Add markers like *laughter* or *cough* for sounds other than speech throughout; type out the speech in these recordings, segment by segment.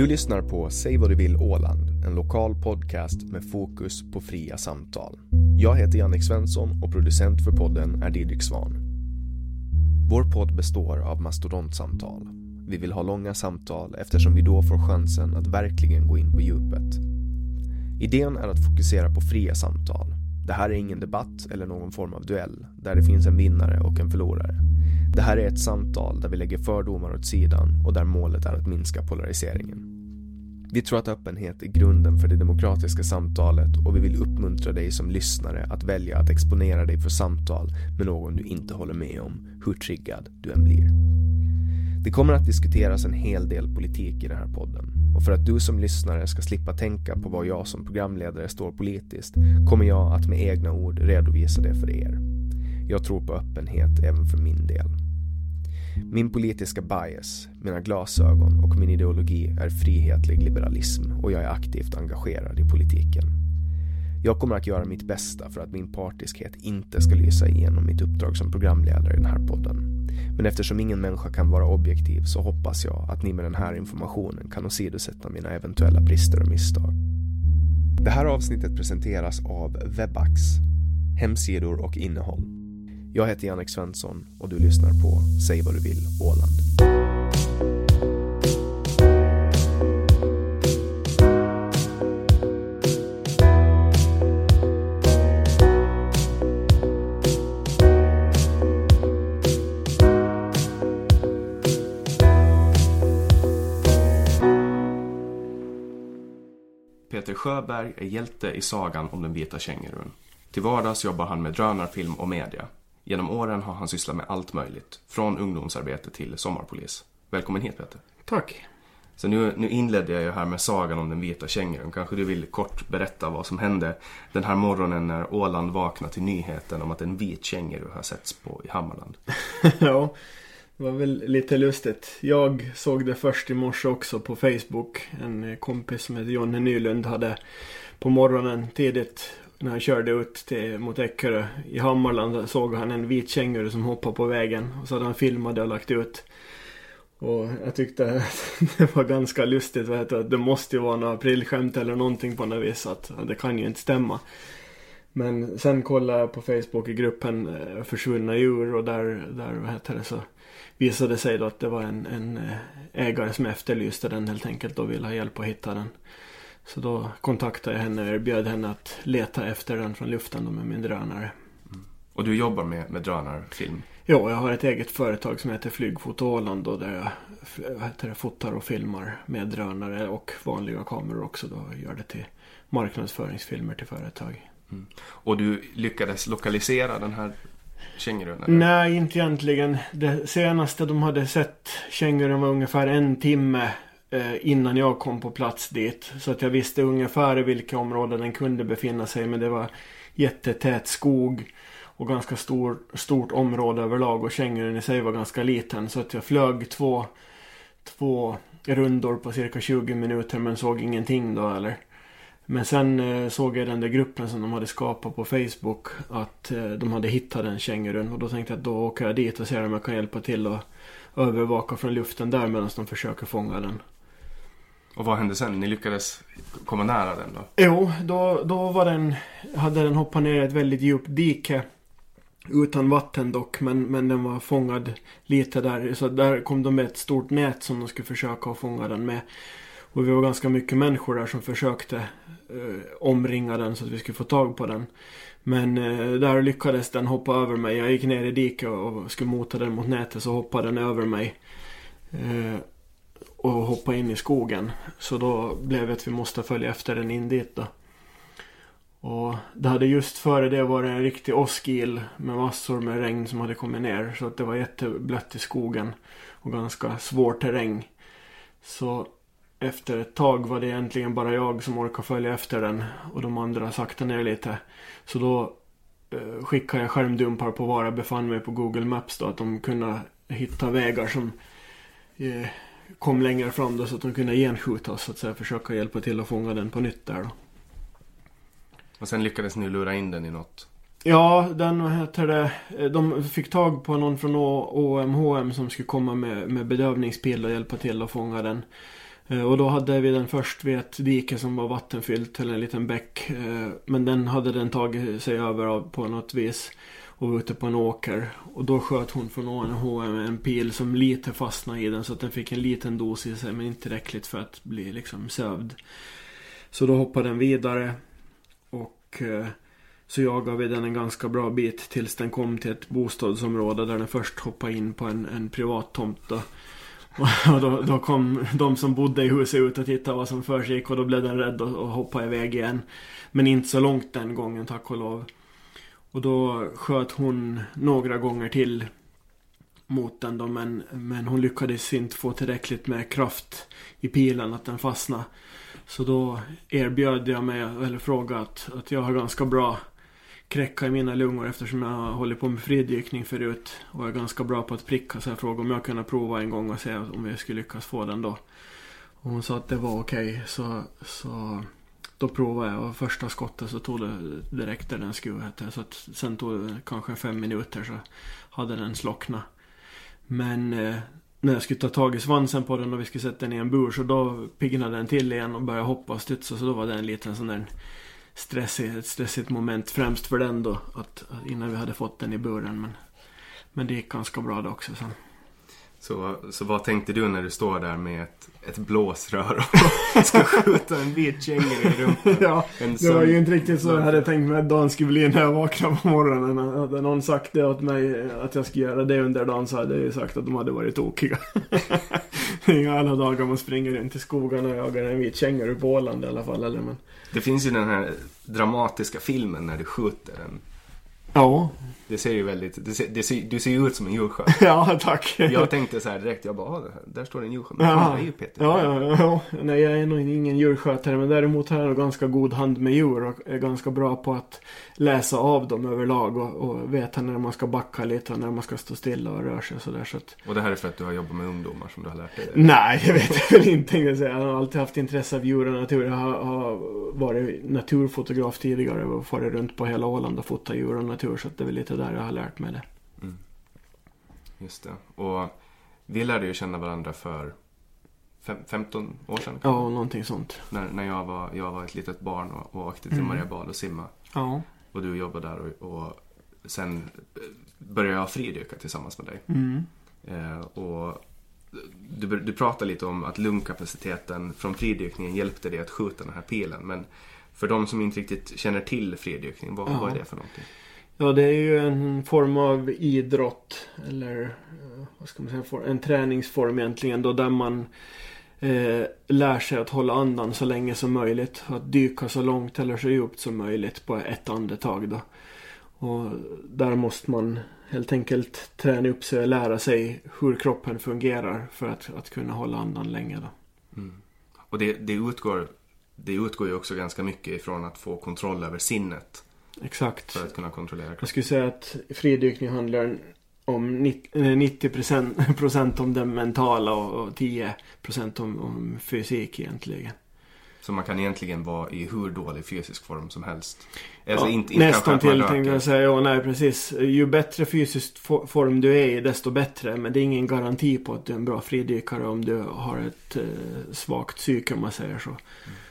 Du lyssnar på Säg vad du vill Åland, en lokal podcast med fokus på fria samtal. Jag heter Jannik Svensson och producent för podden är Didrik Svan. Vår podd består av mastodontsamtal. Vi vill ha långa samtal eftersom vi då får chansen att verkligen gå in på djupet. Idén är att fokusera på fria samtal. Det här är ingen debatt eller någon form av duell där det finns en vinnare och en förlorare. Det här är ett samtal där vi lägger fördomar åt sidan och där målet är att minska polariseringen. Vi tror att öppenhet är grunden för det demokratiska samtalet och vi vill uppmuntra dig som lyssnare att välja att exponera dig för samtal med någon du inte håller med om, hur triggad du än blir. Det kommer att diskuteras en hel del politik i den här podden och för att du som lyssnare ska slippa tänka på vad jag som programledare står politiskt kommer jag att med egna ord redovisa det för er. Jag tror på öppenhet även för min del. Min politiska bias, mina glasögon och min ideologi är frihetlig liberalism och jag är aktivt engagerad i politiken. Jag kommer att göra mitt bästa för att min partiskhet inte ska lysa igenom mitt uppdrag som programledare i den här podden. Men eftersom ingen människa kan vara objektiv så hoppas jag att ni med den här informationen kan åsidosätta mina eventuella brister och misstag. Det här avsnittet presenteras av Webax, hemsidor och innehåll. Jag heter Jannik Svensson och du lyssnar på Säg vad du vill Åland. Sjöberg är hjälte i sagan om den vita kängurun. Till vardags jobbar han med drönarfilm och media. Genom åren har han sysslat med allt möjligt, från ungdomsarbete till sommarpolis. Välkommen hit Peter. Tack. Så nu, nu inledde jag ju här med sagan om den vita kängurun. Kanske du vill kort berätta vad som hände den här morgonen när Åland vaknade till nyheten om att en vit känguru har setts på i Hammarland. *laughs* ja, det var väl lite lustigt. Jag såg det först i morse också på Facebook. En kompis som heter Jonne Nylund hade på morgonen tidigt när han körde ut till, mot Eckerö i Hammarland såg han en vit känguru som hoppade på vägen. Och så hade han filmat det och lagt ut. Och jag tyckte att *laughs* det var ganska lustigt. Vet du, att det måste ju vara något aprilskämt eller någonting på något vis. Att det kan ju inte stämma. Men sen kollade jag på Facebook i gruppen eh, Försvunna djur och där, där vad heter det, så visade sig då att det var en, en eh, ägare som efterlyste den helt enkelt och ville ha hjälp att hitta den. Så då kontaktade jag henne och erbjöd henne att leta efter den från luften med min drönare. Och du jobbar med, med drönarfilm? Ja, jag har ett eget företag som heter Flygfoto Åland och där jag heter det, fotar och filmar med drönare och vanliga kameror också. Då gör det till marknadsföringsfilmer till företag. Mm. Och du lyckades lokalisera den här kängurun? Nej, inte egentligen. Det senaste de hade sett kängurun var ungefär en timme eh, innan jag kom på plats dit. Så att jag visste ungefär i vilka områden den kunde befinna sig. Men det var jättetät skog och ganska stor, stort område överlag. Och kängurun i sig var ganska liten. Så att jag flög två, två rundor på cirka 20 minuter men såg ingenting då eller. Men sen eh, såg jag den där gruppen som de hade skapat på Facebook. Att eh, de hade hittat den kängurun. Och då tänkte jag att då åker jag dit och ser om jag kan hjälpa till och övervaka från luften där medan de försöker fånga den. Och vad hände sen? Ni lyckades komma nära den då? Jo, då, då var den, hade den hoppat ner i ett väldigt djupt dike. Utan vatten dock, men, men den var fångad lite där. Så där kom de med ett stort nät som de skulle försöka fånga den med. Och vi var ganska mycket människor där som försökte Eh, omringa den så att vi skulle få tag på den. Men eh, där lyckades den hoppa över mig. Jag gick ner i diket och skulle mota den mot nätet så hoppade den över mig. Eh, och hoppade in i skogen. Så då blev det att vi måste följa efter den in dit då. Och det hade just före det varit en riktig åskil med massor med regn som hade kommit ner. Så att det var jätteblött i skogen. Och ganska svår terräng. Så efter ett tag var det egentligen bara jag som orkade följa efter den. Och de andra sakta ner lite. Så då eh, skickade jag skärmdumpar på var jag befann mig på Google Maps då. Att de kunde hitta vägar som eh, kom längre fram då så att de kunde genskjuta oss så att säga. Försöka hjälpa till att fånga den på nytt där då. Och sen lyckades ni lura in den i något? Ja, den vad heter det. De fick tag på någon från OMHM som skulle komma med, med bedövningspil och hjälpa till att fånga den. Eh, och då hade vi den först vid ett dike som var vattenfyllt, eller en liten bäck. Eh, men den hade den tagit sig över på något vis. Och var ute på en åker. Och då sköt hon från ONHM en pil som lite fastnade i den. Så att den fick en liten dos i sig men inte tillräckligt för att bli liksom sövd. Så då hoppade den vidare. Och eh, så jagade vi den en ganska bra bit tills den kom till ett bostadsområde där den först hoppade in på en, en privat tomt. Då. Och då, då, kom de som bodde i huset ut och tittade vad som försiggick och då blev den rädd och, och hoppade iväg igen. Men inte så långt den gången tack och lov. Och då sköt hon några gånger till mot den då men, men hon lyckades inte få tillräckligt med kraft i pilen att den fastnade. Så då erbjöd jag mig, eller frågade att, att jag har ganska bra kräcka i mina lungor eftersom jag har hållit på med fridykning förut och är ganska bra på att pricka. Så jag frågade om jag kunde prova en gång och se om jag skulle lyckas få den då. Och hon sa att det var okej. Okay. Så, så då provade jag och första skottet så tog det direkt där den skulle. Så att sen tog det kanske fem minuter så hade den slocknat. Men eh, när jag skulle ta tag i svansen på den och vi skulle sätta den i en bur så då piggnade den till igen och började hoppa och studsa. Så då var det en liten sån där stressig, ett stressigt moment främst för den då. Att, innan vi hade fått den i buren. Men, men det gick ganska bra det också sen. Så, så vad tänkte du när du står där med ett, ett blåsrör och *laughs* ska skjuta en vit känguru i rumpan? ja, det var ju inte riktigt så jag hade tänkt mig att dagen skulle bli när jag vaknade på morgonen. Hade någon sagt det åt mig att jag skulle göra det under dagen så hade jag ju sagt att de hade varit tokiga. *laughs* det är ju alla dagar man springer runt i skogen och jagar en vit känguru på Åland i alla fall. Eller, men... Det finns ju den här dramatiska filmen när du skjuter en Ja. Det ser ju väldigt, det ser, det ser, du ser ju ut som en djursjö. *laughs* ja, tack. Jag tänkte så här direkt, jag bara, ah, där står en djursjö. Men ja. är ju Peter. Ja, ja, ja. Nej, jag är nog ingen djurskötare. Men däremot har jag ganska god hand med djur och är ganska bra på att läsa av dem överlag. Och, och veta när man ska backa lite och när man ska stå stilla och röra sig och sådär. Så att... Och det här är för att du har jobbat med ungdomar som du har lärt dig? Nej, jag vet *laughs* väl inte. Jag, har alltid haft intresse av djur och natur. Jag har, har varit naturfotograf tidigare och farit runt på hela Åland och fotat djur och natur. Så det är väl lite där jag har lärt mig det. Mm. Just det. Och vi lärde ju känna varandra för fem, 15 år sedan. Ja, någonting sånt. När, när jag, var, jag var ett litet barn och, och åkte till mm. Mariabad och simma. Ja. Och du jobbade där och, och sen började jag fridyka tillsammans med dig. Mm. Eh, och du, du pratade lite om att lungkapaciteten från fridykningen hjälpte dig att skjuta den här pilen. Men för de som inte riktigt känner till fridykning, vad, ja. vad är det för någonting? Ja, det är ju en form av idrott. Eller eh, vad ska man säga? En träningsform egentligen då där man eh, lär sig att hålla andan så länge som möjligt. Att dyka så långt eller så djupt som möjligt på ett andetag då. Och där måste man helt enkelt träna upp sig och lära sig hur kroppen fungerar för att, att kunna hålla andan länge då. Mm. Och det, det, utgår, det utgår ju också ganska mycket ifrån att få kontroll över sinnet Exakt. för att kunna kontrollera Jag skulle säga att fridykning handlar om nitt- eh, 90% *laughs* procent om det mentala och och 10% om, om fysik egentligen. Så man kan egentligen vara i hur dålig fysisk form som helst. Alltså Ja, inte, inte nästan till tänkte jag säga. Ja, nej precis. Ju bättre fysisk fo- form du är i desto bättre. Men det är ingen garanti på att du är en bra fridykare om du har ett eh, svagt psyke om man säger så. Mm.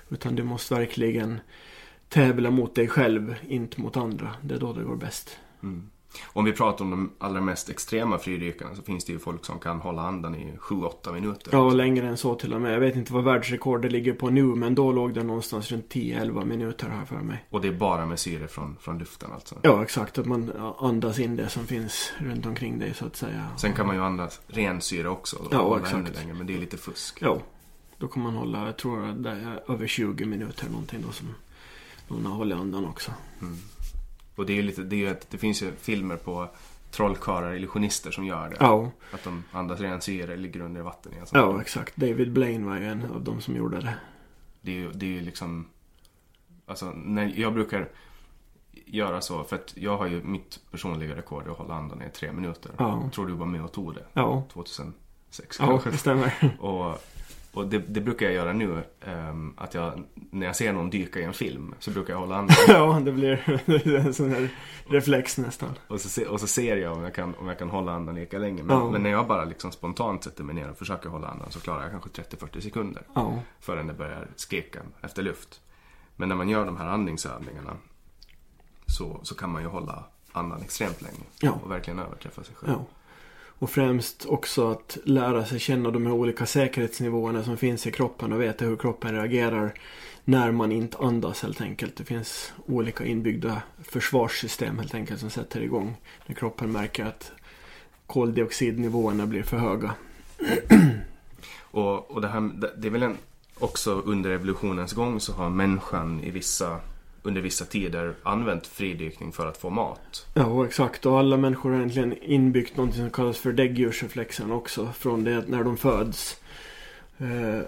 Utan du måste verkligen tävla mot dig själv, inte mot andra. Det är då det går bäst. Mm. Om vi pratar om de allra mest extrema fridykarna så finns det ju folk som kan hålla andan i 7-8 minuter. Ja, längre än så till och med. Jag vet inte vad världsrekordet ligger på nu, men då låg det någonstans runt 10-11 minuter här för mig. Och det är bara med syre från, från luften alltså. Ja, exakt. Att man andas in det som finns runt omkring dig så att säga. Sen kan man ju andas ren syre också. Och Ja, exakt. längre, men det är lite fusk. Ja, då kan man hålla, jag tror att det är över 20 minuter någonting då som någon har hållit andan också. Och det är ju lite, det, är ju ett, det finns ju filmer på trollkarlar, illusionister som gör det. Ja, Att de andas ren syre, ligger under vatten. Alltså. ja exakt. David Blaine var ju en av de som gjorde det. Det är ju, det är liksom... Alltså, när jag brukar göra så, för att jag har ju mitt personliga rekord att hålla andan i tre minuter. Ja. Jag tror du var med och tog det. Ja, 2006 ja kanske. det stämmer. Och, och det, det brukar jag göra nu. ehm, att jag, när jag ser någon dyka i en film så brukar jag hålla andan. *laughs* ja, *laughs* det blir en sån här reflex nästan. Och så, se, och så ser jag om jag kan, om jag kan hålla andan lika länge. Men, Ja. men när jag bara liksom spontant sätter mig ner och försöker hålla andan så klarar jag kanske 30-40 sekunder. Ja, Förrän det börjar skrika efter luft. Men när man gör de här andningsövningarna så, så kan man ju hålla andan extremt länge. Ja. Och verkligen överträffa sig själv. ja. Och främst också att lära sig känna de här olika säkerhetsnivåerna som finns i kroppen och veta hur kroppen reagerar när man inte andas helt enkelt. Det finns olika inbyggda försvarssystem helt enkelt som sätter igång när kroppen märker att koldioxidnivåerna blir för höga. *clears throat* Och, och det här, det- är väl en, också under evolutionens gång så har människan i vissa, under vissa tider använt fridykning för att få mat. Ja, exakt. Och alla människor har egentligen inbyggt något som kallas för däggdjursreflexen också. Från det när de föds. Eh,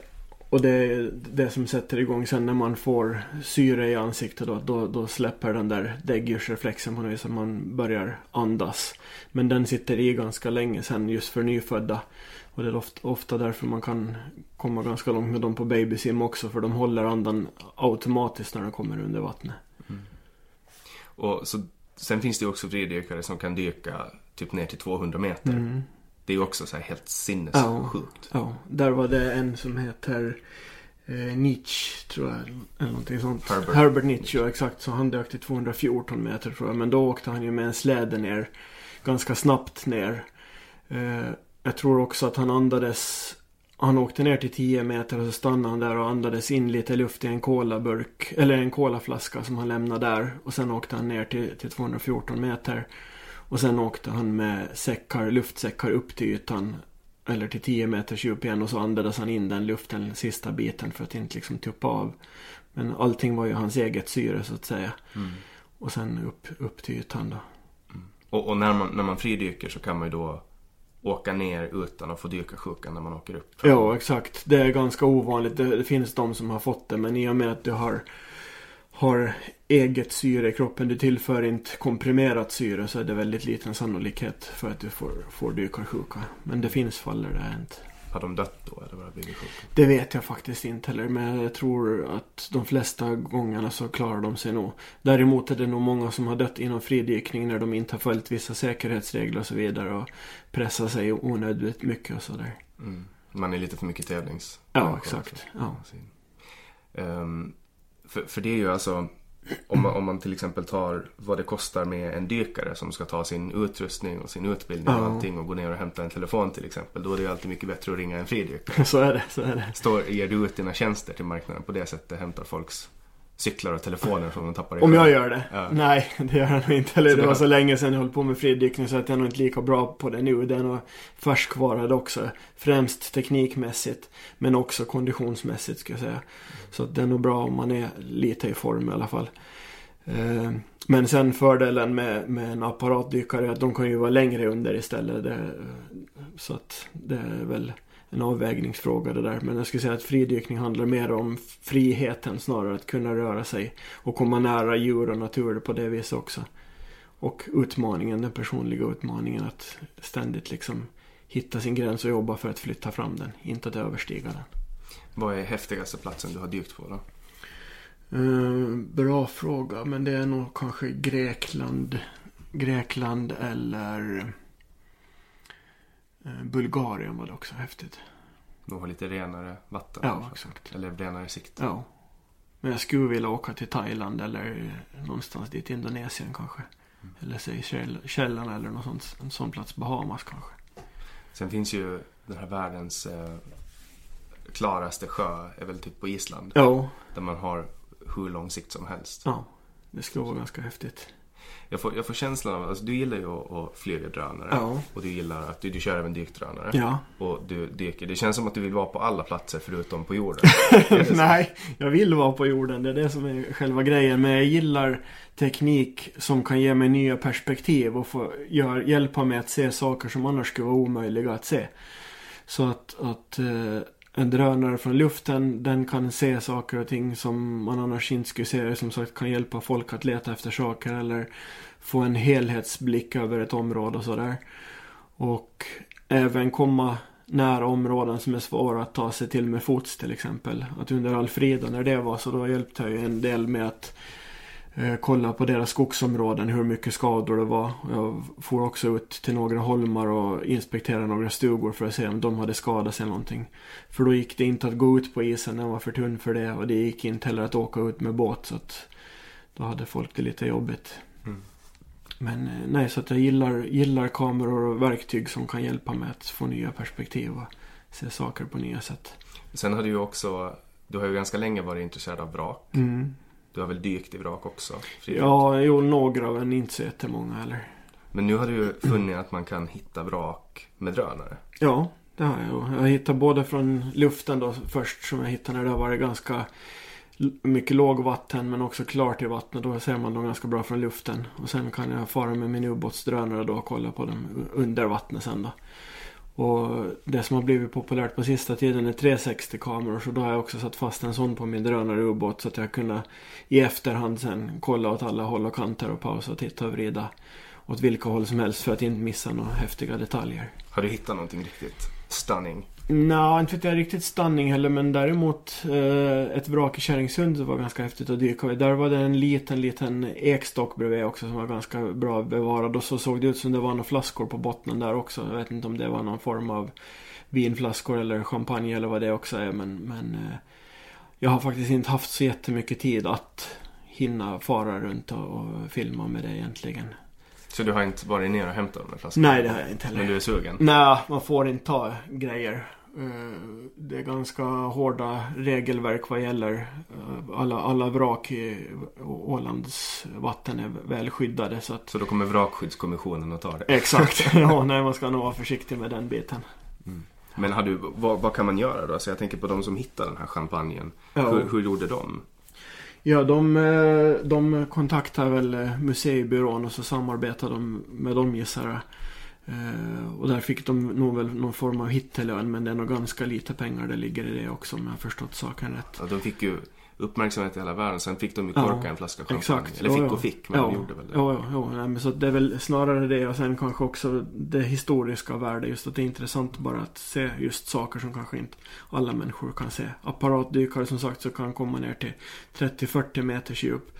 och det är det som sätter igång sen när man får syre i ansiktet. Då, då, då släpper den där däggdjursreflexen på något vis. man börjar andas. Men den sitter i ganska länge sen just för nyfödda. Och det är ofta, ofta därför man kan komma ganska långt med dem på babysim också. För de håller andan automatiskt när de kommer under vattnet. Och så, sen finns det också fridykare som kan dyka typ ner till 200 meter. Mm. Det är ju också så här helt Ja. sinnessjukt. Ja, där var det en som heter eh, Nietzsche, tror jag. Eller någonting sånt. Herbert. Nietzsche, ja exakt. Så han dök till 214 meter tror jag. Men då åkte han ju med en släde ner. Ganska snabbt ner. Eh, jag tror också att han andades. Han åkte ner till 10 meter och så stannade han där och andades in lite luft i en kolaburk. Eller en kolaflaska som han lämnade där. Och sen åkte han ner till, till 214 meter. Och sen åkte han med säckar, luftsäckar upp till ytan. Eller till 10 meters djup igen och så andades han in den luften, sista biten för att inte liksom tuppa av. Men allting var ju hans eget syre så att säga. Och sen upp, upp till ytan då. Och, och när, man, när man fridyker så kan man ju då åka ner utan att få dyka sjukan när man åker upp. Ja, exakt. Det är ganska ovanligt. Det, det finns de som har fått det. Men i och med att du har, har eget syre i kroppen. Du tillför inte komprimerat syre. Så är det väldigt liten sannolikhet för att du får, får dykarsjuka. Men det finns fall där det är inte. Har de dött då eller bara blivit sjuka? Det vet jag faktiskt inte heller. Men jag tror att de flesta gångerna så klarar de sig nog. Däremot är det nog många som har dött inom fridykning när de inte har följt vissa säkerhetsregler och så vidare. Och pressar sig onödigt mycket och sådär. Mm. Man är lite för mycket tävlings... Ja, exakt. Ja. Ehm, för, för det är ju alltså, om man, om man till exempel tar vad det kostar med en dykare som ska ta sin utrustning och sin utbildning och allting och gå ner och hämta en telefon till exempel. Då är det ju alltid mycket bättre att ringa en fridykare. *laughs* Så är det, så är det. Står, ger du ut dina tjänster till marknaden på det sättet, hämtar folks cyklar och telefoner som de tappar i Om jag gör det? Ja. Nej, det gör jag nog inte. Eller det var så länge sedan jag höll på med fridykning så att jag är nog inte lika bra på det nu. Det är nog färskvarad också. Främst teknikmässigt. Men också konditionsmässigt ska jag säga. Så att det är nog bra om man är lite i form i alla fall. Eh, Men sen fördelen med, med en apparatdykare är att de kan ju vara längre under istället. Det, så att det är väl en avvägningsfråga det där. Men jag skulle säga att fridykning handlar mer om friheten snarare att kunna röra sig och komma nära djur och natur på det viset också. Och utmaningen, den personliga utmaningen att ständigt liksom hitta sin gräns och jobba för att flytta fram den, inte att överstiga den. Vad är häftigaste platsen du har dykt på då? Eh, bra fråga, men det är nog kanske Grekland. Grekland eller Bulgarien var det också häftigt. De har lite renare vatten. Ja, exakt. Eller renare sikt. Ja. Men jag skulle vilja åka till Thailand eller någonstans dit, Indonesien kanske. Eller säg Källan eller någon sån, en sån plats, Bahamas kanske. Sen finns ju den här världens eh, klaraste sjö är väl typ på Island. Ja, Där man har hur lång sikt som helst. ja. Det skulle vara ganska häftigt. Jag får, jag får känslan av, alltså du gillar ju att, att flyga drönare. Ja. Och du gillar att du, du kör även dykdrönare. Ja. Och du dyker. Det känns som att du vill vara på alla platser förutom på jorden. *laughs* Nej, jag vill vara på jorden. Det är det som är själva grejen. Men jag gillar teknik som kan ge mig nya perspektiv och få gör, hjälpa mig att se saker som annars skulle vara omöjliga att se. Så att, att eh, en drönare från luften, den kan se saker och ting som man annars inte skulle se. Som sagt kan hjälpa folk att leta efter saker eller få en helhetsblick över ett område och sådär. Och även komma nära områden som är svåra att ta sig till med fots till exempel. Att under Alfrida när det var så då hjälpte jag ju en del med att kolla på deras skogsområden hur mycket skador det var. Jag for också ut till några holmar och inspekterade några stugor för att se om de hade skadat sig någonting. För då gick det inte att gå ut på isen, den var för tunn för det och det gick inte heller att åka ut med båt så att då hade folk det lite jobbigt. Mm. Men eh, nej, så att jag gillar, gillar kameror och verktyg som kan hjälpa mig att få nya perspektiv och se saker på nya sätt. Sen har du ju också, du har ju ganska länge varit intresserad av vrak. Mm. Du har väl dykt i vrak också? Fredrik? Ja, jo, några men inte så jättemånga heller. Men nu har du ju funnit att man kan hitta vrak med drönare. Ja, det har jag. Jag hittar både från luften då först som jag hittade när det har varit ganska mycket lågvatten men också klart i vattnet. Då ser man dem ganska bra från luften. Och sen kan jag fara med min ubåtsdrönare då och kolla på dem under vattnet sen då. Och det som har blivit populärt på sista tiden är 360-kameror. Så då har jag också satt fast en sån på min drönare ubåt. Så att jag kunde i efterhand sen kolla åt alla håll och kanter och pausa och titta och vrida åt vilka håll som helst för att inte missa några häftiga detaljer. Har du hittat någonting riktigt stunning? Nja, inte vet jag riktigt stunning heller men däremot eh, ett vrak i Kärringsund var ganska häftigt att dyka i. Där var det en liten, liten ekstock bredvid också som var ganska bra bevarad och så såg det ut som det var några flaskor på botten där också. Jag vet inte om det var någon form av vinflaskor eller champagne eller vad det också är men, men eh, jag har faktiskt inte haft så jättemycket tid att hinna fara runt och, och filma med det egentligen. Så du har inte varit ner och hämtat de här flaskorna? Nej, det har jag inte heller. Men du är sugen? Nej, man får inte ta grejer. Eh, Det är ganska hårda regelverk vad gäller eh, alla, alla vrak i Ålands vatten är väl skyddade så att Så då kommer vrakskyddskommissionen att ta det? Exakt, *laughs* ja nej man ska nog vara försiktig med den biten. Men har du, vad, vad kan man göra då? Så jag tänker på de som hittar den här champagnen. Ja. Hur, hur gjorde de? Ja, de, eh, de kontaktar väl museibyrån och så samarbetar de med dem gissar jag. Eh, Och där fick de nog väl någon form av hittelön men det är nog ganska lite pengar det ligger i det också om jag har förstått saken rätt. Ja, de fick ju uppmärksamhet i hela världen. Sen fick de ju Ja, korka en flaska champagne. Exakt. Eller Ja, fick ja. och fick, men ja. de gjorde väl det. Ja, ja, ja. Nej, men så det är väl snarare det och sen kanske också det historiska värdet. Just att det är intressant bara att se just saker som kanske inte alla människor kan se. Apparatdykare som sagt så kan komma ner till 30-40 meters djup.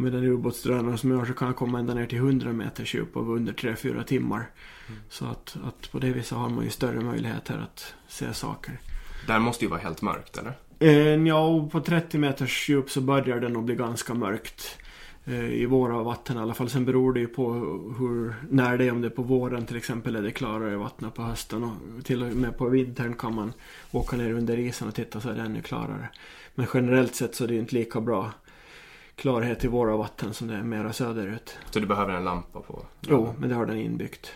Och med den ubåtsdrönaren som har så kan jag komma ända ner till 100 meters djup av under 3-4 timmar. Så att, att på det viset har man ju större möjligheter att se saker. Där måste ju vara helt mörkt, eller? Eh, ja, och på 30 meters djup så börjar det nog bli ganska mörkt. Eh, I våra vatten i alla fall. Sen beror det ju på hur, när det är. Om det är på våren till exempel är det klarare vatten på hösten. Och till och med på vintern kan man åka ner under isen och titta så är det ännu klarare. Men generellt sett så är det ju inte lika bra klarhet i våra vatten som det är mera söderut. Så du behöver en lampa på? Jo, men det har den inbyggt.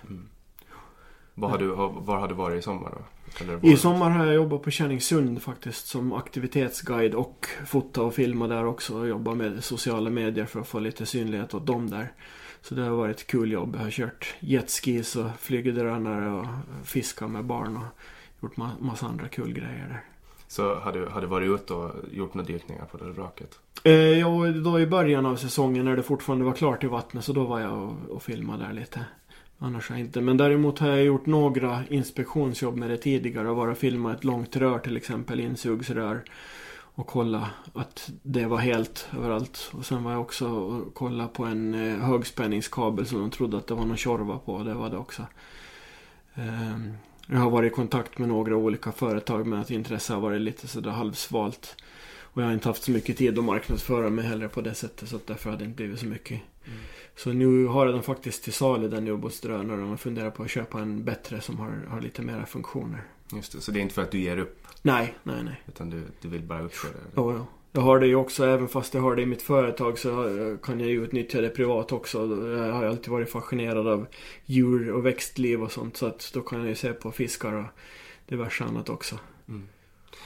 Vad har du, var har du varit i sommar då? Var I sommar har jag jobbat på Kärningssund faktiskt som aktivitetsguide och fota och filma där också och jobba med sociala medier för att få lite synlighet åt dem där. Så det har varit ett kul jobb. Jag har kört jetskis och flygdrönare och fiskat med barn och gjort ma- massa andra kul grejer där. Så har du, har du varit ute och gjort några dykningar på det där vraket? Eh, ja, då i början av säsongen när det fortfarande var klart i vattnet så då var jag och, och filmade där lite. Annars har jag inte. Men däremot har jag gjort några inspektionsjobb med det tidigare och bara filmat ett långt rör till exempel, insugsrör. Och kolla att det var helt överallt. Och sen var jag också och kolla på en eh, högspänningskabel som de trodde att det var någon tjorva på. Det var det också. Eh, jag har varit i kontakt med några olika företag men att intresse har varit lite sådär halvsvalt. Och jag har inte haft så mycket tid att marknadsföra mig heller på det sättet så därför har det inte blivit så mycket. Så nu har jag den faktiskt till salu den ubåtsdrönaren och funderar på att köpa en bättre som har, har lite mera funktioner. Just det, så det är inte för att du ger upp Nej, nej, nej. utan du, du vill bara uppföra det? Ja, ja. Jag har det ju också, även fast jag har det i mitt företag så kan jag ju utnyttja det privat också. Jag har alltid varit fascinerad av djur och växtliv och sånt. Så att då kan jag ju se på fiskar och diverse annat också.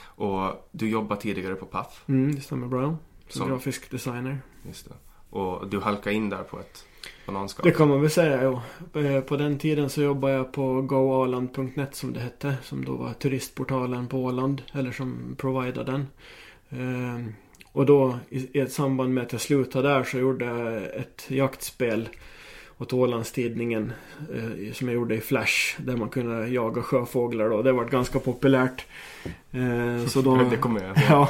Och du jobbade tidigare på Paf, Mm, det stämmer bra. Som Som- grafisk designer. just det. Och du halkade in där på ett bananskal? Det kan man väl säga, ja. Eh, På den tiden så jobbade jag på goaland.net som det hette. Som då var turistportalen på Åland. Eller som providade den. Ehm, Och då i i ett samband med att jag slutade där så gjorde jag ett jaktspel åt Ålandstidningen eh, som jag gjorde i Flash. Där man kunde jaga sjöfåglar då. Det var ganska populärt. Eh, Så då... *laughs* det kommer jag. Ja,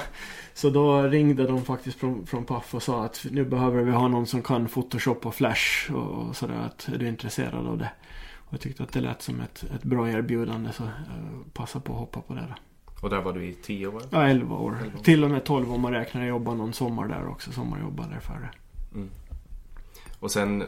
så då ringde de faktiskt från, från Paf och sa att nu behöver vi ha någon som kan Photoshop och Flash och, och sådär. Att är du intresserad av det? Och jag tyckte att det lät som ett, ett bra erbjudande så uh, passa på att hoppa på det då. Och där var du i tio år? Ja, 11 år. 11 år. Till och med 12 om man räknar. Jag jobbade någon sommar där också. Sommarjobbade där före. Och sen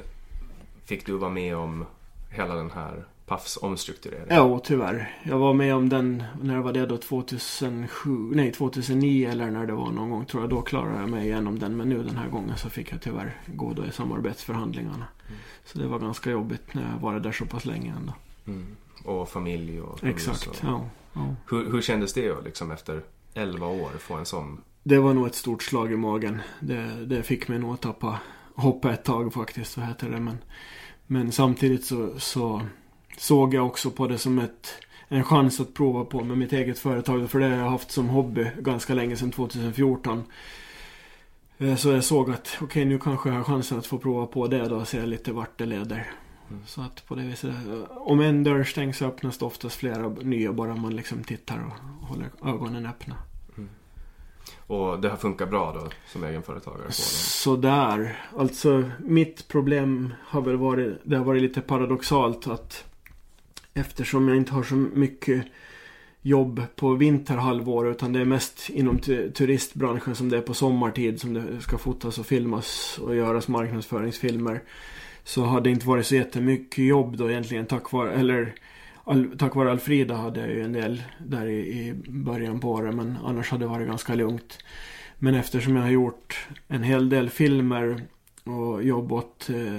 fick du vara med om hela den här Pafs omstrukturering? Ja, tyvärr. Jag var med om den, när var det då? 2007? Nej, 2009 eller när det var någon gång tror jag. Då klarade jag mig igenom den. Men nu den här gången så fick jag tyvärr gå då i samarbetsförhandlingarna. Så det var ganska jobbigt när jag varit där så pass länge ändå. Mm. Och familj och Exakt, Och... ja. Hur, hur kändes det liksom efter 11 år få en sån? Det var nog ett stort slag i magen. Det, det fick mig nog att tappa hoppa ett tag faktiskt, så heter det. Men, men samtidigt så, så såg jag också på det som ett, en chans att prova på med mitt eget företag. För det har jag haft som hobby ganska länge, sedan 2014. Eh, Så jag såg att okej, nu kanske jag har chansen att få prova på det då och se lite vart det leder. Så att på det viset, eh, om en dörr stängs så öppnas det oftast flera nya bara man liksom tittar och håller ögonen öppna. Och det har funkat bra då som egenföretagare? Sådär. Alltså mitt problem har väl varit, det har varit lite paradoxalt att eftersom jag inte har så mycket jobb på vinterhalvår utan det är mest inom tu- turistbranschen som det är på sommartid som det ska fotas och filmas och göras marknadsföringsfilmer. Så hade det inte varit så jättemycket jobb då egentligen tack vare, eller Al, tack vare Alfrida hade jag ju en del där i, i början på året men annars hade det varit ganska lugnt. Men eftersom jag har gjort en hel del filmer och jobbat eh,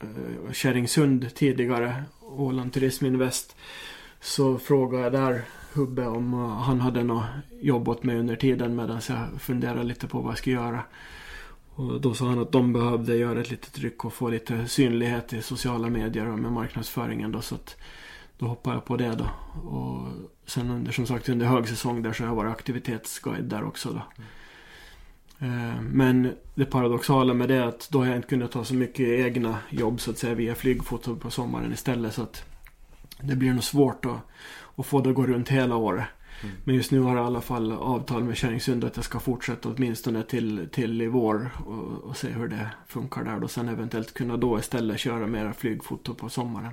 eh, Kärringsund tidigare, Åland Turism Invest. Så frågade jag där Hubbe om eh, han hade något jobb åt mig under tiden medan jag funderade lite på vad jag skulle göra. Och då sa han att de behövde göra ett litet tryck och få lite synlighet i sociala medier och med marknadsföringen då. Så att då hoppade jag på det då. Och sen under, som sagt under högsäsong där så har jag varit aktivitetsguide där också då. Eh, men det paradoxala med det är att då har jag inte kunnat ta så mycket egna jobb så att säga via flygfoto på sommaren istället. Så att det blir nog svårt att, att få det att gå runt hela året. Men just nu har jag i alla fall avtal med Kärringsund att jag ska fortsätta åtminstone till, till i vår och, och se hur det funkar där. Och sen eventuellt kunna då istället köra mera flygfoto på sommaren.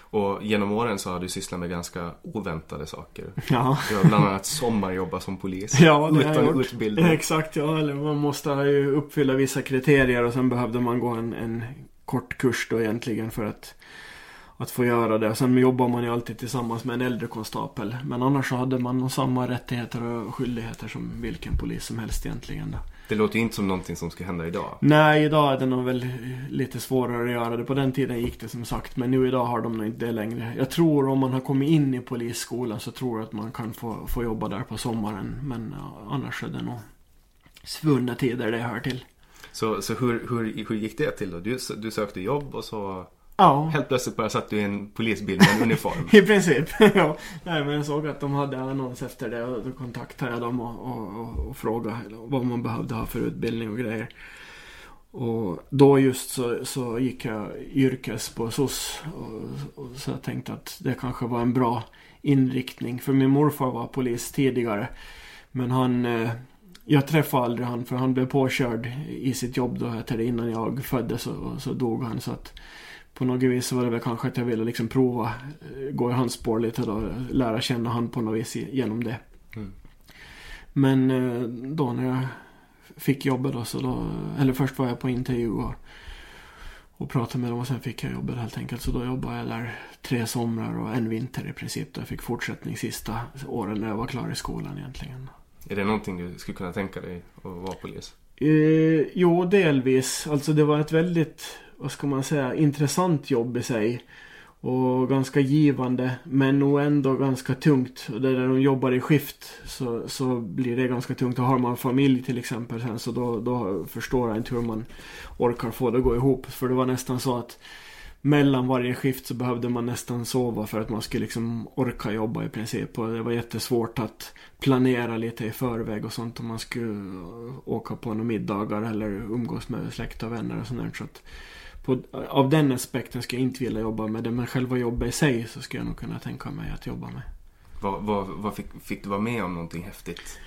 Och genom åren så har du sysslat med ganska oväntade saker. Ja. Du har bland annat sommarjobbat som polis. Ja, det har Utan gjort. utbildning. *laughs* Exakt, ja. Eller man måste ju uppfylla vissa kriterier och sen behövde man gå en, en kort kurs då egentligen för att att få göra det. Sen jobbar man ju alltid tillsammans med en äldre konstapel. Men annars så hade man samma rättigheter och skyldigheter som vilken polis som helst egentligen. Det låter ju inte som någonting som ska hända idag. Nej, idag är det nog väl lite svårare att göra det. På den tiden gick det som sagt. Men nu idag har de nog inte det längre. Jag tror om man har kommit in i polisskolan så tror jag att man kan få, få jobba där på sommaren. Men ja, annars är det nog svunna tider det hör till. Så, så hur, hur, hur gick det till då? Du, du sökte jobb och så Ja, helt plötsligt bara satt du i en polisbil med en *laughs* uniform. i princip. *laughs* ja. Nej, men jag såg att de hade annons efter det och då kontaktade jag dem och, och, och, och frågade vad man behövde ha för utbildning och grejer. Och då just så, så gick jag yrkes på SOS. Och, och så jag tänkte att det kanske var en bra inriktning. För min morfar var polis tidigare. Men han... Eh, jag träffade aldrig han för han blev påkörd i sitt jobb då innan jag föddes och så dog han. Så att på något vis så var det väl kanske att jag ville liksom prova, eh, gå i hans spår lite då, lära känna han på något vis genom det. Mm. Men eh, då när jag fick jobbet då så då, eller först var jag på intervju och, och pratade med dem och sen fick jag jobbet helt enkelt. Så då jobbade jag där tre somrar och en vinter i princip. Då jag fick fortsättning sista åren när jag var klar i skolan egentligen. Är det någonting du skulle kunna tänka dig att vara polis? Eh, jo, delvis. Alltså det var ett väldigt, vad ska man säga, intressant jobb i sig. Och ganska givande, men nog ändå ganska tungt. Och där de jobbar i skift så, så blir det ganska tungt. Och har man familj till exempel sen så då, då förstår jag inte hur man orkar få det att gå ihop. För det var nästan så att mellan varje skift så behövde man nästan sova för att man skulle liksom orka jobba i princip. Och det var jättesvårt att planera lite i förväg och sånt om man skulle åka på några middagar eller umgås med släkt och vänner och sånt där. Så att på, av den aspekten skulle jag inte vilja jobba med det. Men själva jobbet i sig så skulle jag nog kunna tänka mig att jobba med. Vad, vad, vad fick, fick du vara med om någonting häftigt?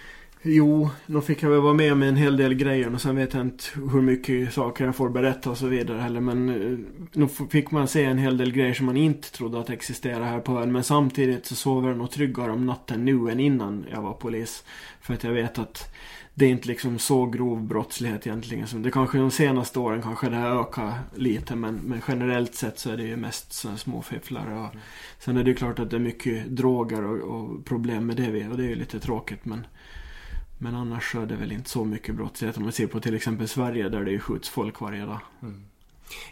Jo, då fick jag väl vara med om en hel del grejer och sen vet jag inte hur mycket saker jag får berätta och så vidare heller. Men eh, nog fick man se en hel del grejer som man inte trodde att existerade här på ön. Men samtidigt så sover jag nog tryggare om natten nu än innan jag var polis. För att jag vet att det är inte liksom så grov brottslighet egentligen. Det kanske de senaste åren kanske det har ökat lite. Men, men generellt sett så är det ju mest sådana små fifflare. Och, Sen är det ju klart att det är mycket droger och, och problem med det. Och det är ju lite tråkigt men men annars så är det väl inte så mycket brottslighet om man ser på till exempel Sverige där det ju skjuts folk varje dag.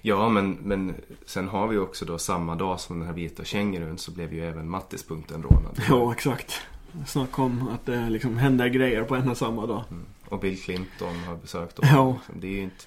Ja, men, men sen har vi också då samma dag som den här vita kängurun så blev ju även Mattispunkten rånad. Ja, exakt. Snacka om att det liksom händer grejer på en och samma dag. Mm. Och Bill Clinton har besökt dem. Ja. Liksom. Det är ju inte,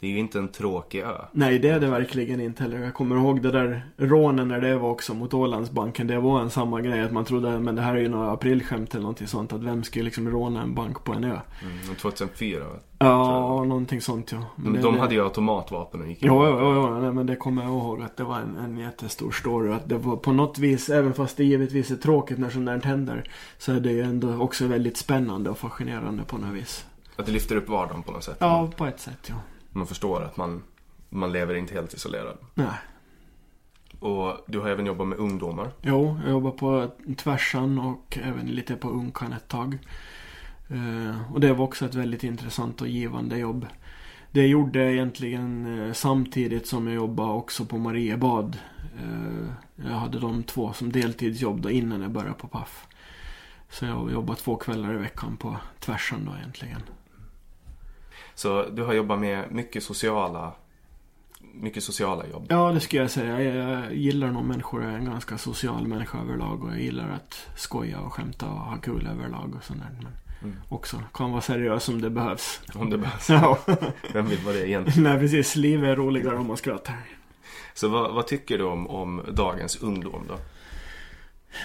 det är ju inte en tråkig ö. Nej, det är det verkligen inte heller. Jag kommer ihåg det där rånen när det var också mot Ålandsbanken. Det var en samma grej att man trodde, men det här är ju några aprilskämt eller någonting sånt. Att vem skulle liksom råna en bank på en ö? Mm. och 2004 va? Ja, någonting sånt ja. Men det- de det- hade ju automatvapen och gick Jo, jo, jo, jo nej, men det kommer jag ihåg att det var en, en jättestor story. Att det var på något vis, även fast det givetvis är tråkigt när sånt där händer. Så är det ju ändå också väldigt spännande och fascinerande på något vis. Att det lyfter upp vardagen på något sätt. Ja, på ett sätt ja. Man förstår att man, man lever inte helt isolerad. Nej. Och du har även jobbat med ungdomar. Jo, jag jobbar på Tvärsan och även lite på Unkan ett tag. Eh, och det var också ett väldigt intressant och givande jobb. Det gjorde jag egentligen eh, samtidigt som jag jobbade också på Mariebad. Eh, jag hade de två som deltidsjobb då innan jag började på Paff. Så jag jobbade två kvällar i veckan på Tvärsan då egentligen. Så du har jobbat med mycket sociala, mycket sociala jobb. Ja, det skulle jag säga. Jag, gillar nog människor. Jag är en ganska social människa överlag. Och jag gillar att skoja och skämta och ha kul överlag och sånt där. Men Mm. också kan vara seriös om det behövs. Om det behövs. Ja, *laughs* Vem vill vara det egentligen? nej precis. Livet är roligare om man skrattar. Så vad, vad tycker du om, om dagens ungdom då?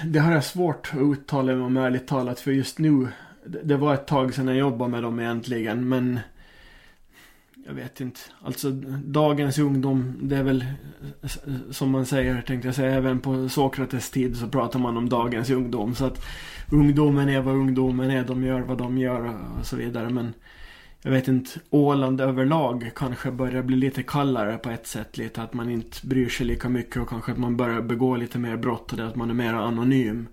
Det har jag svårt att uttala mig om ärligt talat. För just nu, det, det var ett tag sedan jag jobbade med dem egentligen. Men jag vet inte. Alltså dagens ungdom, det är väl som man säger, tänkte jag säga, även på Sokrates tid så pratar man om dagens ungdom. Så att ungdomen är vad ungdomen är, de gör vad de gör och så vidare. Men jag vet inte, Åland överlag kanske börjar bli lite kallare på ett sätt. Lite att man inte bryr sig lika mycket och kanske att man börjar begå lite mer brott och det att man är mer anonym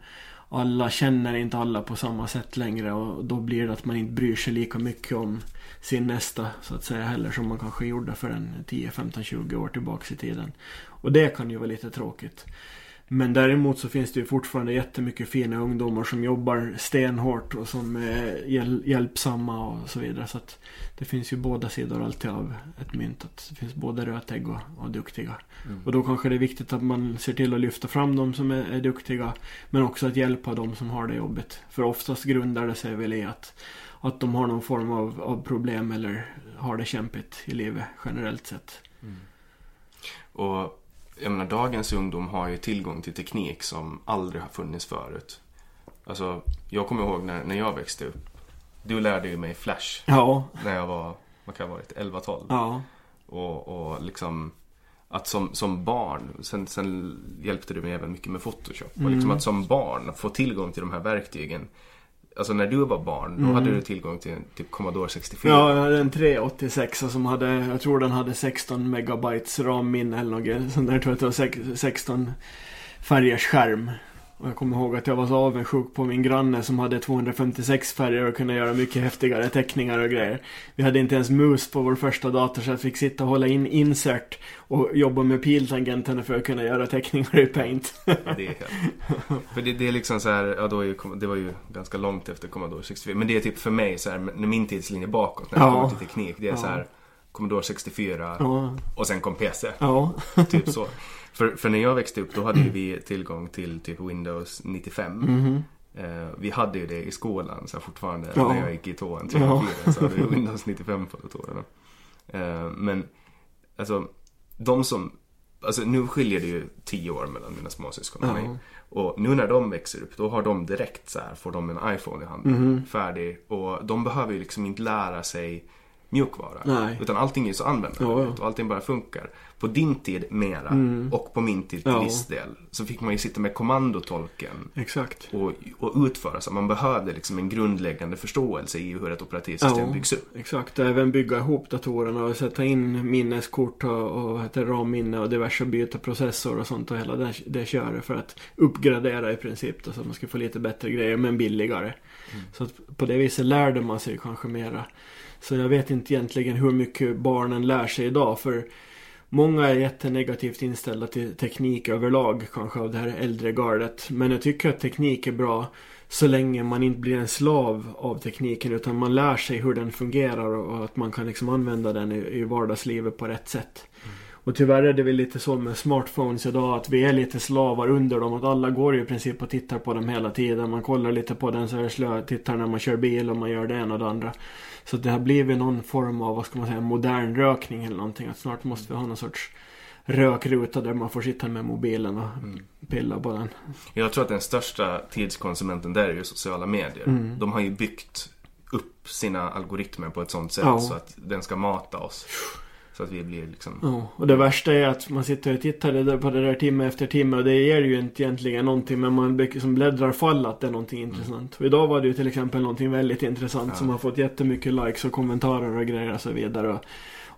alla känner inte alla på samma sätt längre och då blir det att man inte bryr sig lika mycket om sin nästa så att säga heller som man kanske gjorde för en 10, 15, 20 år tillbaks i tiden. Och det kan ju vara lite tråkigt. Men däremot så finns det ju fortfarande jättemycket fina ungdomar som jobbar stenhårt och som är hjäl hjälpsamma och så vidare. Så att det finns ju båda sidor alltid av ett mynt. Att det finns både rötägg och, och duktiga. Mm. Och då kanske det är viktigt att man ser till att lyfta fram de som är, är duktiga. Men också att hjälpa de som har det jobbigt. För oftast grundar det sig väl i att, att de har någon form av, av problem eller har det kämpigt i livet generellt sett. Mm. Och jag menar, dagens ungdom har ju tillgång till teknik som aldrig har funnits förut. Alltså, jag kommer ihåg när, när jag växte upp. Du lärde ju mig Flash. Ja. När jag var, vad kan jag ha varit, 11-12. Ja. Och, och liksom att som, som barn, sen, sen hjälpte du mig även mycket med Photoshop. Mm. Och liksom att som barn få tillgång till de här verktygen Alltså när du var barn, då mm. hade du tillgång till typ Commodore 64. Ja, jag hade en 386 som hade, jag tror den hade 16 megabytes RAM-minne eller något sånt där. Jag tror att det var 16 färgers skärm. Och jag kommer ihåg att jag var så avundsjuk på min granne som hade 256 färger och kunde göra mycket häftigare teckningar och grejer. Vi hade inte ens mus på vår första dator så jag fick sitta och hålla in insert och jobba med piltangenterna för att kunna göra teckningar i Paint. Det är helt... För det, det, är liksom så här, ja då är, det var ju ganska långt efter Commodore 64. Men det är typ för mig så här, när min tidslinje bakåt när det ja. kommer till teknik. Det är ja. så här Commodore 64 ja. och sen kom PC. Ja. Typ så. För, för när jag växte upp då hade vi tillgång till typ Windows 95. Mm. Eh, vi hade ju det i skolan så fortfarande ja. när jag gick i tvåan, trean, ja. så hade vi Windows 95 på datorerna. Eh, men alltså de som, alltså nu skiljer det ju tio år mellan mina småsyskon och ja. mig. Och nu när de växer upp då har de direkt så här, får de en iPhone i handen, mm. färdig. Och de behöver ju liksom inte lära sig mjukvara. Nej. Utan allting är så användarbart och allting bara funkar. På din tid mera mm. och på min tid till ja. viss del. Så fick man ju sitta med kommandotolken. Exakt. Och, och utföra så. Man behövde liksom en grundläggande förståelse i hur ett operativsystem ja, byggs upp. Exakt, även bygga ihop datorerna och sätta in minneskort och, och RAM-minne och diverse byta processor och sånt och hela det, det köret för att uppgradera i princip. Då, så att man ska få lite bättre grejer men billigare. Mm. Så att på det viset lärde man sig kanske mera. Så jag vet inte egentligen hur mycket barnen lär sig idag. För många är jättenegativt inställda till teknik överlag. Kanske av det här äldre gardet. Men jag tycker att teknik är bra. Så länge man inte blir en slav av tekniken. Utan man lär sig hur den fungerar. Och att man kan liksom använda den i, vardagslivet på rätt sätt. Mm. Och tyvärr är det väl lite så med smartphones idag att vi är lite slavar under dem. Att alla går ju i princip och tittar på dem hela tiden. Man kollar lite på den så är det slö. Tittar när man kör bil och man gör det ena och det andra. Så det har blivit någon form av, vad ska man säga, modern rökning eller någonting. Att snart måste vi ha någon sorts rökruta där man får sitta med mobilen och mm. pilla på den. Jag tror att den största tidskonsumenten där är ju sociala medier. Mm. De har ju byggt upp sina algoritmer på ett sånt sätt ja. så att den ska mata oss. Så att vi blir liksom... Ja, och det värsta är att man sitter och tittar på det där timme efter timme och det ger ju inte egentligen någonting men man liksom bläddrar fall att det är någonting mm. intressant. Och idag var det ju till exempel någonting väldigt intressant ja. som har fått jättemycket likes och kommentarer och grejer och så vidare. Och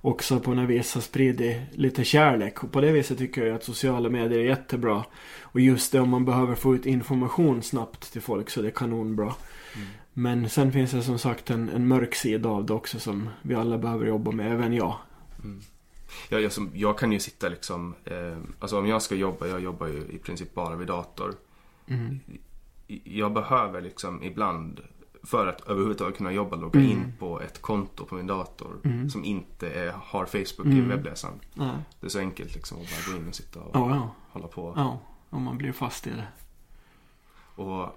också på något vis har spridit lite kärlek. Och på det viset tycker jag att sociala medier är jättebra. Och just det om man behöver få ut information snabbt till folk så det är kanonbra. Mm. Men sen finns det som sagt en, en mörk sida av det också som vi alla behöver jobba med, även jag. Mm. Ja, jag, som, jag, kan ju sitta liksom, eh, alltså om jag ska jobba, jag jobbar ju i princip bara vid dator. Mm. Jag behöver liksom ibland, för att överhuvudtaget kunna jobba, logga mm. in på ett konto på min dator mm. som inte är, har Facebook i mm. webbläsaren. Det är så enkelt liksom att bara gå in och sitta och ja, ja. hålla på. Ja, om man blir fast i det. Och,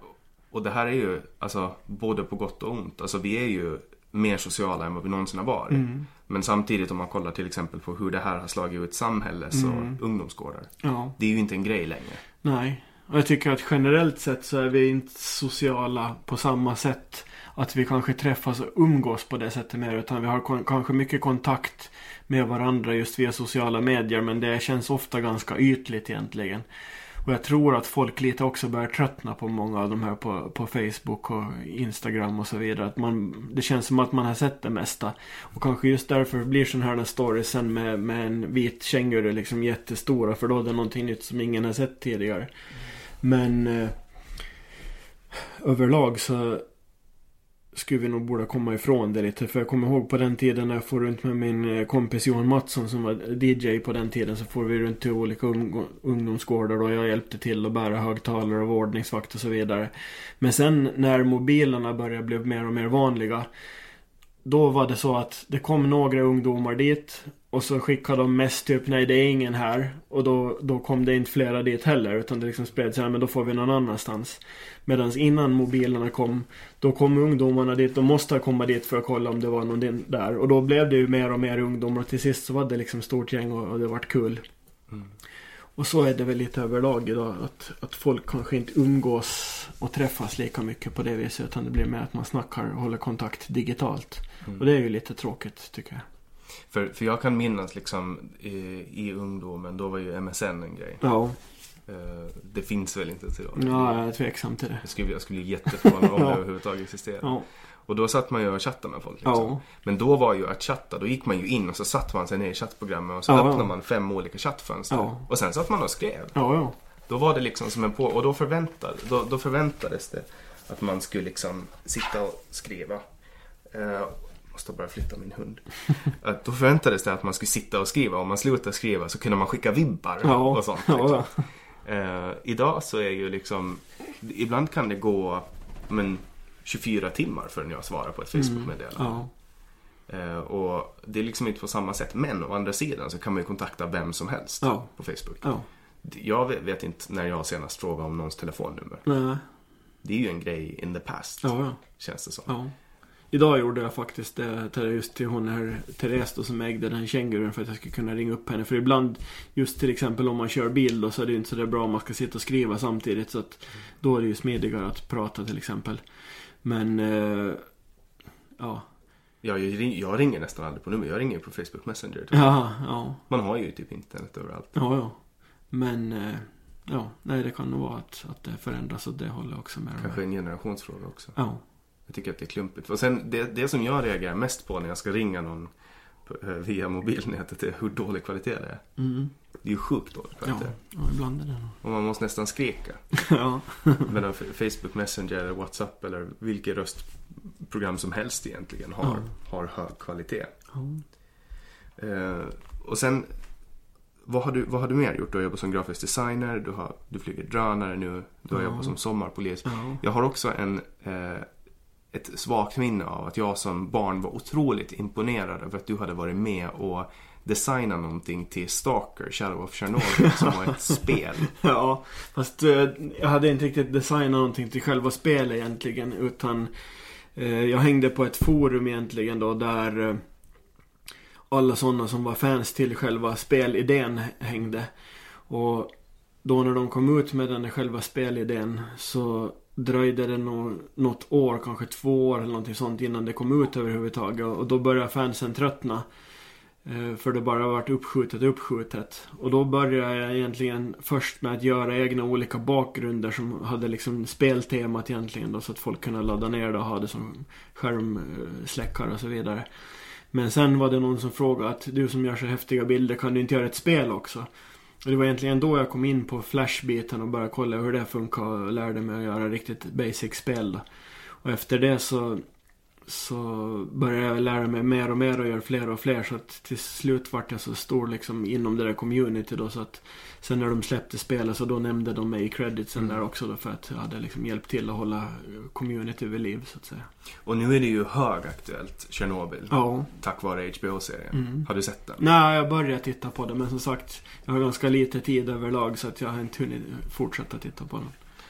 och det här är ju alltså både på gott och ont. Alltså vi är ju mer sociala än vad vi någonsin har varit. Mm. Men samtidigt om man kollar till exempel på hur det här har slagit ut samhälles och mm. ungdomsgårdar. Ja. Det är ju inte en grej längre. Nej. Och jag tycker att generellt sett så är vi inte sociala på samma sätt. Att vi kanske träffas och umgås på det sättet mer. Utan vi har kanske mycket kontakt med varandra just via sociala medier. Men det känns ofta ganska ytligt egentligen. Och jag tror att folk lite också börjar tröttna på många av de här på, på Facebook och Instagram och så vidare. Att man, det känns som att man har sett det mesta. Och kanske just därför blir sådana här stories sen med, med en vit känguru liksom jättestora. För då är det någonting nytt som ingen har sett tidigare. Men eh, överlag så skulle vi nog borde komma ifrån det lite. För jag kommer ihåg på den tiden när jag får runt med min eh, kompis Johan Mattsson som var DJ på den tiden. Så får vi runt till olika ung ungdomsgårdar och jag hjälpte till att bära högtalare och ordningsvakt och så vidare. Men sen när mobilerna började bli mer och mer vanliga. Då var det så att det kom några ungdomar dit. Och så skickade de mest typ nej det är ingen här. Och då, då kom det inte flera dit heller. Utan det liksom spred sig, men då får vi någon annanstans. Medan innan mobilerna kom. Då kom ungdomarna dit. De måste komma dit för att kolla om det var någon där. Och då blev det ju mer och mer ungdomar. Och till sist så var det liksom stort gäng och, och det vart kul. Mm. Och så är det väl lite överlag idag. Att, att folk kanske inte umgås och träffas lika mycket på det viset. Utan det blir mer att man snackar och håller kontakt digitalt. Mm. Och det är ju lite tråkigt tycker jag. För, för jag kan minnas liksom i, i ungdomen, då var ju MSN en grej. Ja. Uh, det finns väl inte idag? Ja, jag är tveksam till det. Jag skulle, jag skulle bli jätteförvånad om *laughs* det överhuvudtaget existerar. Ja. Och då satt man ju och chattade med folk. Liksom. Ja. Men då var ju att chatta, då gick man ju in och så satt man sig ner i chattprogrammet och så ja, öppnade man fem olika chattfönster. Och sen satt man och skrev. Då var det liksom som en på... Och då, förväntade, då, då förväntades det att man skulle liksom sitta och skriva. Uh, måste bara flytta min hund. *laughs* Att då förväntades det att man skulle sitta och skriva. Om man slutade skriva så kunde man skicka vibbar ja. och sånt. Liksom. Ja. Uh, idag så är ju liksom, ibland kan det gå men, 24 timmar förrän jag svarar på ett Facebook-meddelande. Mm. Ja. Uh, och det är liksom inte på samma sätt. Men å andra sidan så kan man ju kontakta vem som helst på Facebook. Jag vet, vet, inte när jag senast frågade om någons telefonnummer. Nej. Det är ju en grej in the past. Känns det som. Idag gjorde jag faktiskt det just till hon här Therese då, som ägde den kängurun för att jag skulle kunna ringa upp henne. För ibland, just till exempel om man kör bil då så är det ju inte så där bra om man ska sitta och skriva samtidigt. Så att då är det ju smidigare att prata till exempel. Men, eh, ja. Ja, jag, ring, jag ringer nästan aldrig på nummer. Jag ringer på Facebook Messenger. Typ. Ja, ja. Man har ju typ internet överallt. Ja, ja. Men, eh, ja, nej det kan nog vara att, att det förändras åt det hållet också. Med Kanske en generationsfråga också. Ja. Jag tycker att det är klumpigt. Och sen det, det som jag reagerar mest på när jag ska ringa någon eh, via mobilnätet är hur dålig kvalitet det är. Mm. Det är ju sjukt dålig kvalitet. Ja, ibland är det Och man måste nästan skrika. *laughs* ja. Medan Facebook Messenger eller WhatsApp eller vilket röstprogram som helst egentligen har, ja. har hög kvalitet. Ja. Eh, och sen vad har, du, vad har du mer gjort? Du har jobbat som grafisk designer, du, har, du flyger drönare nu, du har ja. jobbat som sommarpolis. Ja. Jag har också en, eh, ett svagt minne av att jag som barn var otroligt imponerad över att du hade varit med och designat någonting till Stalker, Shadow of Chernobyl, *laughs* som var ett spel. *laughs* Ja, fast eh, jag hade inte riktigt designat någonting till själva spelet egentligen, utan eh, jag hängde på ett forum egentligen då där eh, alla sådana som var fans till själva spelidén hängde. Och då när de kom ut med den själva spelidén så dröjde det nog något år, kanske två år eller någonting sånt innan det kom ut överhuvudtaget. Och då började fansen tröttna. Eh, för det bara varit uppskjutet och uppskjutet. Och då började jag egentligen först med att göra egna olika bakgrunder som hade liksom speltemat egentligen då. Så att folk kunde ladda ner det och ha det som skärmsläckare och så vidare. Men sen var det någon som frågade att du som gör så häftiga bilder kan du inte göra ett spel också? Och det var egentligen då jag kom in på Flash-biten och började kolla hur det funkar och lärde mig att göra riktigt basic spel då. Och efter det så, så började jag lära mig mer och mer och göra fler och fler så att till slut vart jag så stor liksom inom det där community då så att Sen när de släppte spelet så då nämnde de mig i creditsen mm. där också då för att jag hade liksom hjälpt till att hålla community vid liv så att säga. Och nu är det ju högaktuellt, Tjernobyl. Ja. Tack vare HBO-serien. Mm. Har du sett den? Nej, jag började titta på den men som sagt jag har ganska lite tid överlag så att jag har inte hunnit fortsätta titta på den.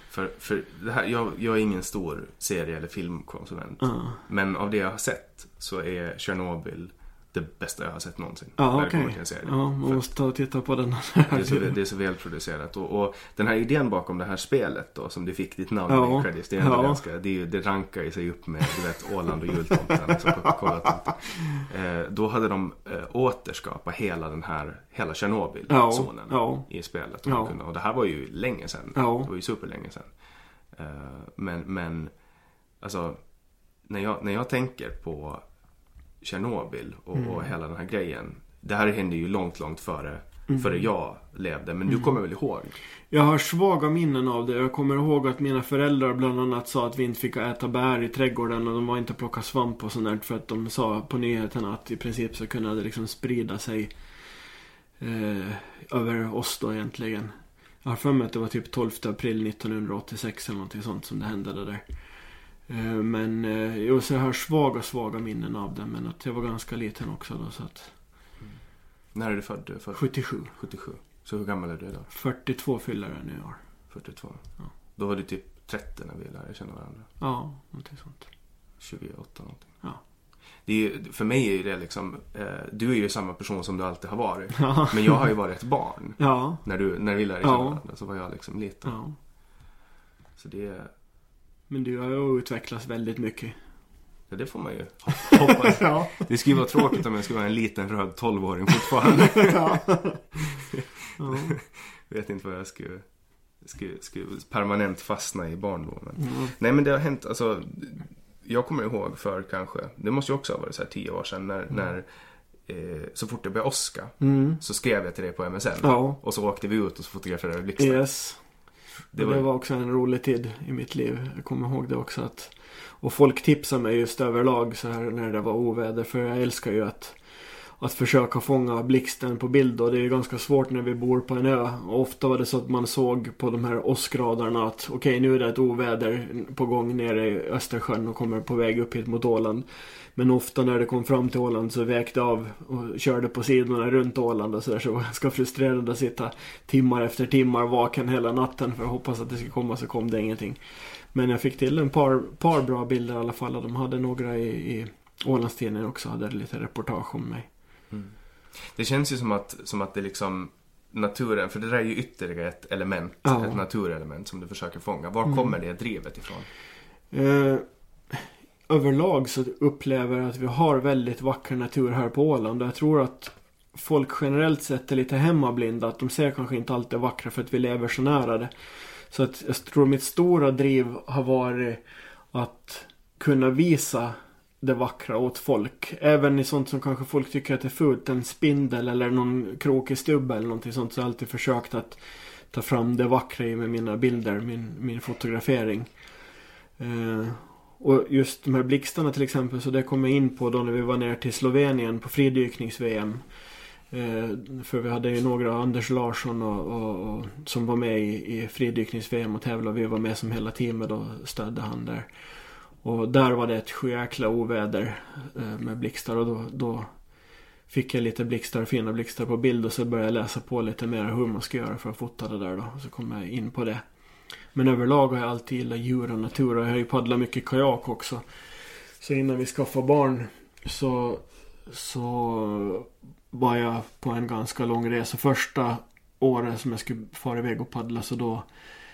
För, för det här, jag, jag är ingen stor serie eller filmkonsument. Uh. Men av det jag har sett så är Tjernobyl det bästa jag har sett någonsin. Ja, okej. Okay. Ja, man måste ta och titta på den. *laughs* det, är så, det är så välproducerat. Och, och, den här idén bakom det här spelet då, som du fick ditt namn ja. i credits, det är ändå ja. ganska, det, det rankar ju sig upp med, du vet, Åland och jultomten. *laughs* Eh, då hade de eh, återskapat hela den här, hela Tjernobyl-zonen ja. i spelet. Och, kunde, och det här var ju länge sedan. Det var ju superlänge sedan. Eh, men, men, alltså, när jag, när jag tänker på Tjernobyl och, mm. och hela den här grejen. Det här hände ju långt, långt före före jag levde. Men du kommer väl ihåg? Jag har svaga minnen av det. Jag kommer ihåg att mina föräldrar bland annat sa att vi inte fick äta bär i trädgården och de var inte plocka svamp och sånt där för att de sa på nyheterna att i princip så kunde det liksom sprida sig eh, över oss då egentligen. Jag har för mig att det var typ 12 april 1986 eller någonting sånt som det hände det där. Eh, men eh, så jag har svaga, svaga minnen av det. Men att jag var ganska liten också då så att När är du född? Är född 77. 77. Så hur gammal är du idag? 42 fyller jag nu i år. 42? Ja. Då var du typ 30 när vi lärde känna varandra. Ja, någonting sånt. 28 någonting. Ja. Det är, ju- för mig är det liksom, eh, du är ju samma person som du alltid har varit. Ja. Men jag har ju varit ett barn. Ja. När, du, när vi lärde känna Ja. varandra så var jag liksom liten. ja. Så det, Men du har ju utvecklats väldigt mycket. ja, det får man ju *laughs* hoppas. ja. Det skulle vara tråkigt om jag skulle vara en liten röd 12-åring fortfarande. *laughs* ja. ja. Vet inte vad jag skulle, skulle, skulle permanent fastna i barndomen. Mm. Nej men det har hänt, alltså. Jag kommer ihåg för kanske, det måste ju också ha varit så här tio år sedan när, när eh, så fort det började åska Mm. så skrev jag till dig på MSN. Ja. Och så åkte vi ut och så fotograferade vi blixtar. Yes. Det var- det var också en rolig tid i mitt liv. Jag kommer ihåg det också att Och folk tipsade mig just överlag så här när det var oväder. För jag älskar ju att att försöka fånga blixten på bild och det är ju ganska svårt när vi bor på en ö. Och ofta var det så att man såg på de här åskradarna att okej nu är det ett oväder på gång nere i Östersjön och kommer på väg upp hit mot Åland. Men ofta när det kom fram till Åland så vägde av och körde på sidorna runt Åland och sådär. Så *laughs* var ganska frustrerad att sitta timmar efter timmar vaken hela natten för att hoppas att det skulle komma så kom det ingenting. Men jag fick till en par, par bra bilder i alla fall och de hade några i, i Ålandstidningen också. Hade lite reportage om mig. Det känns ju som att, som att det liksom naturen, för det där är ju ytterligare ett element, Ja. Mm. ett naturelement som du försöker fånga. Var kommer det drivet ifrån? Eh, överlag så upplever jag att vi har väldigt vacker natur här på Åland. Och jag tror att folk generellt sett är lite hemmablinda. Att de ser kanske inte allt det vackra för att vi lever så nära det. Så att jag tror mitt stora driv har varit att kunna visa det vackra åt folk. Även i sånt som kanske folk tycker att är fult. En spindel eller någon krokig stubbe eller någonting sånt. Så har jag alltid försökt att ta fram det vackra i med mina bilder, min, min fotografering. Eh, och just de här blixtarna till exempel, så det kom jag in på då när vi var ner till Slovenien på fridyknings-VM. Eh, för vi hade ju några, Anders Larsson och, och, och som var med i, i fridyknings-VM och tävlade. Vi var med som hela teamet och stödde han där. Och där var det ett sjujäkla oväder eh, med blixtar och då, då fick jag lite blixtar, fina blixtar på bild och så började jag läsa på lite mer hur man ska göra för att fota det där då. Och så kom jag in på det. Men överlag har jag alltid gillat djur och natur och jag har ju paddlat mycket kajak också. Så innan vi skaffade barn så, så var jag på en ganska lång resa. Första året som jag skulle fara iväg och paddla så då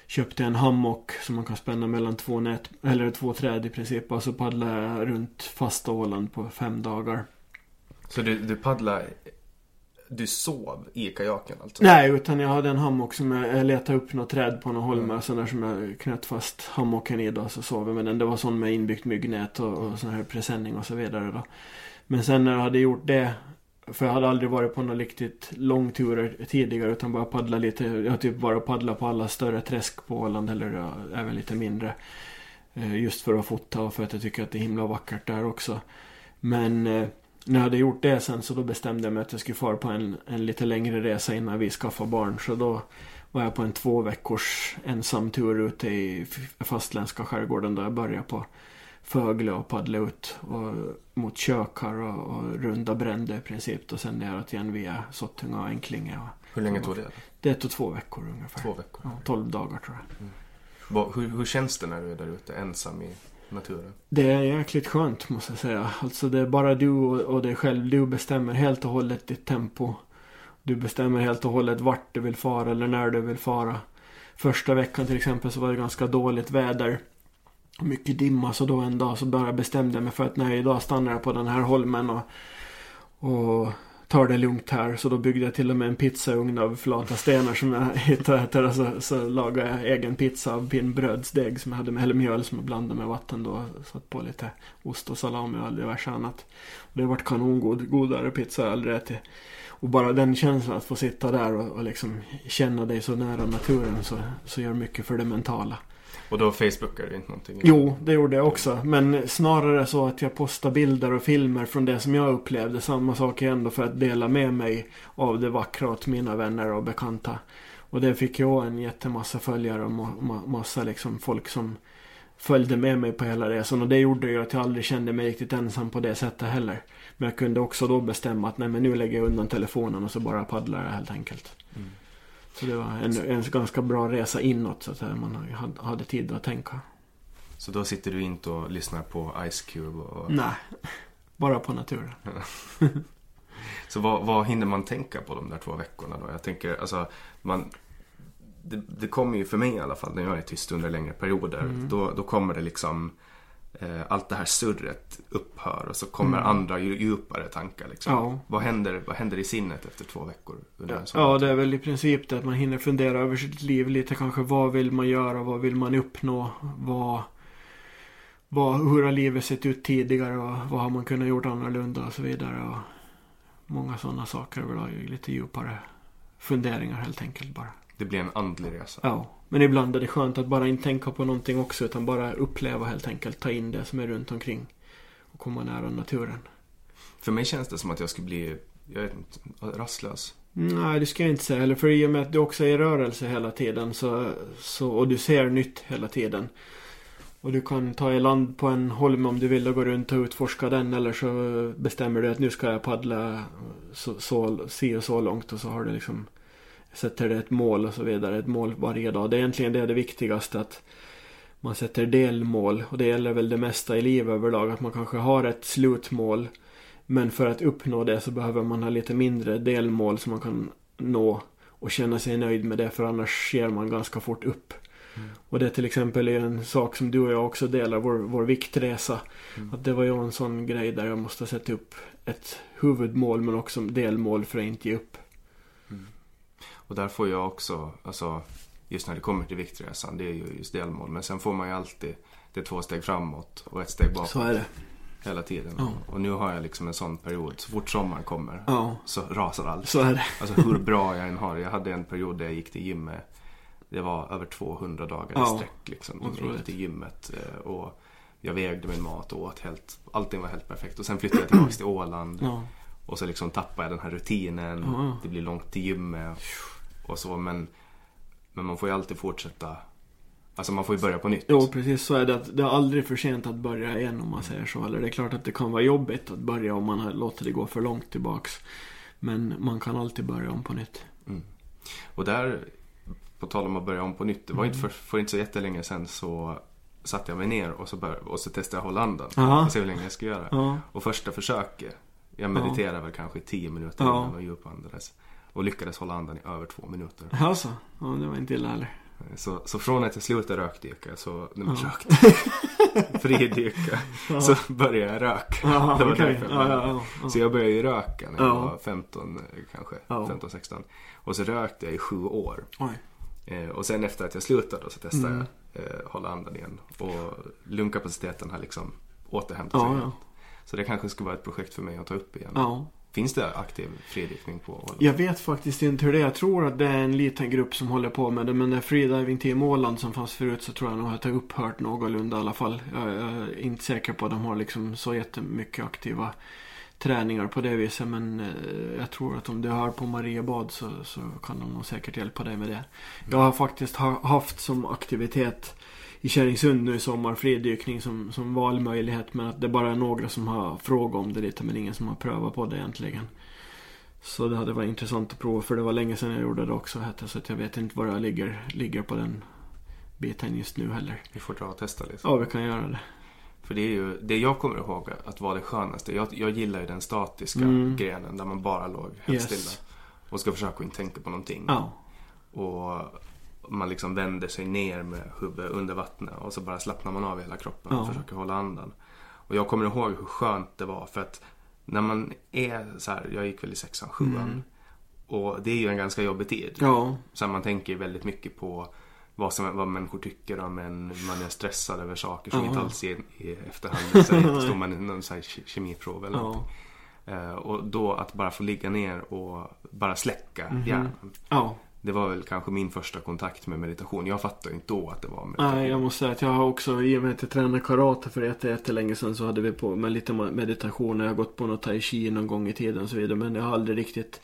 köpte jag en hammock som man kan spänna mellan två, nät, eller två träd i princip. Och så paddlade jag runt fasta Åland på fem dagar. Så du, du paddlar, du sov i kajaken alltså? Nej, utan jag hade en hammock som jag, jag letade upp något träd på någon holme. Sån där som jag knöt fast hammocken i då. Så sov jag med den. Det var sån med inbyggt myggnät och, och sån här presenning och så vidare då. Men sen när jag hade gjort det. För jag hade aldrig varit på några riktigt långturer tidigare. Utan bara paddla lite. Jag har typ bara paddlat på alla större träsk på Åland. Eller ja, även lite mindre. Eh, Just för att fota och för att jag tycker att det är himla vackert där också. Men eh, när jag hade gjort det sen så då bestämde jag mig att jag skulle fara på en, en lite längre resa innan vi skaffade barn. Så då var jag på en två veckors ensam tur ute i fastländska skärgården där jag började på Fögle och paddla ut och, mot Kökar och, och runda Brände i princip. Och sen neråt igen via Sottunga och Enklinge. Och, Hur länge tog det? det tog två veckor ungefär. Två veckor? Ja, 12 dagar tror jag. Vad- Hur, hur känns det när du är där ute ensam i naturen? Det är jäkligt skönt måste jag säga. Alltså det är bara du och, dig själv. Du bestämmer helt och hållet ditt tempo. Du bestämmer helt och hållet vart du vill fara eller när du vill fara. Första veckan till exempel så var det ganska dåligt väder. Mycket dimma så då en dag så bara bestämde jag mig för att nej idag stannar jag på den här holmen och, och tar det lugnt här. Så då byggde jag till och med en pizzaugn av flata stenar som jag *laughs* hittade. äter. Alltså, så, så lagade jag egen pizza av pinnbrödsdeg som jag hade med, eller mjöl som jag blandade med vatten då. Satt på lite ost och salami och diverse annat. Och det vart kanongod. Godare pizza jag aldrig ätit. Och bara den känslan att få sitta där och, och liksom känna dig så nära naturen så, så gör mycket för det mentala. Och då Facebookar du inte någonting? Jo, det gjorde jag också. Men snarare så att jag postar bilder och filmer från det som jag upplevde. Samma sak ändå för att dela med mig av det vackra åt mina vänner och bekanta. Och det fick jag en jättemassa följare och ma massa liksom folk som följde med mig på hela resan. Och det gjorde ju att jag aldrig kände mig riktigt ensam på det sättet heller. Men jag kunde också då bestämma att nej men nu lägger jag undan telefonen och så bara paddlar jag helt enkelt. Mm. Så det var en, en ganska bra resa inåt så att säga. Man hade tid att tänka. Så då sitter du inte och lyssnar på Ice Cube? Och... Nej, bara på naturen. så vad, vad hinner man tänka på de där två veckorna då? Jag tänker, alltså, man, det, det kommer ju för mig i alla fall när jag är tyst under längre perioder. Mm. Då, då kommer det liksom eh, allt det här surret upphör och så kommer mm. andra djupare tankar. Liksom. Ja. Vad, händer, vad händer i sinnet efter två veckor? ja, ja det är väl i princip det att man hinner fundera över sitt liv lite kanske. Vad vill man göra? Vad vill man uppnå? Vad, vad, hur har livet sett ut tidigare? Och vad har man kunnat gjort annorlunda och så vidare. Och många sådana saker. Väl, lite djupare funderingar helt enkelt bara. Det blir en andlig resa. Ja. Men ibland är det skönt att bara inte tänka på någonting också. Utan bara uppleva helt enkelt. Ta in det som är runt omkring. Komma nära naturen. För mig känns det som att jag skulle bli, jag vet inte, rastlös. Nej, det ska jag inte säga heller. För i och med att du också är i rörelse hela tiden. Så, så, och du ser nytt hela tiden. Och du kan ta i land på en holm om du vill och gå runt och utforska den. Eller så bestämmer du att nu ska jag paddla så, så, si och så långt. Och så har du liksom sätter det ett mål och så vidare. Ett mål varje dag. Det är egentligen det, det viktigaste att man sätter delmål. Och det gäller väl det mesta i livet överlag. Att man kanske har ett slutmål. Men för att uppnå det så behöver man ha lite mindre delmål som man kan nå. Och känna sig nöjd med det. För annars ger man ganska fort upp. Mm. Och det till exempel är en sak som du och jag också delar. Vår, vår viktresa. Mm. Att det var ju en sån grej där jag måste sätta upp ett huvudmål men också delmål för att inte ge upp. Och där får jag också, alltså just när det kommer till viktresan, det är ju just delmål. Men sen får man ju alltid, det är två steg framåt och ett steg bakåt. Så är det. Hela tiden. Ja. Och nu har jag liksom en sån period, så fort sommaren kommer ja. så rasar allt. Så är det. Alltså hur bra jag än har. Jag hade en period där jag gick till gymmet. Det var över 200 dagar ja. i sträck liksom. Jag gick till gymmet eh, och jag vägde min mat och åt helt, allting var helt perfekt. Och sen flyttade jag tillbaka till Åland. Ja. Och så liksom tappade jag den här rutinen. Ja. Det blir långt till gymmet och så men, men man får ju alltid fortsätta Alltså man får ju börja på nytt. Jo precis så är det. Att det är aldrig för sent att börja igen om man säger så. Eller det är klart att det kan vara jobbigt att börja om man har låtit det gå för långt tillbaks. Men man kan alltid börja om på nytt. Mm. Och där, på tal om att börja om på nytt. Det var mm. inte för, för inte så jättelänge sedan så satte jag mig ner och så, bör, och så testade jag hålla andan. Aha. Och se hur länge jag ska göra. Aha. Och första försöket, jag mediterade ja. väl kanske i tio minuter innan och djupandades. Och lyckades hålla andan i över två minuter. Alltså, ja det var inte illa heller. Så, så från att jag slutade rökdyka så, nej men ja. rökte, *laughs* fridyka, ja. så började jag röka. Aha, det var okay. ja, ja, ja, Så jag började ju röka när jag var 15 kanske, 15-16. Och så rökte jag i sju år. Eh, och sen efter att jag slutade så testade mm. jag eh, hålla andan igen. Och lungkapaciteten har liksom återhämtat sig. Så det kanske skulle vara ett projekt för mig att ta upp igen. Finns det aktiv fridykning på Åland? Jag vet faktiskt inte hur det är. Jag tror att det är en liten grupp som håller på med det. Men när freediving team Åland som fanns förut så tror jag nog att det har upphört någorlunda i alla fall. Jag, är inte säker på att de har liksom så jättemycket aktiva träningar på det viset. Men eh, jag tror att om du hör på Mariebad så, så kan de nog säkert hjälpa dig med det. Jag har faktiskt haft som aktivitet i Kärringsund nu i sommar fridykning som, som valmöjlighet. Men att det bara är några som har frågat om det lite men ingen som har prövat på det egentligen. Så det hade varit intressant att prova för det var länge sedan jag gjorde det också. Så att jag vet inte var jag ligger, ligger på den biten just nu heller. Vi får dra och testa lite. Ja, vi kan göra det. För det är ju, det jag kommer ihåg att var det skönaste. Jag, jag gillar ju den statiska mm. grenen där man bara låg helt yes. stilla. Och ska försöka inte tänka på någonting. Ja. Och man liksom vänder sig ner med huvudet under vattnet och så bara slappnar man av hela kroppen och försöker hålla andan. Och jag kommer ihåg hur skönt det var för att när man är så här, jag gick väl i sexan, sjuan. Mm. Och det är ju en ganska jobbig tid. Ja. Så man tänker väldigt mycket på vad, som, vad människor tycker om en. Man är stressad över saker som ja. inte alls är i efterhand. Så står man i någon så här kemiprov eller ja. Eh, och då att bara få ligga ner och bara släcka Mhm. hjärnan. Ja. Det var väl kanske min första kontakt med meditation. Jag fattade inte då att det var meditation. Nej, jag måste säga att jag har också, i och med att jag tränade karate för jätte- jättelänge sedan så hade vi på med lite meditation. Jag har gått på något tai chi någon gång i tiden och så vidare. Men jag har aldrig riktigt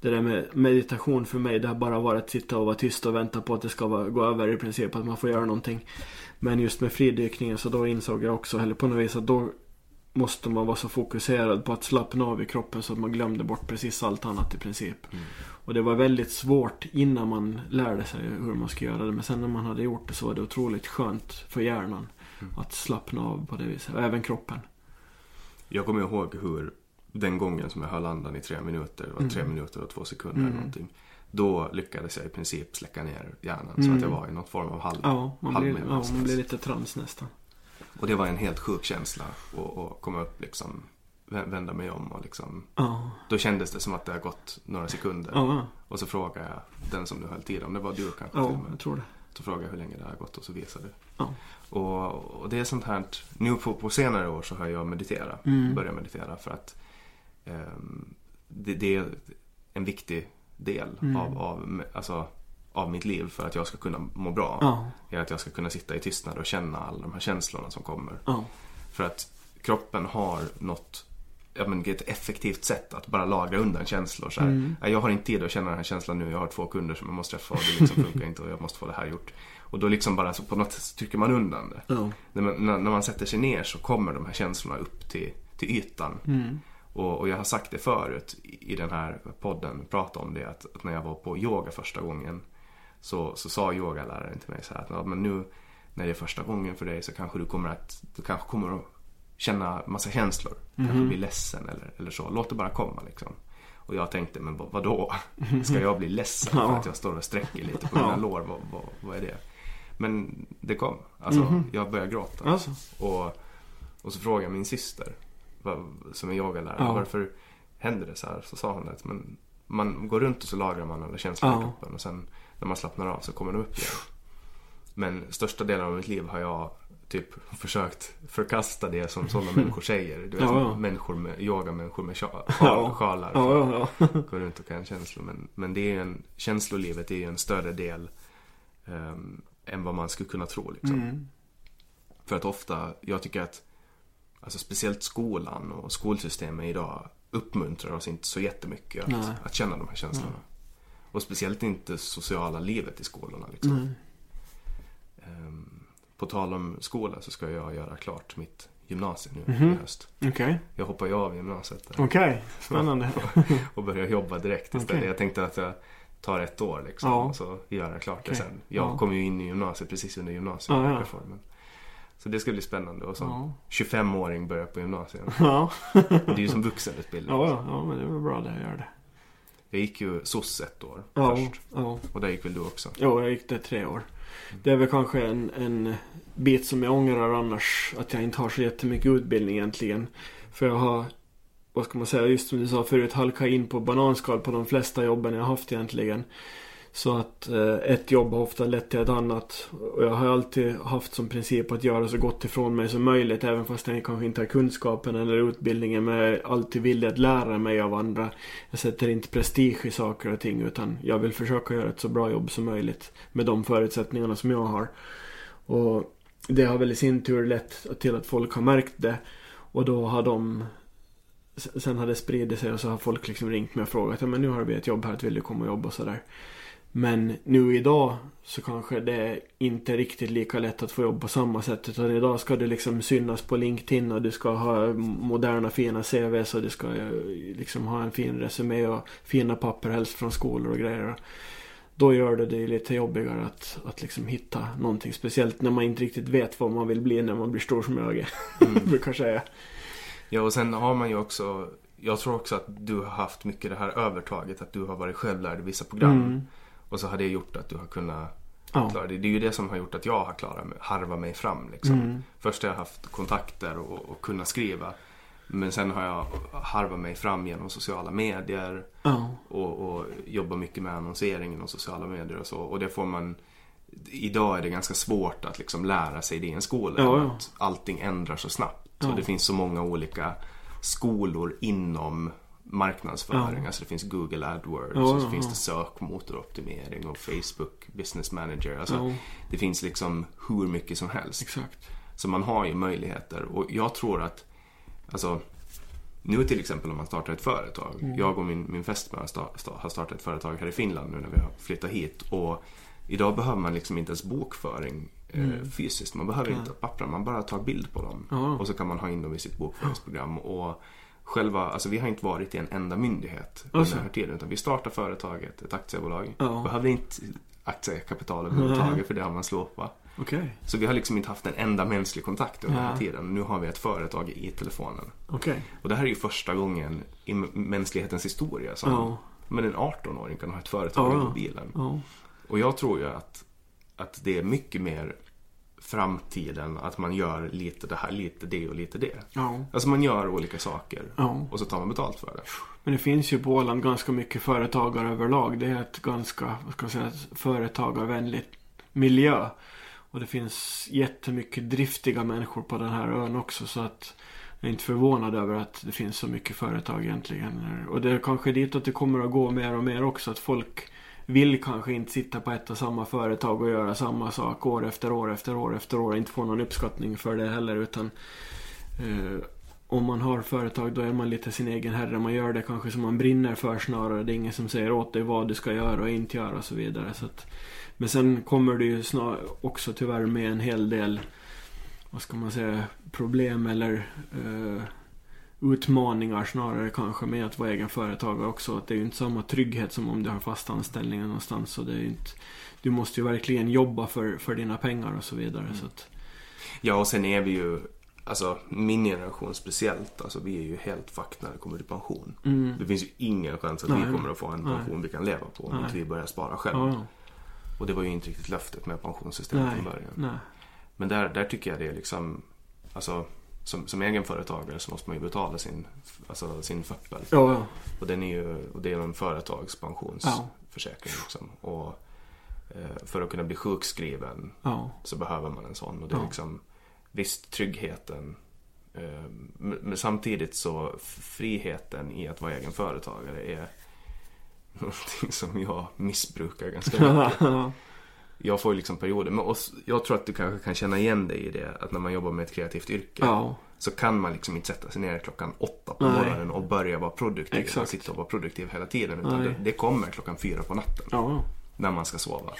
det där med meditation för mig, det har bara varit att sitta och vara tyst och vänta på att det ska vara, gå över i princip, att man får göra någonting. Men just med fridykningen så då insåg jag också, eller på något vis att då måste man vara så fokuserad på att slappna av i kroppen så att man glömde bort precis allt annat i princip. Och det var väldigt svårt innan man lärde sig hur man ska göra det. Men sen när man hade gjort det så var det otroligt skönt för hjärnan att slappna av på det viset. Och även kroppen. Jag kommer ihåg hur den gången som jag höll andan i tre minuter, det var Mm. tre minuter och två sekunder eller någonting. Då lyckades jag i princip släcka ner hjärnan så Mm. att jag var i någon form av halv, Ja, man blir, ja, man blir lite trans nästan. Och det var en helt sjuk känsla att komma upp liksom, vända mig om och liksom. Ja, Då kändes det som att det har gått några sekunder. ja, Och så frågade jag den som nu höll tid, om det var du kanske med. jag tror det. Så frågade jag hur länge det har gått och så visade det. Ja. Och, och det är sånt här, nu på, på senare år så har jag mediterat, Mm. börjat meditera för att ehm, det, det är en viktig del Mm. av, av, alltså, av mitt liv för att jag ska kunna må bra. Ja, Är att jag ska kunna sitta i tystnad och känna alla de här känslorna som kommer. För att kroppen har något Ja, men ett effektivt sätt att bara lagra undan känslor. Så. Mm. "Nej, Jag har inte tid att känna den här känslan nu. Jag har två kunder som jag måste träffa och det liksom *laughs* funkar inte och jag måste få det här gjort. Och då liksom bara så på något sätt trycker man undan det. ja. När man, när, man sätter sig ner så kommer de här känslorna upp till, till ytan. Mm. Och, och jag har sagt det förut i, den här podden, prata om det, att, att när jag var på yoga första gången så, så sa yogaläraren till mig så här att men nu när det är första gången för dig så kanske du kommer att, du kanske kommer att känna massa känslor. Kanske bli ledsen eller, eller så. Låt det bara komma liksom. Och jag tänkte, men vad, vadå? Ska jag bli ledsen för att jag står och sträcker lite på mina lår? Vad, vad, vad är det? Men det kom. Alltså, Mhm. jag började gråta. Alltså. Och, och så frågade min syster, som är yogalärare, Ja. varför händer det så här? Så sa hon att men, man går runt och så lagrar man alla känslor i Ja. kroppen och sen när man slappnar av så kommer de upp igen. Men största delen av mitt liv har jag typ försökt förkasta det som sådana *laughs* människor säger. Du vet, Ja, ja. människor med, yogamänniskor med sja- Ja. sjal, sjalar. Ja, ja. *laughs* Går runt och kan känslor. Men, men det är en, känslolivet är ju en större del ehm, än vad man skulle kunna tro. Liksom. Mm. För att ofta, jag tycker att alltså speciellt skolan och skolsystemet idag uppmuntrar oss inte så jättemycket Nej. att, att känna de här känslorna. Och speciellt inte sociala livet i skolorna. Liksom. Nej. Ehm, på tal om skola så ska jag göra klart mitt gymnasium nu Mhm. i höst. Okej, Jag hoppar ju av gymnasiet okej. *laughs* Spännande. *laughs* och börjar jobba direkt istället. Okej. Jag tänkte att jag tar ett år liksom Ja. och så gör jag klart det sen. Jag Ja. kom ju in i gymnasiet precis under Ja, ja. gymnasiereformen. Så det ska bli spännande och som Ja. 25-åring börja på gymnasiet. Ja. Det är ju som vuxenutbildning. *laughs* Ja, ja, men det var bra det, jag gör det. Jag gick ju SOS ett år Ja, först. ja. Och där gick väl du också? Jo, jag gick där tre år. Det är väl kanske en, en bit som jag ångrar annars. Att jag inte har så jättemycket utbildning egentligen. För jag har, vad ska man säga, just som du sa förut, halkat in på bananskal på de flesta jobben jag haft egentligen. Så att eh, ett jobb har ofta lett till ett annat. Och jag har alltid haft som princip att göra så gott ifrån mig som möjligt. Även fast jag kanske inte har kunskapen eller utbildningen. Men jag är alltid villig att lära mig av andra. Jag sätter inte prestige i saker och ting. Utan jag vill försöka göra ett så bra jobb som möjligt. Med de förutsättningarna som jag har. Och det har väl i sin tur lett till att folk har märkt det. Och då har de Sen har det spridit sig och så har folk liksom ringt mig och frågat ja, men nu har vi ett jobb här, vill du komma och jobba och sådär. Men nu idag så kanske det inte är riktigt lika lätt att få jobb på samma sätt. Utan idag ska det liksom synas på LinkedIn och du ska ha moderna fina CVs och du ska eh, liksom ha en fin resumé och fina papper helst från skolor och grejer. Då gör det det lite jobbigare att, att liksom hitta någonting. Speciellt när man inte riktigt vet vad man vill bli när man blir stor som jag är. Mm. *laughs* brukar säga. Ja, och sen har man ju också Jag tror också att du har haft mycket det här övertaget. Att du har varit självlärd i vissa program. Mm. Och så har det gjort att du har kunnat Ja. klara det. Det är ju det som har gjort att jag har klarat mig, harva mig fram liksom. Mm. Först har jag haft kontakter och, och kunnat skriva. Men sen har jag harvat mig fram genom sociala medier. Ja. och, och jobbar mycket med annonseringen och sociala medier och så. Och det får man Idag är det ganska svårt att liksom lära sig det i en skola. Ja, ja. Att allting ändrar så snabbt. Och det finns så många olika skolor inom marknadsföring. Ja. Alltså det finns Google AdWords Ja, och så ja, finns det sökmotoroptimering och Facebook Business Manager. Alltså. Det finns liksom hur mycket som helst. Exakt. Så man har ju möjligheter och jag tror att, alltså nu till exempel om man startar ett företag. Mm. Jag och min, min fästmö har sta- sta- har startat ett företag här i Finland nu när vi har flyttat hit. Och idag behöver man liksom inte ens bokföring eh, fysiskt. Man behöver inte ha papper, man bara tar bild på dem. Mm. Och så kan man ha in dem i sitt bokföringsprogram. Och själva, alltså vi har inte varit i en enda myndighet under Alltså. den här tiden. Utan vi startar företaget, ett aktiebolag. Ja. Behövde inte aktiekapital överhuvudtaget för det har man slopat. Okej. Så vi har liksom inte haft en enda mänsklig kontakt under den här Ja. tiden. Nu har vi ett företag i telefonen. Okej. Och det här är ju första gången i mänsklighetens historia som Ja. men en 18-åring kan ha ett företag i Ja. mobilen. Ja. Och jag tror ju att, att det är mycket mer framtiden att man gör lite det här, lite det och lite det. Ja. Alltså man gör olika saker Ja. och så tar man betalt för det. Men det finns ju på Åland ganska mycket företagare överlag. Det är ett ganska, vad ska jag säga, företagarvänligt miljö. Och det finns jättemycket driftiga människor på den här ön också. Så att jag är inte förvånad över att det finns så mycket företag egentligen. Och det är kanske dit att det kommer att gå mer och mer också. Att folk vill kanske inte sitta på ett och samma företag och göra samma sak år efter år efter år efter år. Och inte få någon uppskattning för det heller. Utan eh, om man har företag då är man lite sin egen herre. Man gör det kanske som man brinner för snarare. Det är ingen som säger åt dig vad du ska göra och inte göra och så vidare. Så att, men sen kommer det ju snar, också tyvärr med en hel del, vad ska man säga, problem eller eh, utmaningar snarare kanske med att vara egen företagare också. Att det är ju inte samma trygghet som om du har fast anställning någonstans. Så det är inte, du måste ju verkligen jobba för, för dina pengar och så vidare. Så att, Ja och sen är vi ju, alltså min generation speciellt, alltså vi är ju helt fucked när det kommer till pension. mm, Det finns ju ingen chans att Nej. vi kommer att få en Nej. pension vi kan leva på om Nej. inte vi börjar spara själv. ja. Och det var ju inte riktigt löftet med pensionssystemet Nej, från början. nej. Men där, där tycker jag det är liksom, alltså som, som egenföretagare så måste man ju betala sin, alltså sin föppel. Ja, ja. Och, den är ju, och det är en företagspensionsförsäkring. Liksom. Och, eh, för att kunna bli sjukskriven ja. så behöver man en sån. Och det är Ja. liksom, visst tryggheten. Eh, men, men samtidigt så friheten i att vara egen företagare är *laughs* någonting som jag missbrukar ganska *laughs* mycket. Ja. Jag får ju liksom perioder. Men jag tror att du kanske kan känna igen dig i det. Att när man jobbar med ett kreativt yrke. ja. Så kan man liksom inte sätta sig ner klockan åtta på Nej. morgonen och börja vara produktiv. Exakt. Och sitta och vara produktiv hela tiden. Utan det, det kommer klockan fyra på natten. ja. När man ska sova.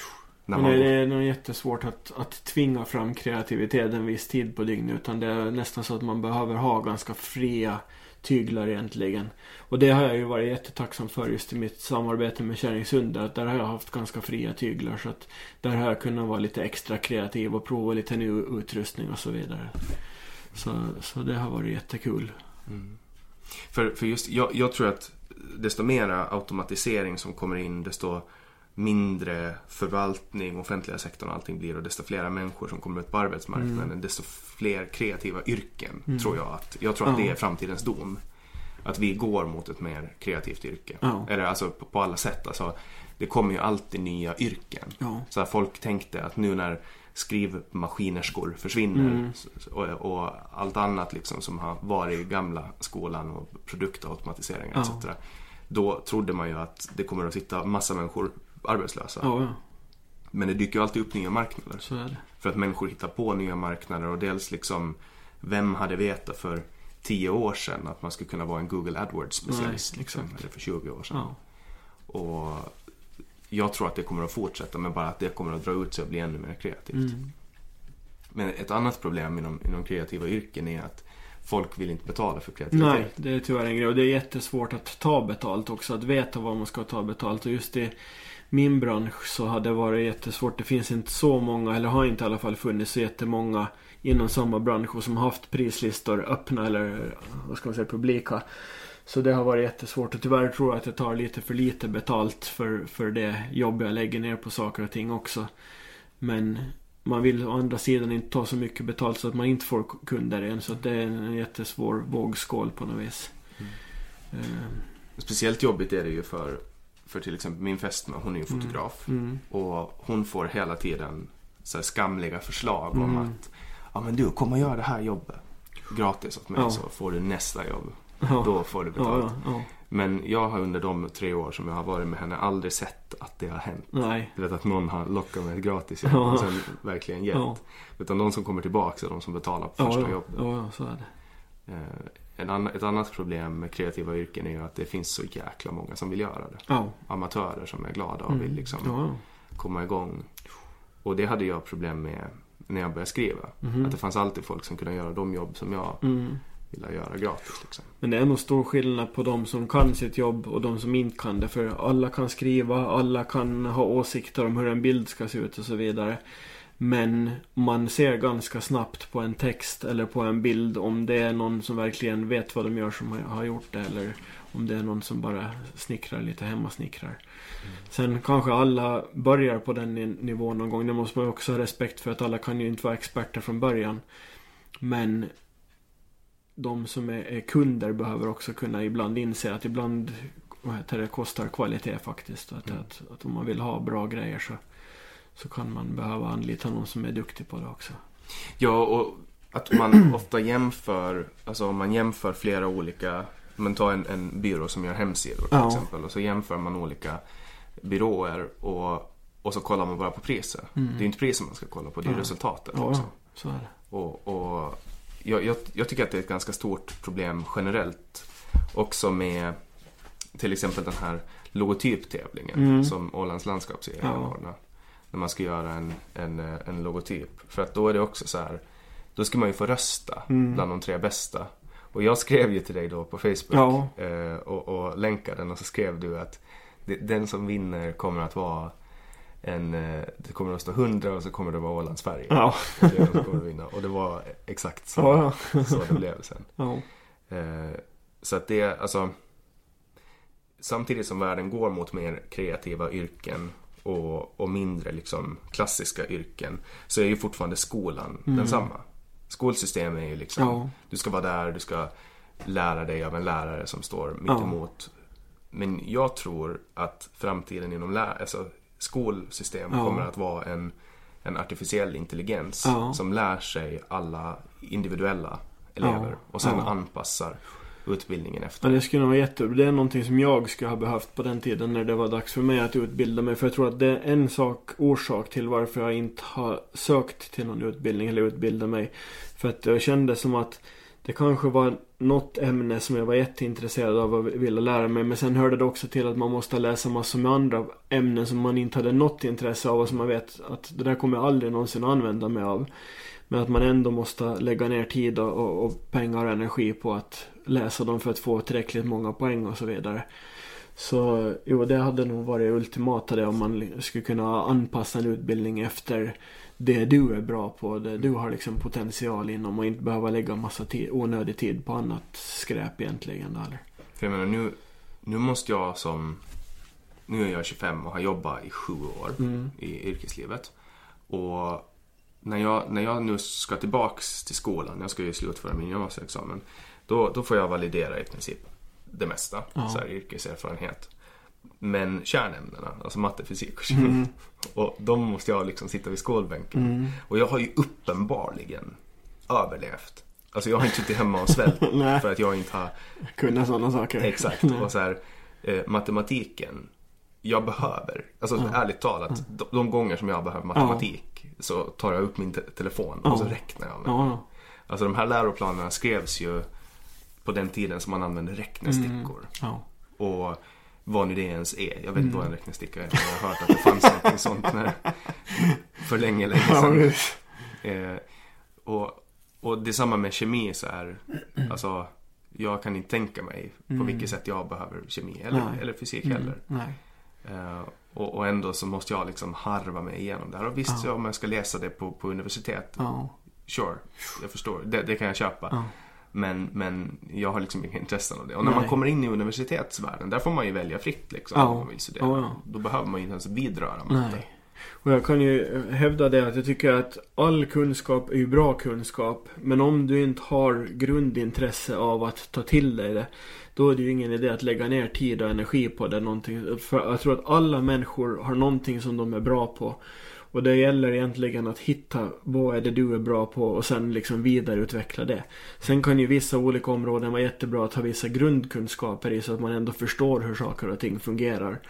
När Men man det är nog jättesvårt att, att tvinga fram kreativitet en viss tid på dygnet. Utan det är nästan så att man behöver ha ganska fria tyglar egentligen. Och det har jag ju varit jättetacksam för just i mitt samarbete med Kärringshund. Att där har jag haft ganska fria tyglar. Så att där har jag kunnat vara lite extra kreativ och prova lite ny utrustning och så vidare. Så, så det har varit jättekul. Mm. För, för just, jag, jag tror att desto mera automatisering som kommer in, desto mindre förvaltning, offentliga sektorn och allting blir och desto fler människor som kommer ut på arbetsmarknaden, Mm. desto fler kreativa yrken Mm. tror jag att. Jag tror att Ja. det är framtidens dom. Att vi går mot ett mer kreativt yrke. Ja. Eller alltså på, på alla sätt. Alltså, det kommer ju alltid nya yrken. Ja. Så folk tänkte att nu när skrivmaskinerskor försvinner Mm. och, och allt annat liksom som har varit i gamla skolan och produktautomatiseringar Ja. etc. Då trodde man ju att det kommer att sitta massa människor arbetslösa. Ja, ja. Men det dyker ju alltid upp nya marknader. Så är det. För att människor hittar på nya marknader och dels liksom Vem hade vetat för 10 år sedan att man skulle kunna vara en Google AdWords specialist? Nej, liksom, eller för 20 år sedan. Ja. Och jag tror att det kommer att fortsätta men bara att det kommer att dra ut sig och bli ännu mer kreativt. Mm. Men ett annat problem inom, inom kreativa yrken är att folk vill inte betala för kreativitet. Nej, det är tyvärr en grej. Och det är jättesvårt att ta betalt också. Att veta vad man ska ta betalt. Och just i min bransch så har det varit jättesvårt. Det finns inte så många, eller har inte i alla fall funnits så jättemånga inom samma bransch och som har haft prislistor öppna eller vad ska man säga publika. Så det har varit jättesvårt och tyvärr tror jag att jag tar lite för lite betalt för, för det jobb jag lägger ner på saker och ting också. Men man vill å andra sidan inte ta så mycket betalt så att man inte får kunder än. Så det är en jättesvår vågskål på något vis. Eh, Speciellt jobbigt är det ju för, för till exempel min fästmö, hon är ju fotograf. Mm. Och hon får hela tiden så skamliga förslag om Mm. att Ja men du, kom och gör det här jobbet gratis åt mig Ja. så får du nästa jobb. Ja. då får du betalt. ja. Men jag har under de tre år som jag har varit med henne aldrig sett att det har hänt. Nej. Du vet att någon har lockat med ett gratis jobb och sen verkligen gett. Utan de som kommer tillbaka är de som betalar på första jobbet. ja, ja, så är det. En annan, ett annat problem med kreativa yrken är ju att det finns så jäkla många som vill göra det. Ja. Amatörer som är glada och Mm. vill liksom ja. komma igång. Och det hade jag problem med när jag började skriva. Mhm. Att det fanns alltid folk som kunde göra de jobb som jag Mm. ville göra gratis. Liksom. Men det är nog stor skillnad på de som kan sitt jobb och de som inte kan det. För alla kan skriva, alla kan ha åsikter om hur en bild ska se ut och så vidare. Men man ser ganska snabbt på en text eller på en bild om det är någon som verkligen vet vad de gör som har- gjort det. Eller om det är någon som bara snickrar lite hemmasnickrar. Sen kanske alla börjar på den ni- nivån någon gång. Det måste man också ha respekt för att alla kan ju inte vara experter från början. Men de som är, är kunder behöver också kunna ibland inse att ibland vad heter det, kostar kvalitet faktiskt. Att, Mm. att, att om man vill ha bra grejer så, så kan man behöva anlita någon som är duktig på det också. Ja, och att man *clears throat* ofta jämför, alltså om man jämför flera olika, men ta en, en byrå som gör hemsidor till Ja. exempel. Och så jämför man olika byråer och, och så kollar man bara på priset. Det är inte priset man ska kolla på, det är Ja. resultatet Ja, också. så är det. Och, och jag, jag, jag tycker att det är ett ganska stort problem generellt. Också med till exempel den här logotyptävlingen Mm. som Ålands landskapsregering Ja. ordnar. När man ska göra en, en, eh, en logotyp. För att då är det också så här, då ska man ju få rösta Mm. bland de tre bästa. Och jag skrev ju till dig då på Facebook Ja. eh, och, och länkade den och så skrev du att det, den som vinner kommer att vara en, eh, det kommer att stå 100 och så kommer det vara Ålands färger. Ja, Det som kommer att vinna. Och det var exakt så, ja, ja. så det blev sen. ja. Eh, så att det, alltså. Samtidigt som världen går mot mer kreativa yrken och, och mindre liksom klassiska yrken så är ju fortfarande skolan densamma. Skolsystemet är ju liksom, Ja. du ska vara där, du ska lära dig av en lärare som står mitt Ja. emot. Men jag tror att framtiden inom lä- alltså, skolsystem Ja. kommer att vara en, en artificiell intelligens Ja. som lär sig alla individuella elever och sen anpassar utbildningen Ja, efter. det skulle nog vara jättebra. Det är någonting som jag skulle ha behövt på den tiden när det var dags för mig att utbilda mig. För jag tror att det är en sak, orsak till varför jag inte har sökt till någon utbildning eller utbilda mig. För att jag kände som att det kanske var något ämne som jag var jätteintresserad av och ville lära mig. Men sen hörde det också till att man måste läsa massor med andra ämnen som man inte hade något intresse av och som man vet att det där kommer jag aldrig någonsin använda mig av. Men att man ändå måste lägga ner tid och, och pengar och energi på att läsa dem för att få tillräckligt många poäng och så vidare. Så jo, det hade nog varit ultimata det om man skulle kunna anpassa en utbildning efter det du är bra på, det du har liksom potential inom och inte behöva lägga massa tid, onödig tid på annat skräp egentligen. Eller? För jag menar nu, nu måste jag som, nu är jag 25 och har jobbat i sju år Mm. i yrkeslivet. Och när jag, när jag nu ska tillbaks till skolan, jag ska ju slutföra min gymnasieexamen. Då, då får jag validera i princip det mesta, Ja. så här yrkeserfarenhet. Men kärnämnena, alltså matte, fysik och kemi. Mm. Och de måste jag liksom sitta vid skolbänken. Och jag har ju uppenbarligen överlevt. Alltså jag har inte suttit hemma och svält *laughs* för att jag inte har Kunna sådana saker. Exakt. Och så här, eh, matematiken. Jag behöver, alltså ärligt talat, de, de gånger som jag behöver matematik så tar jag upp min te- telefon och så räknar jag. Med. Alltså de här läroplanerna skrevs ju på den tiden som man använde räknestickor. ja. Och vad nu det ens är. Jag vet Mm. inte vad en räknesticka är. men Jag har hört att det fanns någonting sånt när, *laughs* för länge, länge Ja, sedan. visst. Eh, och, och det är samma med kemi så här. Alltså, jag kan inte tänka mig på vilket sätt jag behöver kemi eller, Mm. Nej. eller fysik Mm, heller. Eh, och, och ändå så måste jag liksom harva mig igenom det här. Och visst, Ja. ja. om jag ska läsa det på, på universitet, Ja. sure, jag förstår. Det, det kan jag köpa. Ja. Men, men jag har liksom inga intressen av det. Och när Nej. man kommer in i universitetsvärlden, där får man ju välja fritt liksom. Ja. Om man vill studera. Ja, ja. Då behöver man ju inte ens vidröra mot det. Nej. Och jag kan ju hävda det att jag tycker att all kunskap är ju bra kunskap. Men om du inte har grundintresse av att ta till dig det. Då är det ju ingen idé att lägga ner tid och energi på det. Någonting. För jag tror att alla människor har någonting som de är bra på. Och det gäller egentligen att hitta vad är det du är bra på och sen liksom vidareutveckla det. Sen kan ju vissa olika områden vara jättebra att ha vissa grundkunskaper i så att man ändå förstår hur saker och ting fungerar.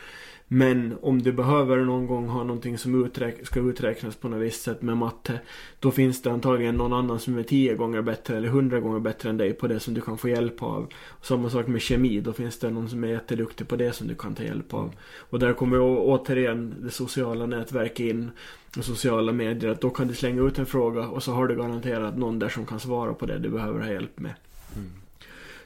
Men om du behöver någon gång ha någonting som uträk ska uträknas på något visst sätt med matte. Då finns det antagligen någon annan som är tio gånger bättre eller hundra gånger bättre än dig på det som du kan få hjälp av. Samma sak med kemi. Då finns det någon som är jätteduktig på det som du kan ta hjälp av. Och där kommer återigen det sociala nätverket in. Och sociala medier. Att då kan du slänga ut en fråga och så har du garanterat någon där som kan svara på det du behöver ha hjälp med. Mm.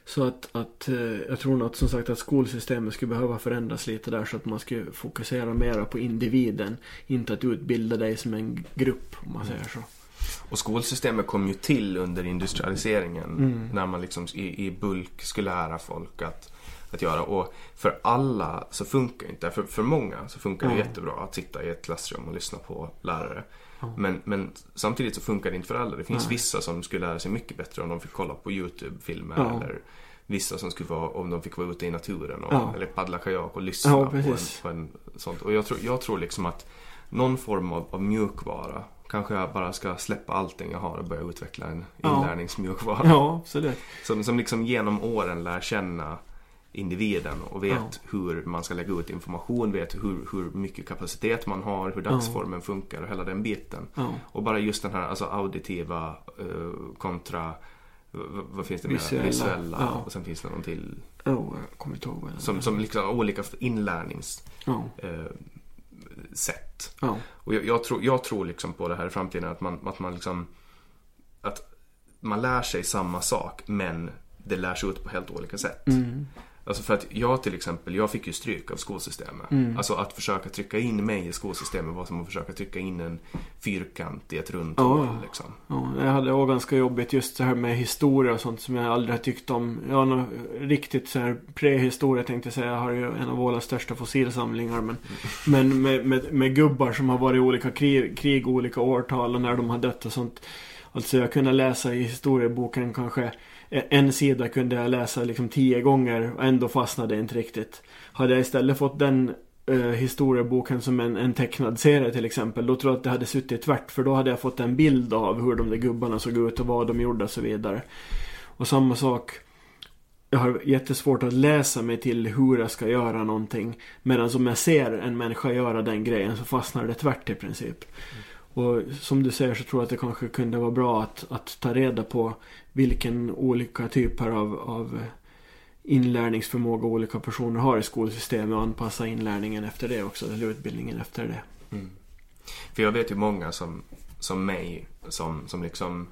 Så att, att eh, jag tror nog att som sagt att skolsystemet skulle behöva förändras lite där så att man skulle fokusera mera på individen. Inte att utbilda dig som en grupp om man säger så. Och skolsystemet kom ju till under industrialiseringen mm. när man liksom i, i bulk skulle lära folk att, att göra. Och för alla så funkar inte För, för många så funkar det jättebra att sitta i ett klassrum och lyssna på lärare. Men, men samtidigt så funkar det inte för alla. Det finns Nej. vissa som skulle lära sig mycket bättre om de fick kolla på YouTube-filmer. Ja. Eller vissa som skulle vara om de fick vara ute i naturen. Och. Eller paddla kajak och lyssna på, en, på en sånt. Och jag tror, jag tror liksom att någon form av, av mjukvara Kanske jag bara ska släppa allting jag har och börja utveckla en inlärningsmjukvara. Ja, absolut. Som, som liksom genom åren lär känna individen och vet ja. hur man ska lägga ut information, vet hur, hur mycket kapacitet man har, hur dagsformen ja. funkar och hela den biten. Ja. Och bara just den här alltså auditiva uh, kontra vad finns det Visuella. mer? Visuella. Och sen finns det någon till. Oh, jag kommer inte ihåg. Som, som liksom olika inlärningssätt. Uh, uh, och jag, jag, tror, jag tror liksom på det här i framtiden att man, att man liksom att man lär sig samma sak men det lärs ut på helt olika sätt. Mm. Alltså för att jag till exempel, jag fick ju stryk av skolsystemet. Mm. Alltså att försöka trycka in mig i skolsystemet var som att försöka trycka in en fyrkant i ett runt hål. Oh. Liksom. Ja, jag hade också ganska jobbigt just det här med historia och sånt som jag aldrig har tyckt om. Jag har nog riktigt så här prehistoria tänkte jag säga. Jag har ju en av våra största fossilsamlingar. Men, mm. men med, med, med, gubbar som har varit i olika krig, krig olika årtal och när de har dött och sånt. Alltså jag kunde läsa i historieboken kanske Eh, en sida kunde jag läsa liksom tio gånger och ändå fastnade inte riktigt. Hade jag istället fått den eh, historieboken som en, en tecknad serie till exempel. Då tror jag att det hade suttit tvärt. För då hade jag fått en bild av hur de där gubbarna såg ut och vad de gjorde och så vidare. Och samma sak. Jag har jättesvårt att läsa mig till hur jag ska göra någonting. Medan om jag ser en människa göra den grejen så fastnar det tvärt i princip. Mm. Och som du säger så tror jag att det kanske kunde vara bra att, att ta reda på vilken olika typer av, av inlärningsförmåga olika personer har i skolsystemet och anpassa inlärningen efter det också, eller utbildningen efter det. Mm. För jag vet ju många som, som mig som, som liksom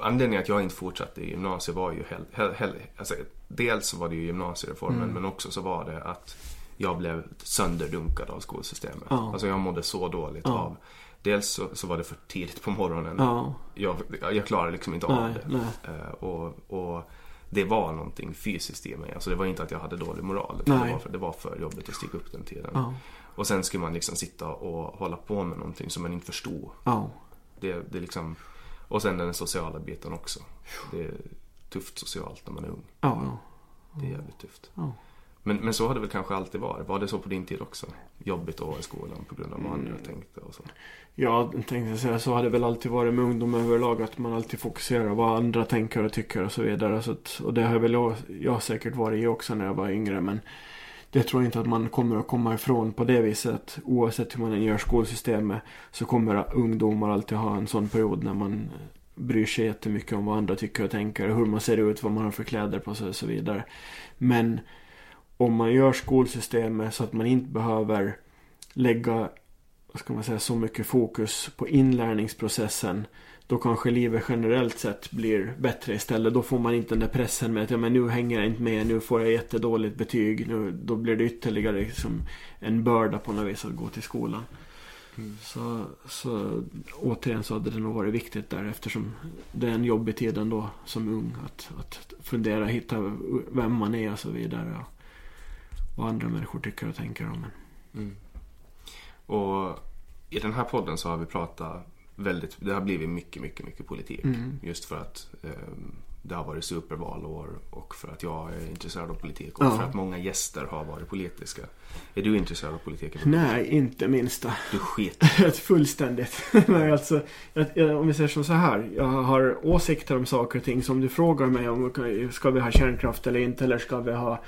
Anledningen att jag inte fortsatte i gymnasiet var ju hell, hell, hell, alltså, Dels var det ju gymnasiereformen mm. men också så var det att jag blev sönderdunkad av skolsystemet. Ja. Alltså jag mådde så dåligt ja. av Dels så, så, var det för tidigt på morgonen. Ja. Jag, jag klarade liksom inte nej, av det. Uh, och, och, det var någonting fysiskt i mig. Alltså det var inte att jag hade dålig moral. Det var, för, det var för jobbigt att stiga upp den tiden. Ja. Och sen skulle man liksom sitta och hålla på med någonting som man inte förstod. Ja. Det, det liksom, och sen den sociala biten också. Det är tufft socialt när man är ung. Ja. Det är jävligt tufft. Men, men så har det väl kanske alltid varit. Var det så på din tid också? Jobbigt att vara i skolan på grund av vad andra mm. tänkte och så? Ja, tänkte säga så har det väl alltid varit med ungdom överlag. Att man alltid fokuserar på vad andra tänker och tycker och så vidare. Så att, och det har väl jag, jag säkert varit i också när jag var yngre. Men det tror jag inte att man kommer att komma ifrån på det viset. Oavsett hur man än gör skolsystemet så kommer ungdomar alltid ha en sån period när man bryr sig jättemycket om vad andra tycker och tänker. Hur man ser ut, vad man har för kläder på sig och så vidare. Men om man gör skolsystemet så att man inte behöver lägga vad ska man säga, så mycket fokus på inlärningsprocessen. Då kanske livet generellt sett blir bättre istället. Då får man inte den där pressen med att ja, men nu hänger jag inte med, nu får jag jättedåligt betyg. Nu, då blir det ytterligare liksom en börda på något vis att gå till skolan. Mm. Så, så återigen så hade det nog varit viktigt där eftersom det är en jobbig tid ändå som ung att, att fundera, hitta vem man är och så vidare vad andra människor tycker och tänker om en. Mm. Och i den här podden så har vi pratat väldigt, det har blivit mycket, mycket, mycket politik. Mm. Just för att eh, det har varit supervalår och för att jag är intresserad av politik och Ja. för att många gäster har varit politiska. Är du intresserad av politik? Nej, inte minsta. Du skit. *laughs* Ett fullständigt. *laughs* Nej, alltså, jag, jag, om vi säger som så här. Jag har åsikter om saker och ting som du frågar mig om. Ska vi ha kärnkraft eller inte? Eller ska vi ha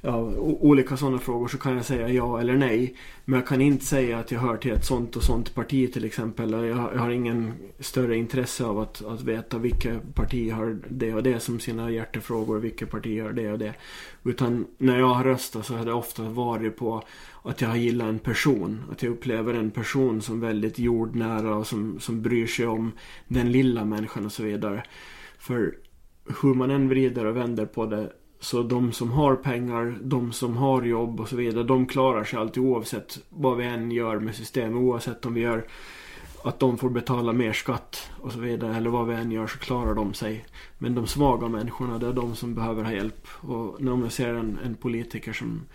ja, olika sådana frågor så kan jag säga ja eller nej. Men jag kan inte säga att jag hör till ett sånt och sånt parti till exempel. Jag, jag har ingen större intresse av att, att veta vilka partier har det och det som sina hjärtefrågor. Vilka partier har det och det. Utan när jag har röstat så har det ofta varit på att jag har gillat en person. Att jag upplever en person som väldigt jordnära och som, som bryr sig om den lilla människan och så vidare. För hur man än vrider och vänder på det så de som har pengar, de som har jobb och så vidare, de klarar sig alltid oavsett vad vi än gör med systemet. Oavsett om vi gör att de får betala mer skatt och så vidare. Eller vad vi än gör så klarar de sig. Men de svaga människorna, det är de som behöver ha hjälp. Och när jag ser en, en politiker som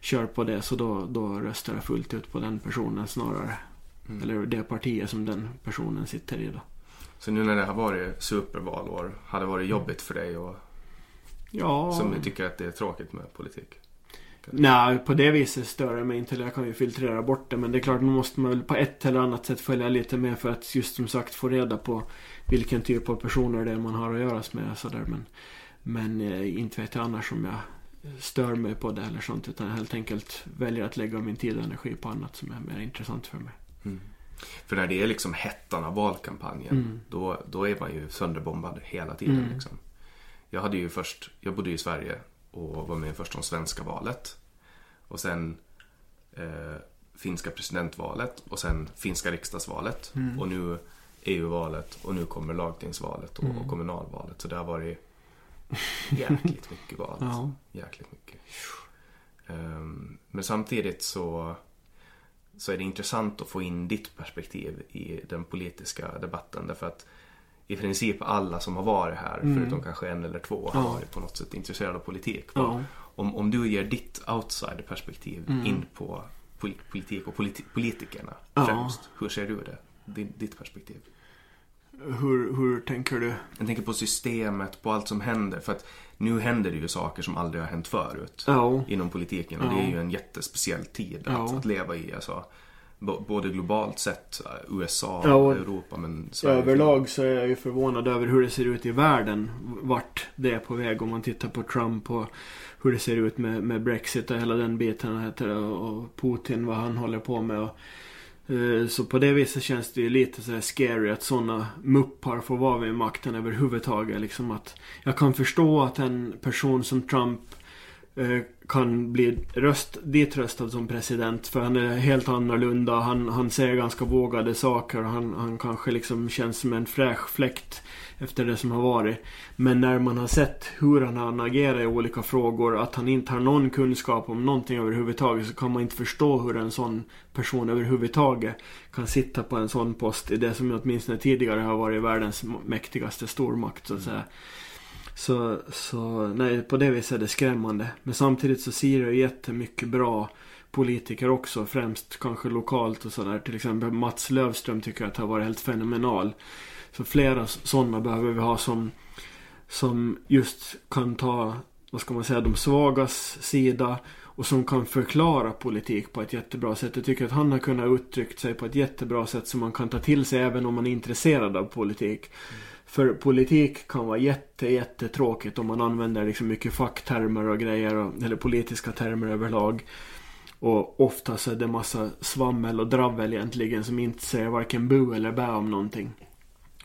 kör på det så då, då röstar jag fullt ut på den personen snarare. Mm. Eller det partiet som den personen sitter i då. Så nu när det har varit supervalår, har det varit jobbigt för dig och Ja. som tycker att det är tråkigt med politik? Nej, på det viset stör det mig inte. Jag kan ju filtrera bort det. Men det är klart, man måste man väl på ett eller annat sätt följa lite med för att just som sagt få reda på vilken typ av personer det är man har att göra med. Sådär. Men, men eh, inte vet jag annars om jag stör mig på det eller sånt. Utan jag helt enkelt väljer att lägga min tid och energi på annat som är mer intressant för mig. För när det är liksom hettan av valkampanjen, Mm. då, då är man ju sönderbombad hela tiden. Mm. Liksom. Jag hade ju först, jag bodde i Sverige och var med först om svenska valet. Och sen eh, finska presidentvalet och sen finska riksdagsvalet. Mm. Och nu EU-valet och nu kommer lagtingsvalet och, Mm. och kommunalvalet. Så det har varit jäkligt mycket val. *laughs* Ja. Jäkligt mycket. Ehm, men samtidigt så, så är det intressant att få in ditt perspektiv i den politiska debatten. Därför att i princip alla som har varit här, Mm. förutom kanske en eller två, har Ja. varit på något sätt intresserade av politik. Ja. Om, om du ger ditt outsider-perspektiv Mm. in på pol- politik och politi- politikerna Ja. främst. Hur ser du det? Din, ditt perspektiv. Hur, hur tänker du? Jag tänker på systemet, på allt som händer. För att nu händer det ju saker som aldrig har hänt förut. Inom politiken. Och det är ju en jättespeciell tid att, att leva i. Alltså, både globalt sett, eh, USA, Ja, och- Europa, men Sverige. Överlag så är jag ju förvånad över hur det ser ut i världen. Vart det är på väg om man tittar på Trump och hur det ser ut med, med Brexit och hela den biten och Putin, vad han håller på med. Och, eh, så på det viset känns det ju lite så här scary att sådana muppar får vara vid makten överhuvudtaget. Liksom att jag kan förstå att en person som Trump Eh, kan bli röst, ditröstad som president för han är helt annorlunda. Han, han säger ganska vågade saker. Han, han kanske liksom känns som en fräsch fläkt efter det som har varit. Men när man har sett hur han, har agerat i olika frågor, att han inte har någon kunskap om någonting överhuvudtaget så kan man inte förstå hur en sån person överhuvudtaget kan sitta på en sån post i det som åtminstone tidigare har varit världens mäktigaste stormakt så att säga. Så, så nej, på det viset är det skrämmande. Men samtidigt så ser jag jättemycket bra politiker också. Främst kanske lokalt och sådär. Till exempel Mats Lövström tycker jag att har varit helt fenomenal. Så flera sådana behöver vi ha som, som just kan ta, vad ska man säga, de svagas sida. Och som kan förklara politik på ett jättebra sätt. Jag tycker att han har kunnat uttryckt sig på ett jättebra sätt som man kan ta till sig även om man är intresserad av politik. Mm. För politik kan vara jätte, jättetråkigt om man använder liksom mycket facktermer och grejer. Och, eller politiska termer överlag. Och ofta så är det massa svammel och dravel egentligen som inte säger varken bu eller bä om någonting.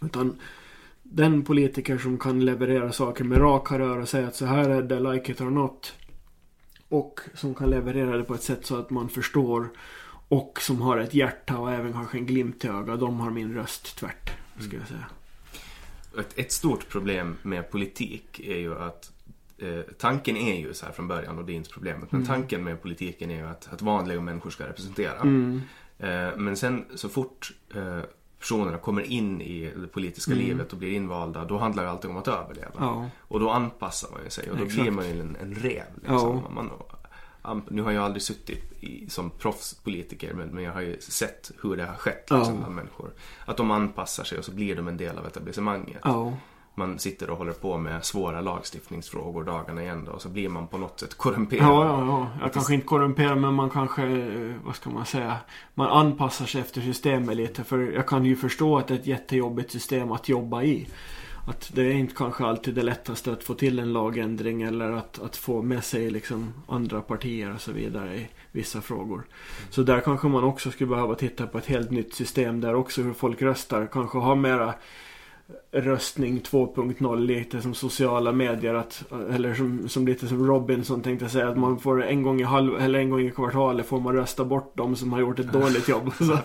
Utan den politiker som kan leverera saker med raka rör och säga att så här är det, like it or not. Och som kan leverera det på ett sätt så att man förstår. Och som har ett hjärta och även kanske en glimt i ögat. De har min röst tvärt, skulle jag säga. Ett, ett stort problem med politik är ju att eh, tanken är ju så här från början och det är inte problemet. Men Mm. tanken med politiken är ju att, att vanliga människor ska representera. Mm. Eh, men sen så fort eh, personerna kommer in i det politiska Mm. livet och blir invalda, då handlar det alltid om att överleva. Ja. Och då anpassar man ju sig och då Exakt. blir man ju en, en rev. Liksom. Ja. Man, nu har jag aldrig suttit i, som proffspolitiker men, men jag har ju sett hur det har skett liksom, Ja. människor. Att de anpassar sig och så blir de en del av etablissemanget. Ja. man sitter och håller på med svåra lagstiftningsfrågor dagarna i ända och så blir man på något sätt korrumperad. Ja, ja, ja. Jag kanske inte korrumperar men man kanske, eh, vad ska man säga, man anpassar sig efter systemet lite. För jag kan ju förstå att det är ett jättejobbigt system att jobba i. Att det är inte kanske alltid det lättaste att få till en lagändring eller att, att få med sig liksom andra partier och så vidare i vissa frågor. Så där kanske man också skulle behöva titta på ett helt nytt system där också hur folk röstar. Kanske ha mera röstning 2.0 lite som sociala medier att, eller som, som lite som Robinson tänkte säga att man får en gång i halv, eller en gång i kvartalet får man rösta bort de som har gjort ett dåligt jobb. *laughs* Så,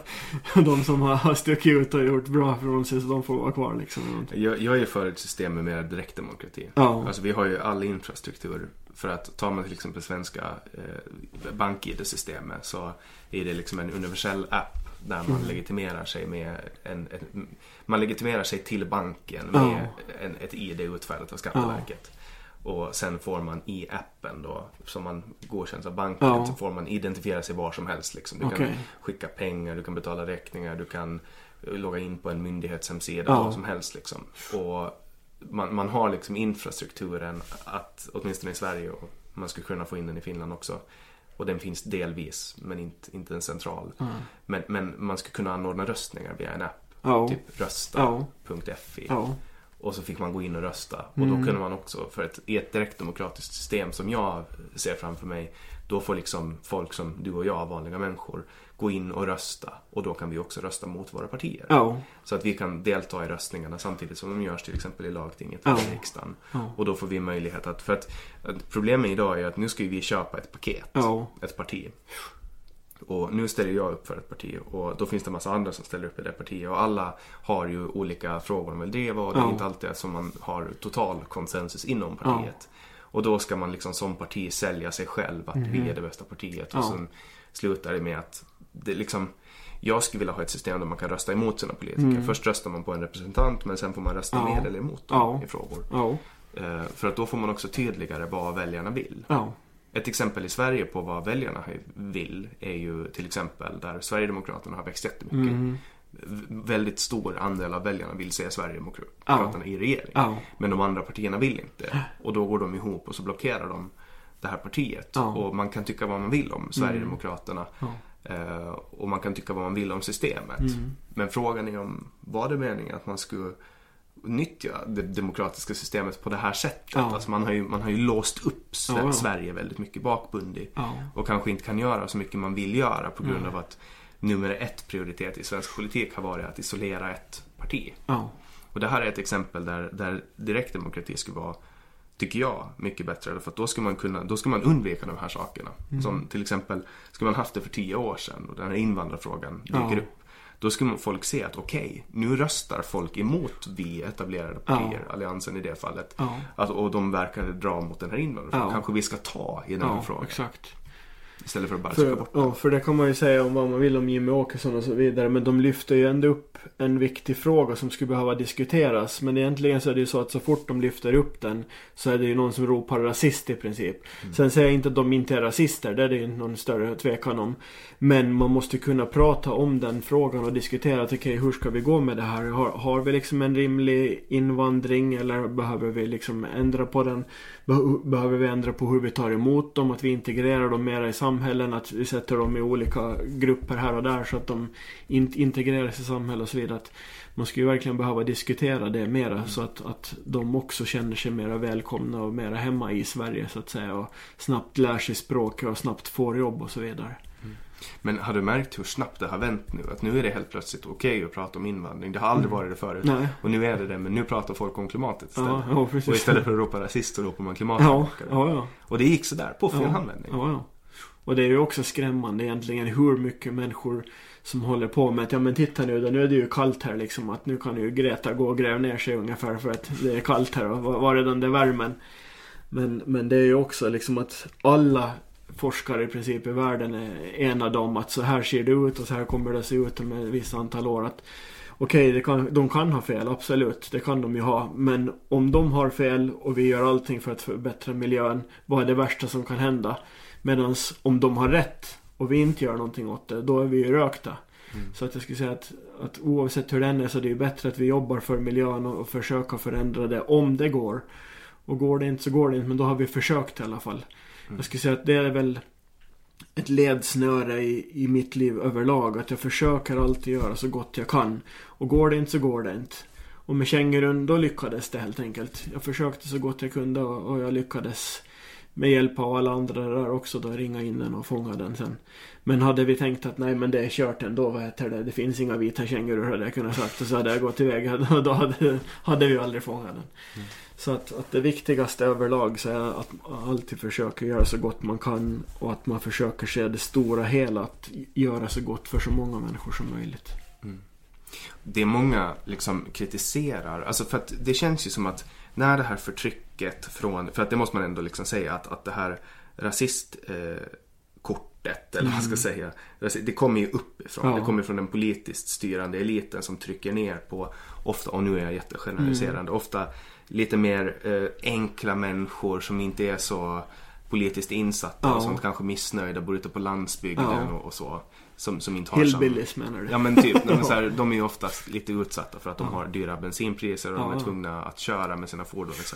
de som har stuckit ut och gjort bra från sig så de får vara kvar liksom. Jag, jag är för ett system med mer direktdemokrati. Ja. Alltså vi har ju all infrastruktur för att tar man till exempel svenska eh, bank-id-systemet så är det liksom en universell app där man Mm. legitimerar sig med en, en, man legitimerar sig till banken med en, ett ID utfärdat av Skatteverket. Och sen får man i appen då, som man godkänns av banken, Ja. så får man identifiera sig var som helst. Liksom. Du kan Okej. skicka pengar, du kan betala räkningar, du kan eh, logga in på en myndighetshemsida, Ja. vad som helst. Liksom. Och man, man har liksom infrastrukturen att, åtminstone i Sverige, och man skulle kunna få in den i Finland också. Och den finns delvis, men inte, inte en central. Men, men man skulle kunna anordna röstningar via en app. Ja. Typ rösta.fi. Ja. Och så fick man gå in och rösta. Och Mm. då kunde man också, för ett, i ett direktdemokratiskt system som jag ser framför mig, då får liksom folk som du och jag, vanliga människor, gå in och rösta. Och då kan vi också rösta mot våra partier. Ja. Så att vi kan delta i röstningarna samtidigt som de görs till exempel i lagtinget eller i riksdagen. Ja. Och då får vi möjlighet att, för att, att problemet idag är att nu ska vi köpa ett paket, ett parti. Och nu ställer jag upp för ett parti och då finns det en massa andra som ställer upp i det partiet och alla har ju olika frågor de vill driva och det är Ja. inte alltid som man har total konsensus inom partiet. Och då ska man liksom som parti sälja sig själv att vi är det bästa partiet och Mhm. Ja. sen slutar det med att det liksom jag skulle vilja ha ett system där man kan rösta emot sina politiker. Mm. Först röstar man på en representant men sen får man rösta Ja. med eller emot dem Ja. i frågor. Ja. Eh, För att då får man också tydligare vad väljarna vill. Ett exempel i Sverige på vad väljarna vill är ju till exempel där Sverigedemokraterna har växt jättemycket. Mm. Väldigt stor andel av väljarna vill se Sverigedemokraterna i regering. Ja. Men de andra partierna vill inte. Och då går de ihop och så blockerar de det här partiet. Mm. Och man kan tycka vad man vill om Sverigedemokraterna. Ja. Eh, och man kan tycka vad man vill om systemet. Mm. Men frågan är om, var det meningen att man skulle nyttja det demokratiska systemet på det här sättet? Ja. Alltså man, har ju, man har ju låst upp Ja, ja. Sverige väldigt mycket bakbundet. Ja. Och kanske inte kan göra så mycket man vill göra på grund av att nummer ett prioritet i svensk politik har varit att isolera ett parti. Och det här är ett exempel där, där direktdemokrati skulle vara, tycker jag, mycket bättre. För då ska man kunna, då ska man undvika de här sakerna. Mm. Som till exempel, skulle man haft det för tio år sedan och den här invandrarfrågan dyker Ja. upp. Då skulle folk se att okej, nu röstar folk emot vi etablerade partier, Alliansen i det fallet. Ja. Att, och de verkar dra mot den här invandrarfrågan. Ja. Kanske vi ska ta i den här Ja, frågan. exakt. Istället för att bara För, bort ja, för det kan man ju säga om vad man vill om Jimmy Åkesson och så vidare. Men de lyfter ju ändå upp en viktig fråga som skulle behöva diskuteras. Men egentligen så är det ju så att så fort de lyfter upp den så är det ju någon som ropar rasist i princip. Sen säger jag inte att de inte är rasister. Det är det ju någon större tvekan om. Men man måste kunna prata om den frågan och diskutera att okej, hur ska vi gå med det här? Har, har vi liksom en rimlig invandring eller behöver vi liksom ändra på den? Behöver vi ändra på hur vi tar emot dem? Att vi integrerar dem mera i samhällen? Att vi sätter dem i olika grupper här och där så att de in integreras i samhället och så vidare. Att man skulle verkligen behöva diskutera det mera så att, att de också känner sig mera välkomna och mera hemma i Sverige så att säga. Och snabbt lär sig språket och snabbt får jobb och så vidare. Men har du märkt hur snabbt det har vänt nu? Att nu är det helt plötsligt okej att prata om invandring. Det har aldrig varit det förut. Nej. Och nu är det det, men nu pratar folk om klimatet istället. Ja, ja, och istället för att ropa rasist så ropar man Ja, klimatförnekare. ja. Och det gick sådär, på fel ja, ja. Och det är ju också skrämmande egentligen hur mycket människor som håller på med att ja men titta nu då, nu är det ju kallt här liksom att nu kan ju Greta gå och gräva ner sig ungefär för att det är kallt här och var, var är den där värmen? Men, men det är ju också liksom att alla forskare i princip i världen är enade om att så här ser det ut och så här kommer det se ut om ett visst antal år. Att Okej, kan, de kan ha fel, absolut. Det kan de ju ha. Men om de har fel och vi gör allting för att förbättra miljön, vad är det värsta som kan hända? Medan om de har rätt och vi inte gör någonting åt det, då är vi ju rökta. Så att jag skulle säga att, att oavsett hur den är så det är bättre att vi jobbar för miljön och, och försöker förändra det om det går. Och går det inte så går det inte men då har vi försökt i alla fall. Mm. Jag skulle säga att det är väl ett ledsnöre i, i mitt liv överlag. Att jag försöker alltid göra så gott jag kan. Och går det inte så går det inte. Och med kängurun då lyckades det helt enkelt. Jag försökte så gott jag kunde och, och jag lyckades med hjälp av alla andra där också då ringa in den och fånga den sen. Men hade vi tänkt att nej men det är kört ändå, vad heter det, det finns inga vita kängurur hade jag kunnat sagt och så hade jag gått iväg och *laughs* då hade, hade vi aldrig fångat den. Mm. Så att, att det viktigaste överlag så är att man alltid försöker göra så gott man kan och att man försöker se det stora hela, att göra så gott för så många människor som möjligt. Mm. det många liksom kritiserar, alltså för att det känns ju som att när det här förtrycket från, för att det måste man ändå liksom säga att, att det här rasist eh, eller vad man ska säga, rasi- det kommer ju uppifrån. Ja. Det kommer från den politiskt styrande eliten som trycker ner på, ofta, och nu är jag jättegeneraliserande, ofta lite mer eh, enkla människor som inte är så politiskt insatta Ja. och som kanske missnöjda, bor ute på landsbygden Ja. och, och så. Som, som inte har samma... Hillbillies menar du? Ja men typ, men så här, de är ju oftast lite utsatta för att de har dyra bensinpriser och de är tvungna att köra med sina fordon etc.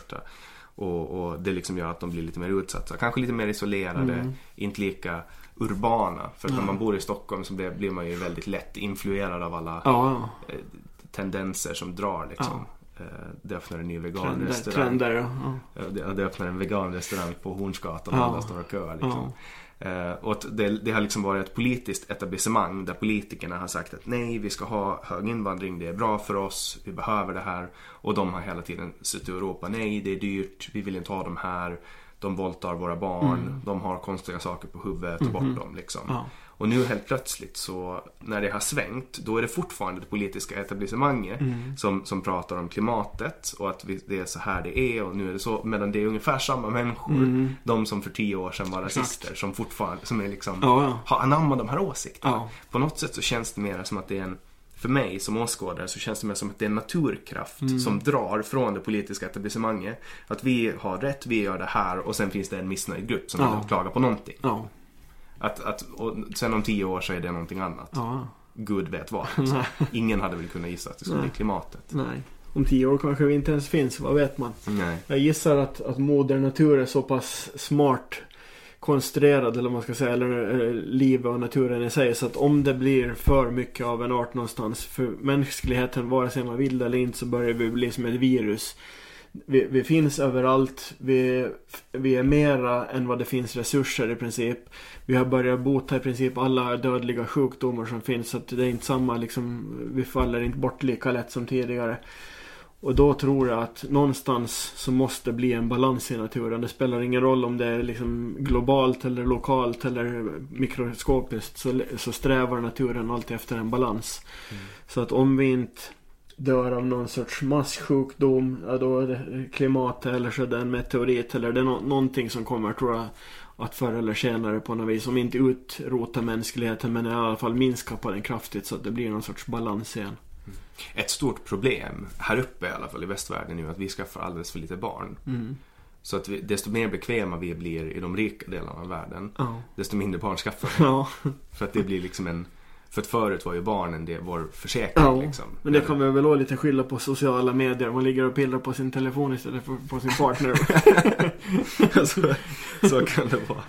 Och, och det liksom gör att de blir lite mer utsatta. Kanske lite mer isolerade, Mm. inte lika urbana. För att när Ja. man bor i Stockholm så blir, man ju väldigt lätt influerad av alla Ja, eh, tendenser som drar liksom. Eh, Det öppnar en ny trender, veganrestaurang. trender ja. ja. Ja, Det, öppnar en veganrestaurang på Hornsgatan och Ja. alla står och köar liksom. Eh, och det, det har liksom varit ett politiskt etablissemang där politikerna har sagt att nej, vi ska ha hög invandring, det är bra för oss, vi behöver det här. Och de har hela tiden suttit och ropat nej, det är dyrt, vi vill inte ha de här. De våldtar våra barn, de har konstiga saker på huvudet, ta bort dem liksom. Ja. Och nu helt plötsligt så när det har svängt då är det fortfarande det politiska etablissemanget som, som pratar om klimatet och att vi, det är så här det är och nu är det så. Medan det är ungefär samma människor, de som för tio år sedan var rasister, som fortfarande som är liksom, Ja, ja. har anammat de här åsikterna. På något sätt så känns det mer som att det är en för mig som åskådare så känns det mer som att det är en naturkraft Mm. som drar från det politiska etablissemanget. Att vi har rätt, vi gör det här och sen finns det en missnöjd grupp som Ja. klaga på någonting. Ja, Att, att, och sen om tio år så är det någonting annat. ja. Gud vet vad. *laughs* Så ingen hade väl kunnat gissa att det skulle Nej. bli klimatet. Nej. Om tio år kanske vi inte ens finns, vad vet man? Nej. Jag gissar att, att moder natur är så pass smart konstruerad eller vad man ska säga, eller eh, livet och naturen i sig. Så att om det blir för mycket av en art någonstans för mänskligheten, vare sig man vill det eller inte, så börjar vi bli som ett virus. Vi, vi finns överallt, vi, vi är mera än vad det finns resurser i princip. Vi har börjat bota i princip alla dödliga sjukdomar som finns. Så att det är inte samma liksom, vi faller inte bort lika lätt som tidigare. Och då tror jag att någonstans så måste bli en balans i naturen. Det spelar ingen roll om det är liksom globalt eller lokalt eller mikroskopiskt. Så, så strävar naturen alltid efter en balans. Så att om vi inte dör av någon sorts masssjukdom, ja då är det klimatet eller så är det en meteorit eller det är nå- någonting som kommer tror jag att förr eller senare på något vis, om inte utrota mänskligheten men i alla fall minska på den kraftigt så att det blir någon sorts balans igen. Ett stort problem, här uppe i alla fall i västvärlden nu, att vi skaffar alldeles för lite barn. Mm. Så att vi, desto mer bekväma vi blir i de rika delarna av världen, Ja. desto mindre barn skaffar vi. Ja. För att det blir liksom en... För att förut var ju barnen det, vår försäkring Ja, liksom. men det kommer väl också lite skylla på sociala medier. Man ligger och pillar på sin telefon istället för på sin partner. *laughs* så, så kan det vara.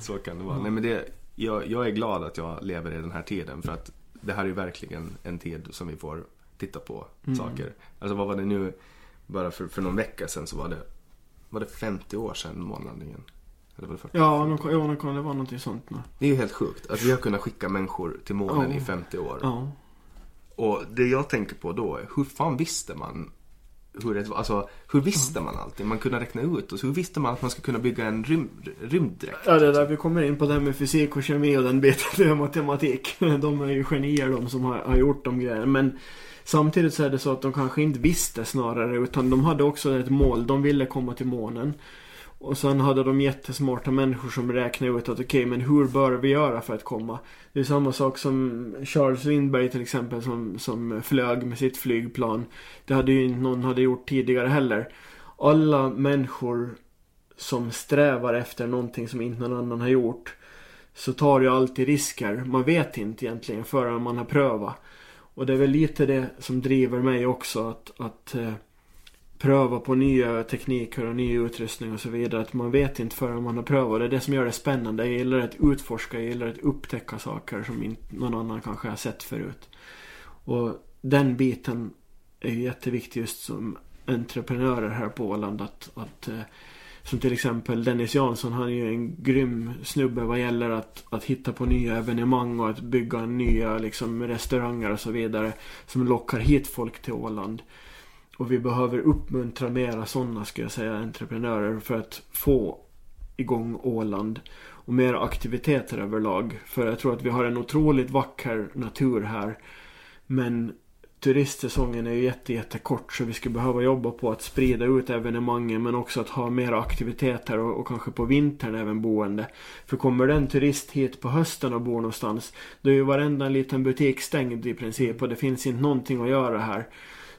Så kan det vara. Nej, men det, jag, jag är glad att jag lever i den här tiden för att det här är ju verkligen en tid som vi får titta på Mm. saker. Alltså vad var det nu, bara för, för någon vecka sedan så var det, var det 50 år sedan månlandningen? Eller var det 40? ja, nu, ja, kan det vara någonting sånt nu. Det är ju helt sjukt att vi har kunnat skicka människor till månen Ja. i 50 år. Ja. Och det jag tänker på då är, hur fan visste man hur det var? Alltså, hur visste man allting? Man kunde räkna ut och så hur visste man att man skulle kunna bygga en rym, rymddräkt? Ja, det är där vi kommer in på det här med fysik och kemi och den biten. Det är matematik. *laughs* De är ju genier de som har, har gjort de grejerna. Men samtidigt så är det så att de kanske inte visste snarare. Utan de hade också ett mål. De ville komma till månen. Och sen hade de jättesmarta människor som räknade ut att okej, men hur bör vi göra för att komma? Det är samma sak som Charles Lindbergh till exempel som, som flög med sitt flygplan. Det hade ju inte någon hade gjort tidigare heller. Alla människor som strävar efter någonting som inte någon annan har gjort så tar ju alltid risker. Man vet inte egentligen förrän man har prövat. Och det är väl lite det som driver mig också att, att eh, pröva på nya tekniker och ny utrustning och så vidare. Att man vet inte förrän man har prövat. Det är det som gör det spännande. Jag gillar att utforska, jag gillar att upptäcka saker som inte någon annan kanske har sett förut. Och den biten är ju jätteviktig just som entreprenörer här på Åland. Att, att eh, som till exempel Dennis Jansson, han är ju en grym snubbe vad gäller att, att hitta på nya evenemang och att bygga nya liksom, restauranger och så vidare. Som lockar hit folk till Åland. Och vi behöver uppmuntra mera sådana, ska jag säga, entreprenörer för att få igång Åland. Och mer aktiviteter överlag. För jag tror att vi har en otroligt vacker natur här. Men turistsäsongen är ju jätte, jätte kort så vi skulle behöva jobba på att sprida ut evenemangen men också att ha mer aktiviteter och, och, kanske på vintern även boende. För kommer det en turist hit på hösten och bor någonstans då är ju varenda liten butik stängd i princip och det finns inte någonting att göra här.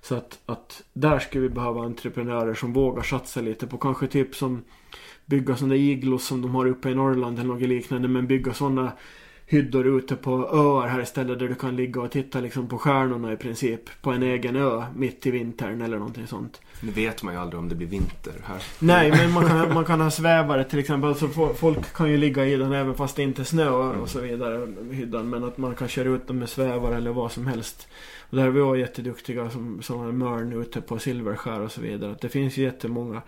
Så att, att där skulle vi behöva entreprenörer som vågar satsa lite på kanske typ som bygga sådana iglos som de har uppe i Norrland eller något liknande men bygga sådana hyddor ute på öar här istället där du kan ligga och titta liksom på stjärnorna i princip. På en egen ö mitt i vintern eller någonting sånt. Nu vet man ju aldrig om det blir vinter här. Nej, men man kan, man kan ha svävare till exempel. Alltså, folk kan ju ligga i den även fast det inte snöar och så vidare. Hyddan. Men att man kan köra ut dem med svävare eller vad som helst. Och där är vi också jätteduktiga som, sådana Mörn ute på Silverskär och så vidare. Att det finns ju jättemånga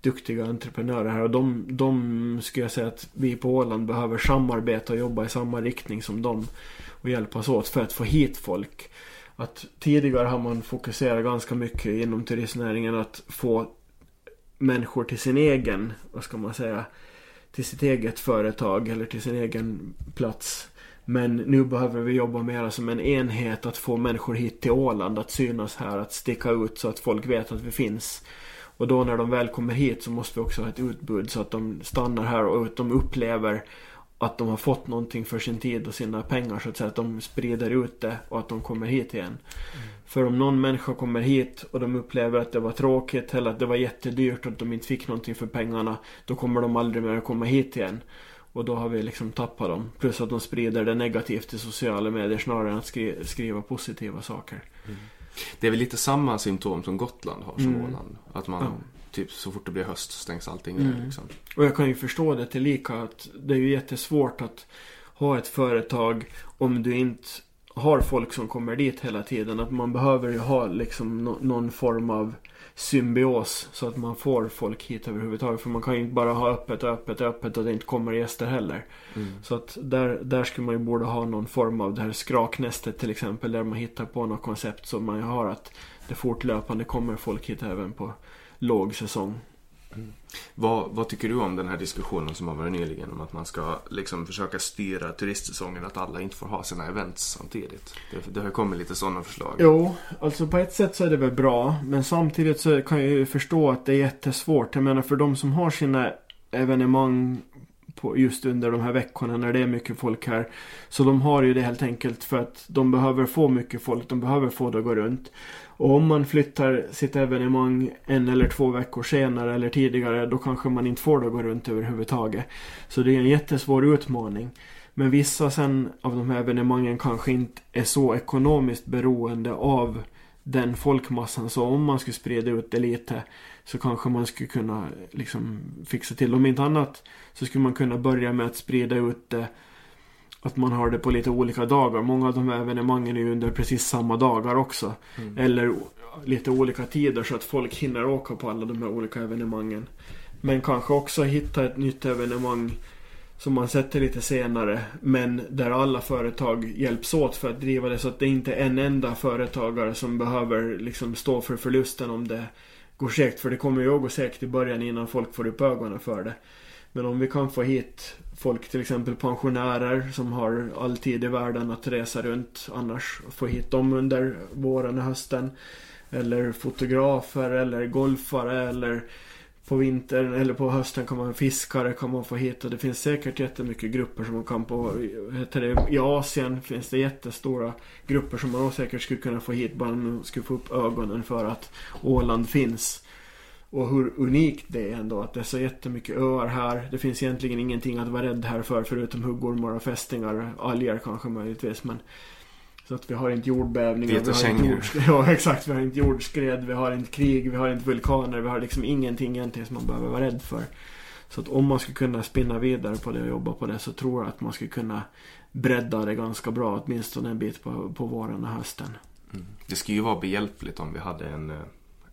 duktiga entreprenörer här och de, de skulle jag säga att vi på Åland behöver samarbeta och jobba i samma riktning som dem och hjälpas åt för att få hit folk. Att tidigare har man fokuserat ganska mycket inom turistnäringen att få människor till sin egen, vad ska man säga, till sitt eget företag eller till sin egen plats. Men nu behöver vi jobba mer som en enhet att få människor hit till Åland, att synas här, att sticka ut så att folk vet att vi finns. Och då när de väl kommer hit så måste vi också ha ett utbud så att de stannar här och att de upplever att de har fått någonting för sin tid och sina pengar så att säga. Att de sprider ut det och att de kommer hit igen. Mm. För om någon människa kommer hit och de upplever att det var tråkigt eller att det var jättedyrt och att de inte fick någonting för pengarna. Då kommer de aldrig mer att komma hit igen. Och då har vi liksom tappat dem. Plus att de sprider det negativt i sociala medier snarare än att skri skriva positiva saker. Mm. Det är väl lite samma symptom som Gotland har som mm. Åland. Att man ja. typ så fort det blir höst stängs allting ner mm. liksom. Och jag kan ju förstå det till lika att det är ju jättesvårt att ha ett företag om du inte har folk som kommer dit hela tiden. Att man behöver ju ha liksom no någon form av symbios så att man får folk hit överhuvudtaget. För man kan ju inte bara ha öppet och öppet och öppet och det inte kommer gäster heller. Mm. Så att där, där skulle man ju borde ha någon form av det här skraknästet till exempel. Där man hittar på något koncept som man har att det fortlöpande kommer folk hit även på låg säsong. Mm. Vad, vad, tycker du om den här diskussionen som har varit nyligen om att man ska liksom försöka styra turistsäsongen att alla inte får ha sina events samtidigt? Det, det har kommit lite sådana förslag. Jo, alltså på ett sätt så är det väl bra. Men samtidigt så kan jag ju förstå att det är jättesvårt. Jag menar för de som har sina evenemang på just under de här veckorna när det är mycket folk här. Så de har ju det helt enkelt för att de behöver få mycket folk. De behöver få det att gå runt. Och om man flyttar sitt evenemang en eller två veckor senare eller tidigare då kanske man inte får det att gå runt överhuvudtaget. Så det är en jättesvår utmaning. Men vissa sen av de här evenemangen kanske inte är så ekonomiskt beroende av den folkmassan. Så om man skulle sprida ut det lite så kanske man skulle kunna liksom fixa till. Om inte annat så skulle man kunna börja med att sprida ut det att man har det på lite olika dagar. Många av de här evenemangen är ju under precis samma dagar också. Mm. Eller lite olika tider så att folk hinner åka på alla de här olika evenemangen. Men kanske också hitta ett nytt evenemang som man sätter lite senare. Men där alla företag hjälps åt för att driva det så att det inte är en enda företagare som behöver liksom stå för förlusten om det går segt. För det kommer ju att gå segt i början innan folk får upp ögonen för det. Men om vi kan få hit folk, till exempel pensionärer som har all tid i världen att resa runt. Annars få hit dem under våren och hösten. Eller fotografer eller golfare eller på vintern eller på hösten kan man fiskare kan man få hit och det finns säkert jättemycket grupper som man kan på heter det, I Asien finns det jättestora grupper som man säkert skulle kunna få hit bara man skulle få upp ögonen för att Åland finns. Och hur unikt det är ändå att det är så jättemycket öar här. Det finns egentligen ingenting att vara rädd här för förutom huggormar och fästingar. Alger kanske möjligtvis men så att vi har inte jordbävningar. Vi har inte jordskred, *laughs* ja exakt. Vi har inte jordskred, vi har inte krig, vi har inte vulkaner. Vi har liksom ingenting egentligen som man behöver vara rädd för. Så att om man skulle kunna spinna vidare på det och jobba på det så tror jag att man skulle kunna bredda det ganska bra. Åtminstone en bit på, på våren och hösten. Mm. Det skulle ju vara behjälpligt om vi hade en, eh,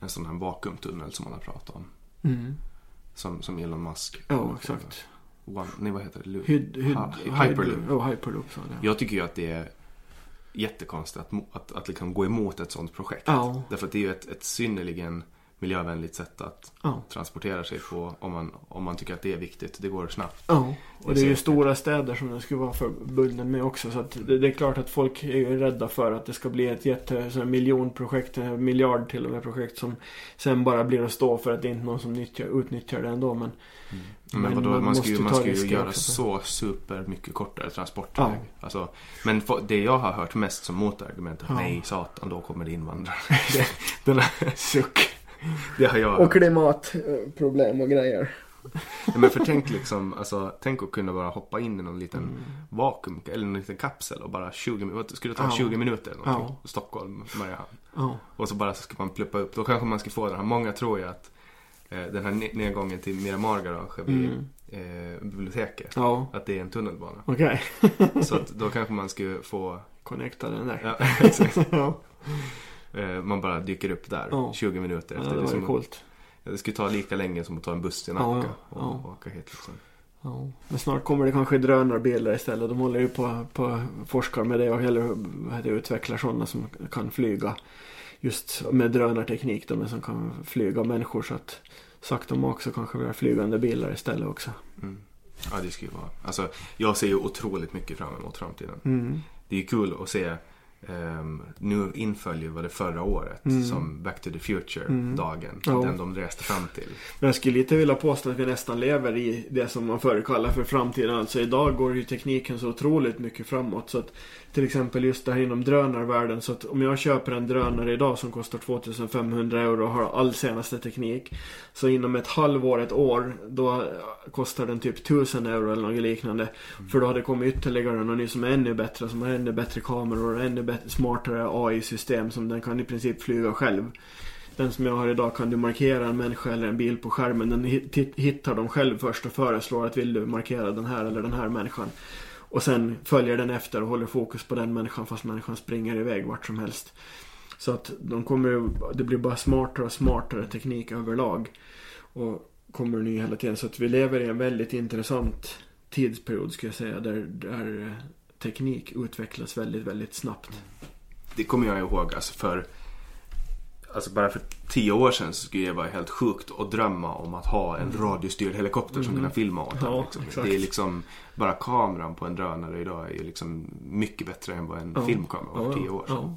en sån här vakuumtunnel som man har pratat om. Som, som Elon Musk. Ja, exakt. One, nej, vad heter det? Lu- Hyd, hyd, Ha- Hyperloop. Ja, Hyperloop sa det. Jag tycker ju att det är jättekonstigt att, att, att liksom gå emot ett sånt projekt. Ja. Därför att det är ju ett, ett synnerligen miljövänligt sätt att Ja. transportera sig på om man, om man tycker att det är viktigt. Det går snabbt. Ja, och det är ju stora städer som den skulle vara förbunden med också. Så det, det är klart att folk är ju rädda för att det ska bli ett jätte, här miljonprojekt, en miljard till och med projekt som sen bara blir att stå för att det är inte någon som nyttjar, utnyttjar det ändå. Men, Men, Men vadå, man man, ska ju, man ska ju göra också. så super mycket kortare transportväg. Ja. Alltså, men det jag har hört mest som motargument är Ja. nej satan, då kommer det invandrare. *laughs* den här, *laughs* suck. Det har jag klimatproblem och grejer. Nej, men för tänk liksom, alltså, tänk att kunna bara hoppa in i någon liten Mm. vakuum eller någon liten kapsel och bara 20 minuter, skulle det ta Ja. 20 minuter eller någonting? Ja. Stockholm, Mariehamn. Ja. Och så bara så ska man pluppa upp, då kanske man ska få den här, många tror ju att eh, den här ne- nedgången till Miramar garage vid Mm. eh, biblioteket, Ja, att det är en tunnelbana. okej. så att då kanske man skulle få, Connecta den där. ja, *laughs* exakt. ja. Eh, man bara dyker upp där Ja. 20 minuter ja efter. det är var ju som- coolt. Ja, Det skulle ta lika länge som att ta en buss till Ja, Nacka ja, och, ja. åka hit liksom. Ja. Men snart kommer det kanske drönarbilar istället. De håller ju på, på forskar med det och eller det, utvecklar sådana som kan flyga. Just med drönarteknik men som kan flyga människor så att sakta men också kanske vi har flygande bilar istället också. Mm. Ja, det skulle ju vara. Alltså, jag ser ju otroligt mycket fram emot framtiden. Mm. Det är ju kul att se. Ehm, nu inföljer var det förra året Mm. som Back to the Future-dagen. Ja. Den de reste fram till. Men jag skulle lite vilja påstå att vi nästan lever i det som man förr kallar för framtiden. Alltså idag går ju tekniken så otroligt mycket framåt. Så att till exempel just det här inom drönarvärlden. Så att om jag köper en drönare idag som kostar 2500 euro och har all senaste teknik. Så inom ett halvår, ett år, då kostar den typ 1000 euro eller något liknande. För då har det kommit ytterligare någon ny som är ännu bättre. Som har ännu bättre kameror och ännu bättre, smartare AI-system. Som den kan i princip flyga själv. Den som jag har idag kan du markera en människa eller en bil på skärmen. Den hit- hittar dem själv först och föreslår att vill du markera den här eller den här människan. Och sen följer den efter och håller fokus på den människan fast människan springer iväg vart som helst. Så att de kommer det blir bara smartare och smartare teknik överlag. Och kommer ny hela tiden. Så att vi lever i en väldigt intressant tidsperiod skulle jag säga. Där, där eh, teknik utvecklas väldigt, väldigt snabbt. Det kommer jag ihåg alltså för Alltså bara för tio år sedan så skulle det vara helt sjukt att drömma om att ha en radiostyrd helikopter som kunde filma åt. Mm. Ja, liksom. exakt. Det är liksom Bara kameran på en drönare idag är ju liksom mycket bättre än vad en Ja. filmkamera var för tio år sedan.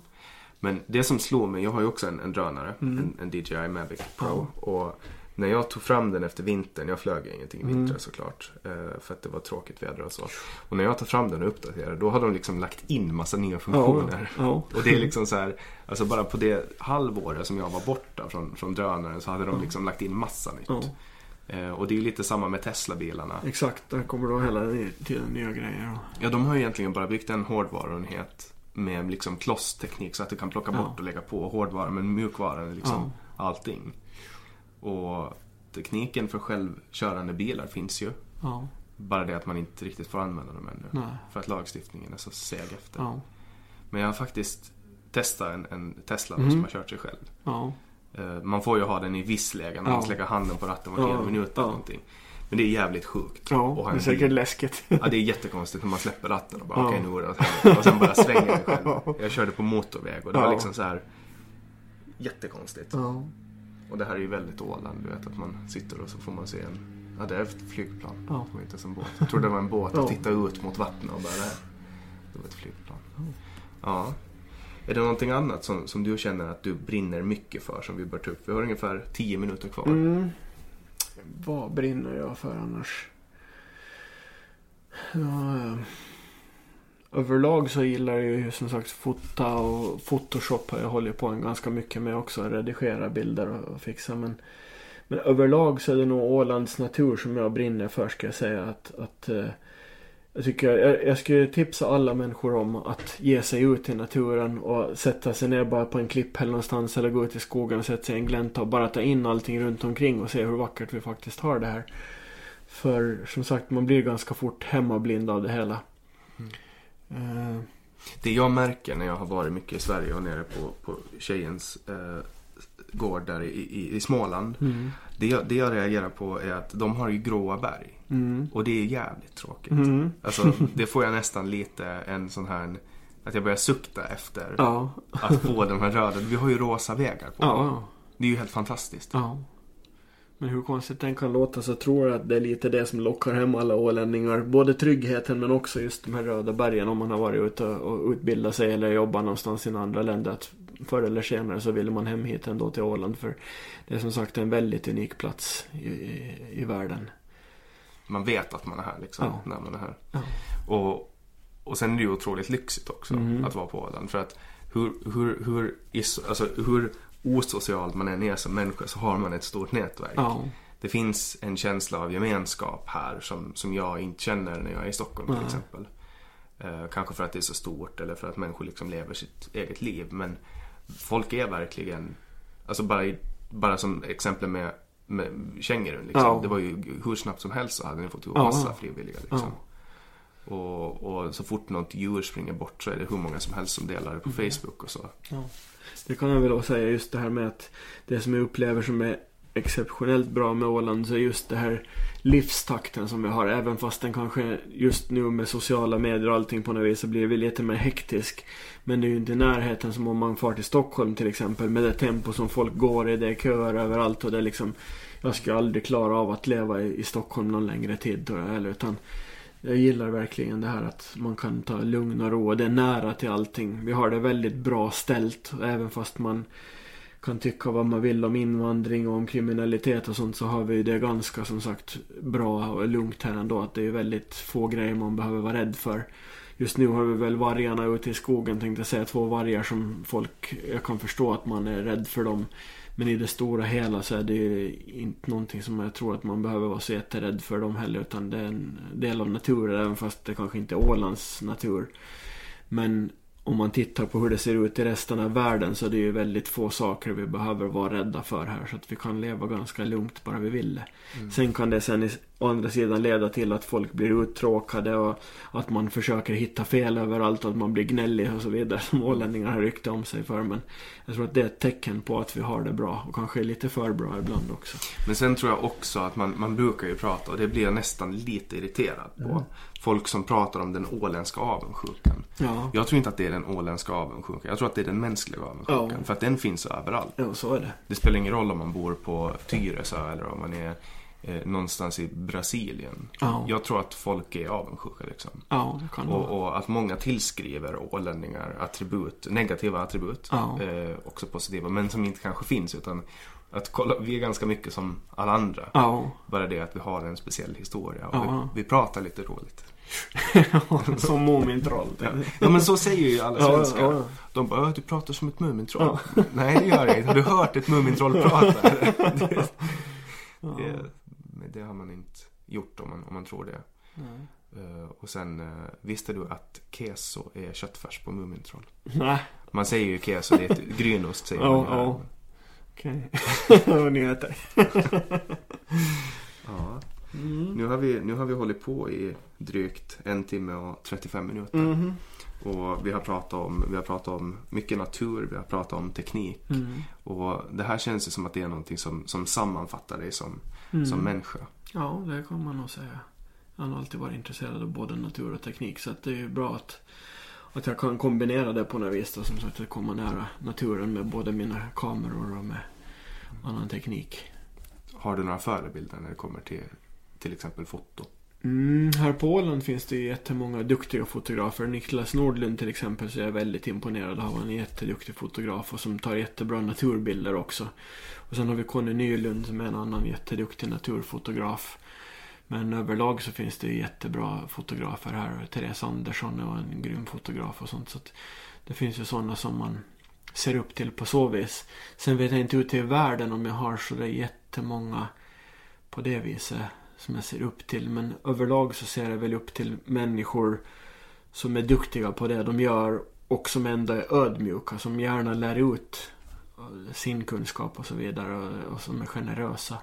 Men det som slår mig, jag har ju också en, en drönare, Mm. en, en DJI Mavic Pro. Och när jag tog fram den efter vintern, jag flög ingenting i Mm. vintrar såklart. Eh, för att det var tråkigt väder och så. Och när jag tog fram den och uppdaterade, då hade de liksom lagt in massa nya funktioner. Ja, ja. Och det är liksom så här, alltså bara på det halvåret som jag var borta från, från drönaren så hade de liksom lagt in massa nytt. Ja. Eh, och det är lite samma med Tesla-bilarna. Exakt, där kommer då hela tiden nya grejer. Ja, de har ju egentligen bara byggt en hårdvaruenhet med liksom klossteknik så att du kan plocka bort och lägga på hårdvaran men mjukvaran är liksom allting. Och tekniken för självkörande bilar finns ju. Ja, Bara det att man inte riktigt får använda dem ännu. nej. För att lagstiftningen är så seg efter. Ja, Men jag har faktiskt testat en, en Tesla Mhm. som har kört sig själv. ja, Eh, Man får ju ha den i viss läge, man Ja. lägga handen på ratten var tredje minut eller någonting. Men det är jävligt sjukt. ja. ha Det är säkert läskigt. Ja, det är jättekonstigt när man släpper ratten och bara Ja. okej nu går det åt helvete. Och sen bara svänger den själv. *laughs* Jag körde på motorväg och det var Ja. liksom så här jättekonstigt. Ja, Och det här är ju väldigt Åland, du vet att man sitter och så får man se en, ja det är ett flygplan. Ja. Det var inte en båt. Jag trodde det var en båt Ja. titta ut mot vattnet och bara det här. Det var ett flygplan. Ja. Är det någonting annat som, som du känner att du brinner mycket för som vi bör ta upp? Vi har ungefär 10 minuter kvar. Mm. Vad brinner jag för annars? Ja, eh, överlag så gillar jag ju som sagt fota och Photoshop har jag hållit på en ganska mycket med också. Redigera bilder och, fixa. Men, Men överlag så är det nog Ålands natur som jag brinner för ska jag säga. Att, att eh, jag tycker jag, jag skulle tipsa alla människor om att ge sig ut i naturen och sätta sig ner bara på en klipphäll någonstans eller gå ut i skogen och sätta sig i en glänta och bara ta in allting runt omkring och se hur vackert vi faktiskt har det här. För som sagt, man blir ganska fort hemmablind av det hela. Mm. Eh, Det jag märker när jag har varit mycket i Sverige och nere på, på tjejens eh, gård där i, i, i Småland. mm, Det jag, det jag reagerar på är att de har ju gråa berg. mm, Och det är jävligt tråkigt. mm. Alltså det får jag nästan lite en sån här att jag börjar sukta efter Ja, att få de här röda. Vi har ju rosa vägar på. ja, Det är ju helt fantastiskt. ja. Men hur konstigt den kan låta så tror jag att det är lite det som lockar hem alla ålänningar. Både tryggheten men också just de här röda bergen om man har varit ute och utbildat sig eller jobbat någonstans i andra länder. Att förr eller senare så vill man hem hit ändå till Åland för det är som sagt en väldigt unik plats i, i, i världen. Man vet att man är här liksom Ja. när man är här. Ja. Och, och sen är det ju otroligt lyxigt också Mm. att vara på Åland. För att hur, hur, hur, is, alltså, hur osocial man än är som människa så har man ett stort nätverk. Ja, Det finns en känsla av gemenskap här som, som jag inte känner när jag är i Stockholm till Nej. exempel. Eh, kanske för att det är så stort eller för att människor liksom lever sitt eget liv. Men folk är verkligen, alltså bara, i, bara som exempel med, med Kängurun liksom. Ja. Det var ju hur snabbt som helst så hade ni fått ihop Ja. massa frivilliga liksom. Och, och så fort något djur springer bort så är det hur många som helst som delar det på Mm. Facebook och så det kan jag väl också säga just det här med att det som jag upplever som är exceptionellt bra med Åland så är just det här livstakten som vi har. Även fast den kanske just nu med sociala medier och allting på något vis så blir det lite mer hektisk. Men det är ju inte i närheten som om man far till Stockholm till exempel med det tempo som folk går i. Det är köer överallt och det är liksom Jag skulle aldrig klara av att leva i, i Stockholm någon längre tid tror jag heller. Utan jag gillar verkligen det här att man kan ta lugn och ro. och Det är nära till allting. Vi har det väldigt bra ställt. Även fast man kan tycka vad man vill om invandring och om kriminalitet och sånt så har vi det ganska som sagt bra och lugnt här ändå. Att det är väldigt få grejer man behöver vara rädd för. Just nu har vi väl vargarna ute i skogen tänkte jag säga. Två vargar som folk, jag kan förstå att man är rädd för dem. Men i det stora hela så är det ju inte någonting som jag tror att man behöver vara så jätterädd för dem heller. Utan det är en del av naturen även fast det kanske inte är Ålands natur. Men om man tittar på hur det ser ut i resten av världen så är det ju väldigt få saker vi behöver vara rädda för här. Så att vi kan leva ganska lugnt bara vi vill det. Sen kan det sen å andra sidan leda till att folk blir uttråkade och att man försöker hitta fel överallt och att man blir gnällig och så vidare som ålänningar har rykte om sig för. Men jag tror att det är ett tecken på att vi har det bra och kanske lite för bra ibland också. Men sen tror jag också att man, man brukar ju prata, och det blir jag nästan lite irriterad på. Folk som pratar om den åländska avundsjukan. Ja, Jag tror inte att det är den åländska avundsjukan. Jag tror att det är den mänskliga avundsjukan. Ja. För att den finns överallt. ja så är det. Det spelar ingen roll om man bor på Tyresö eller om man är eh, någonstans i Brasilien. Ja. Jag tror att folk är avundsjuka liksom. Ja, det kan. Och, och att många tillskriver ålänningar attribut, negativa attribut. Ja. Eh, också positiva, men som inte kanske finns. Utan att kolla, vi är ganska mycket som alla andra. Ja, Bara det att vi har en speciell historia. Och vi, vi pratar lite roligt. *laughs* som Mumintroll. Ja. ja men så säger ju alla Ja, svenskar. ja. De bara, "Äh, du pratar som ett Mumintroll. *laughs* Nej det gör jag inte. Har du hört ett Mumintroll prata? *laughs* det, det, det har man inte gjort om man, om man tror det. Eh, och sen, eh, visste du att keso är köttfärs på Mumintroll? Nej, Man säger ju keso, det är ett grynost säger Ja, man ja. okej. Vad nyheter. Ja. Nu, har vi, nu har vi hållit på i drygt en timme och 35 minuter. Mhm. Och vi har, pratat om, vi har pratat om mycket natur, vi har pratat om teknik. Mm. Och det här känns ju som att det är någonting som, som sammanfattar dig som, Mm. som människa. Ja, det kan man nog säga. Jag har alltid varit intresserad av både natur och teknik. Så det är ju bra att, att jag kan kombinera det på något vis. Då, som sagt, att komma nära naturen med både mina kameror och med annan teknik. Har du några förebilder när det kommer till till exempel foto? Mm, här på Åland finns det ju jättemånga duktiga fotografer. Niklas Nordlund till exempel så är jag väldigt imponerad av. Han är en jätteduktig fotograf och som tar jättebra naturbilder också. Och sen har vi Conny Nylund som är en annan jätteduktig naturfotograf. Men överlag så finns det ju jättebra fotografer här. Therese Andersson är en grym fotograf och sånt. Så att det finns ju sådana som man ser upp till på så vis. Sen vet jag inte ute i världen om jag har sådär jättemånga på det viset som jag ser upp till. Men överlag så ser jag väl upp till människor som är duktiga på det de gör och som ändå är ödmjuka. Som gärna lär ut sin kunskap och så vidare och, som är generösa.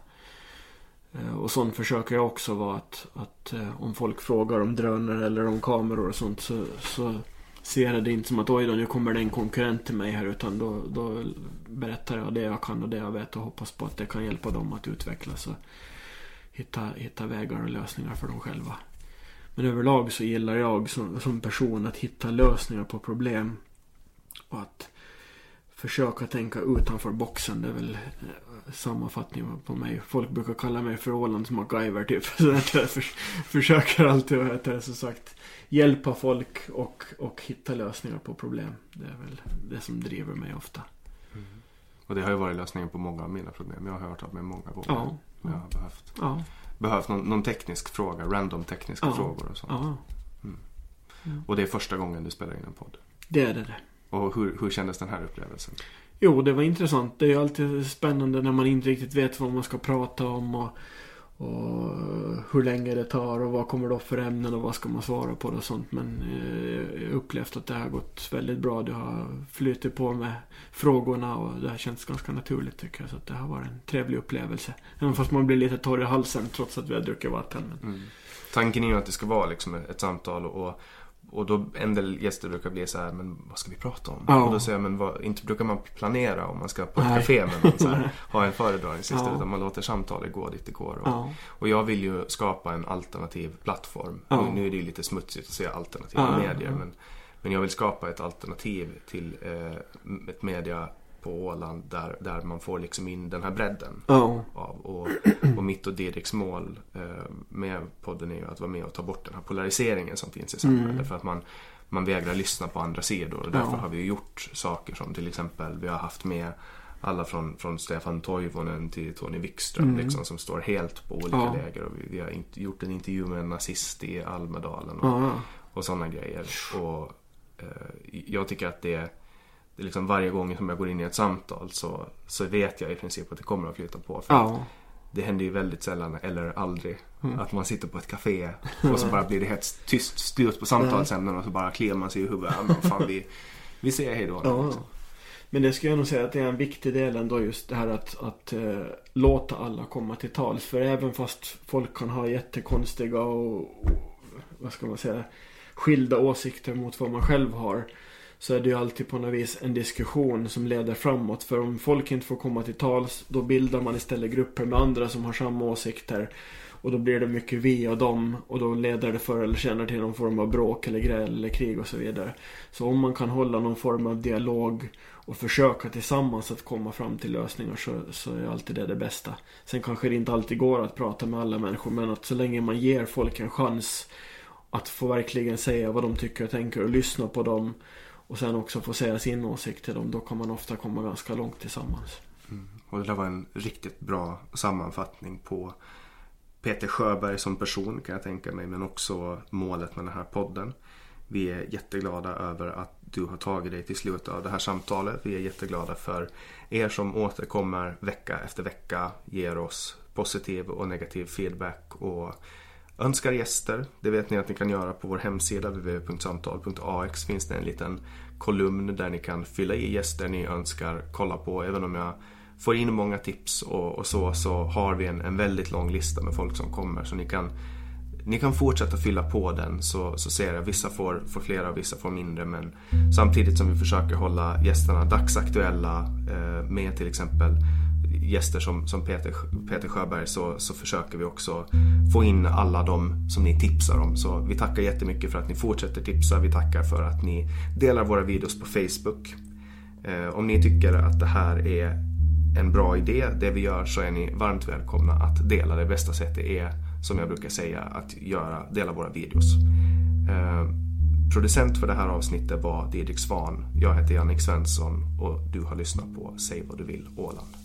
Eh, och sånt försöker jag också vara att, att eh, om folk frågar om drönare eller om kameror och sånt så, så ser jag det inte som att oj då nu kommer det en konkurrent till mig här utan då, då berättar jag det jag kan och det jag vet och hoppas på att det kan hjälpa dem att utvecklas och hitta, hitta vägar och lösningar för dem själva. Men överlag så gillar jag som, som person att hitta lösningar på problem och att försöka tänka utanför boxen. Det är väl eh, sammanfattning på mig. Folk brukar kalla mig för Ålands MacGyver typ. *laughs* Så jag för, försöker alltid att som sagt hjälpa folk och, och hitta lösningar på problem. Det är väl det som driver mig ofta. Mm. Och det har ju varit lösningen på många av mina problem. Jag har hört av mig många gånger. Ja. Jag har behövt, ja. behövt någon, någon teknisk fråga, random tekniska Ja. frågor och sånt. ja. Och det är första gången du spelar in en podd. Det är det. Och hur, hur kändes den här upplevelsen? Jo, det var intressant. Det är ju alltid spännande när man inte riktigt vet vad man ska prata om och, och hur länge det tar och vad kommer det upp för ämnen och vad ska man svara på och sånt. Men eh, jag har upplevt att det har gått väldigt bra. Det har flutit på med frågorna och det har känts ganska naturligt tycker jag. Så att det har varit en trevlig upplevelse. Även fast man blir lite torr i halsen trots att vi har druckit vatten. Men... Mm. Tanken är ju att det ska vara liksom ett samtal och, och då en del gäster brukar bli så här, men vad ska vi prata om? Ja. Och då säger jag, men vad, inte brukar man planera om man ska på ett Nej. café med någon så här, *laughs* ha en föredragningslista Ja. utan man låter samtalet gå dit det går. Och, Ja. och jag vill ju skapa en alternativ plattform. Ja. Nu, är det ju lite smutsigt att säga alternativa medier men, men jag vill skapa ett alternativ till eh, ett media på Åland där, där man får liksom in den här bredden Ja. av. Och, och mitt och Didriks mål eh, med podden är ju att vara med och ta bort den här polariseringen som finns i samhället. Mm. För att man, man vägrar lyssna på andra sidor. Och därför Ja. har vi gjort saker som till exempel vi har haft med alla från, från Stefan Toivonen till Tony Wikström Mm. liksom, som står helt på olika Ja. läger. Och vi, vi har inte, gjort en intervju med en nazist i Almedalen och, och sådana grejer. Och eh, jag tycker att det, det är liksom varje gång som jag går in i ett samtal så, så vet jag i princip att det kommer att flytta på. För Ja. det händer ju väldigt sällan, eller aldrig, Mm. att man sitter på ett café och så bara blir det helt tyst, styrt på samtalsämnen och så bara kliar man sig i huvudet. Men fan, vi, vi säger hej då. nu, Ja. Men det ska jag nog säga att det är en viktig del ändå just det här att, att eh, låta alla komma till tals. För även fast folk kan ha jättekonstiga och, och vad ska man säga, skilda åsikter mot vad man själv har. Så är det ju alltid på något vis en diskussion som leder framåt. För om folk inte får komma till tals då bildar man istället grupper med andra som har samma åsikter. Och då blir det mycket vi och dem och då leder det förr eller senare till någon form av bråk eller gräl eller krig och så vidare. Så om man kan hålla någon form av dialog och försöka tillsammans att komma fram till lösningar så, så är alltid det det bästa. Sen kanske det inte alltid går att prata med alla människor men att så länge man ger folk en chans att få verkligen säga vad de tycker och tänker och lyssna på dem och sen också få säga sin åsikt till dem då kan man ofta komma ganska långt tillsammans. Mm. Och det där var en riktigt bra sammanfattning på Peter Sjöberg som person kan jag tänka mig, men också målet med den här podden. Vi är jätteglada över att du har tagit dig till slutet av det här samtalet. Vi är jätteglada för er som återkommer vecka efter vecka, ger oss positiv och negativ feedback och önskar gäster. Det vet ni att ni kan göra på vår hemsida www.samtal.ax finns det en liten kolumn där ni kan fylla i gäster ni önskar kolla på. Även om jag får in många tips och, och så, så har vi en, en väldigt lång lista med folk som kommer. Så ni kan, ni kan fortsätta fylla på den så, så ser jag. Vissa får, får flera och vissa får mindre. Men samtidigt som vi försöker hålla gästerna dagsaktuella eh, med till exempel gäster som, som Peter, Peter Sjöberg så, så försöker vi också få in alla de som ni tipsar om. Så vi tackar jättemycket för att ni fortsätter tipsa. Vi tackar för att ni delar våra videos på Facebook. Eh, om ni tycker att det här är en bra idé, det vi gör, så är ni varmt välkomna att dela. Det bästa sättet är, som jag brukar säga, att göra, dela våra videos. Eh, producent för det här avsnittet var Didrik Svan. Jag heter Jannik Svensson och du har lyssnat på Säg vad du vill Åland.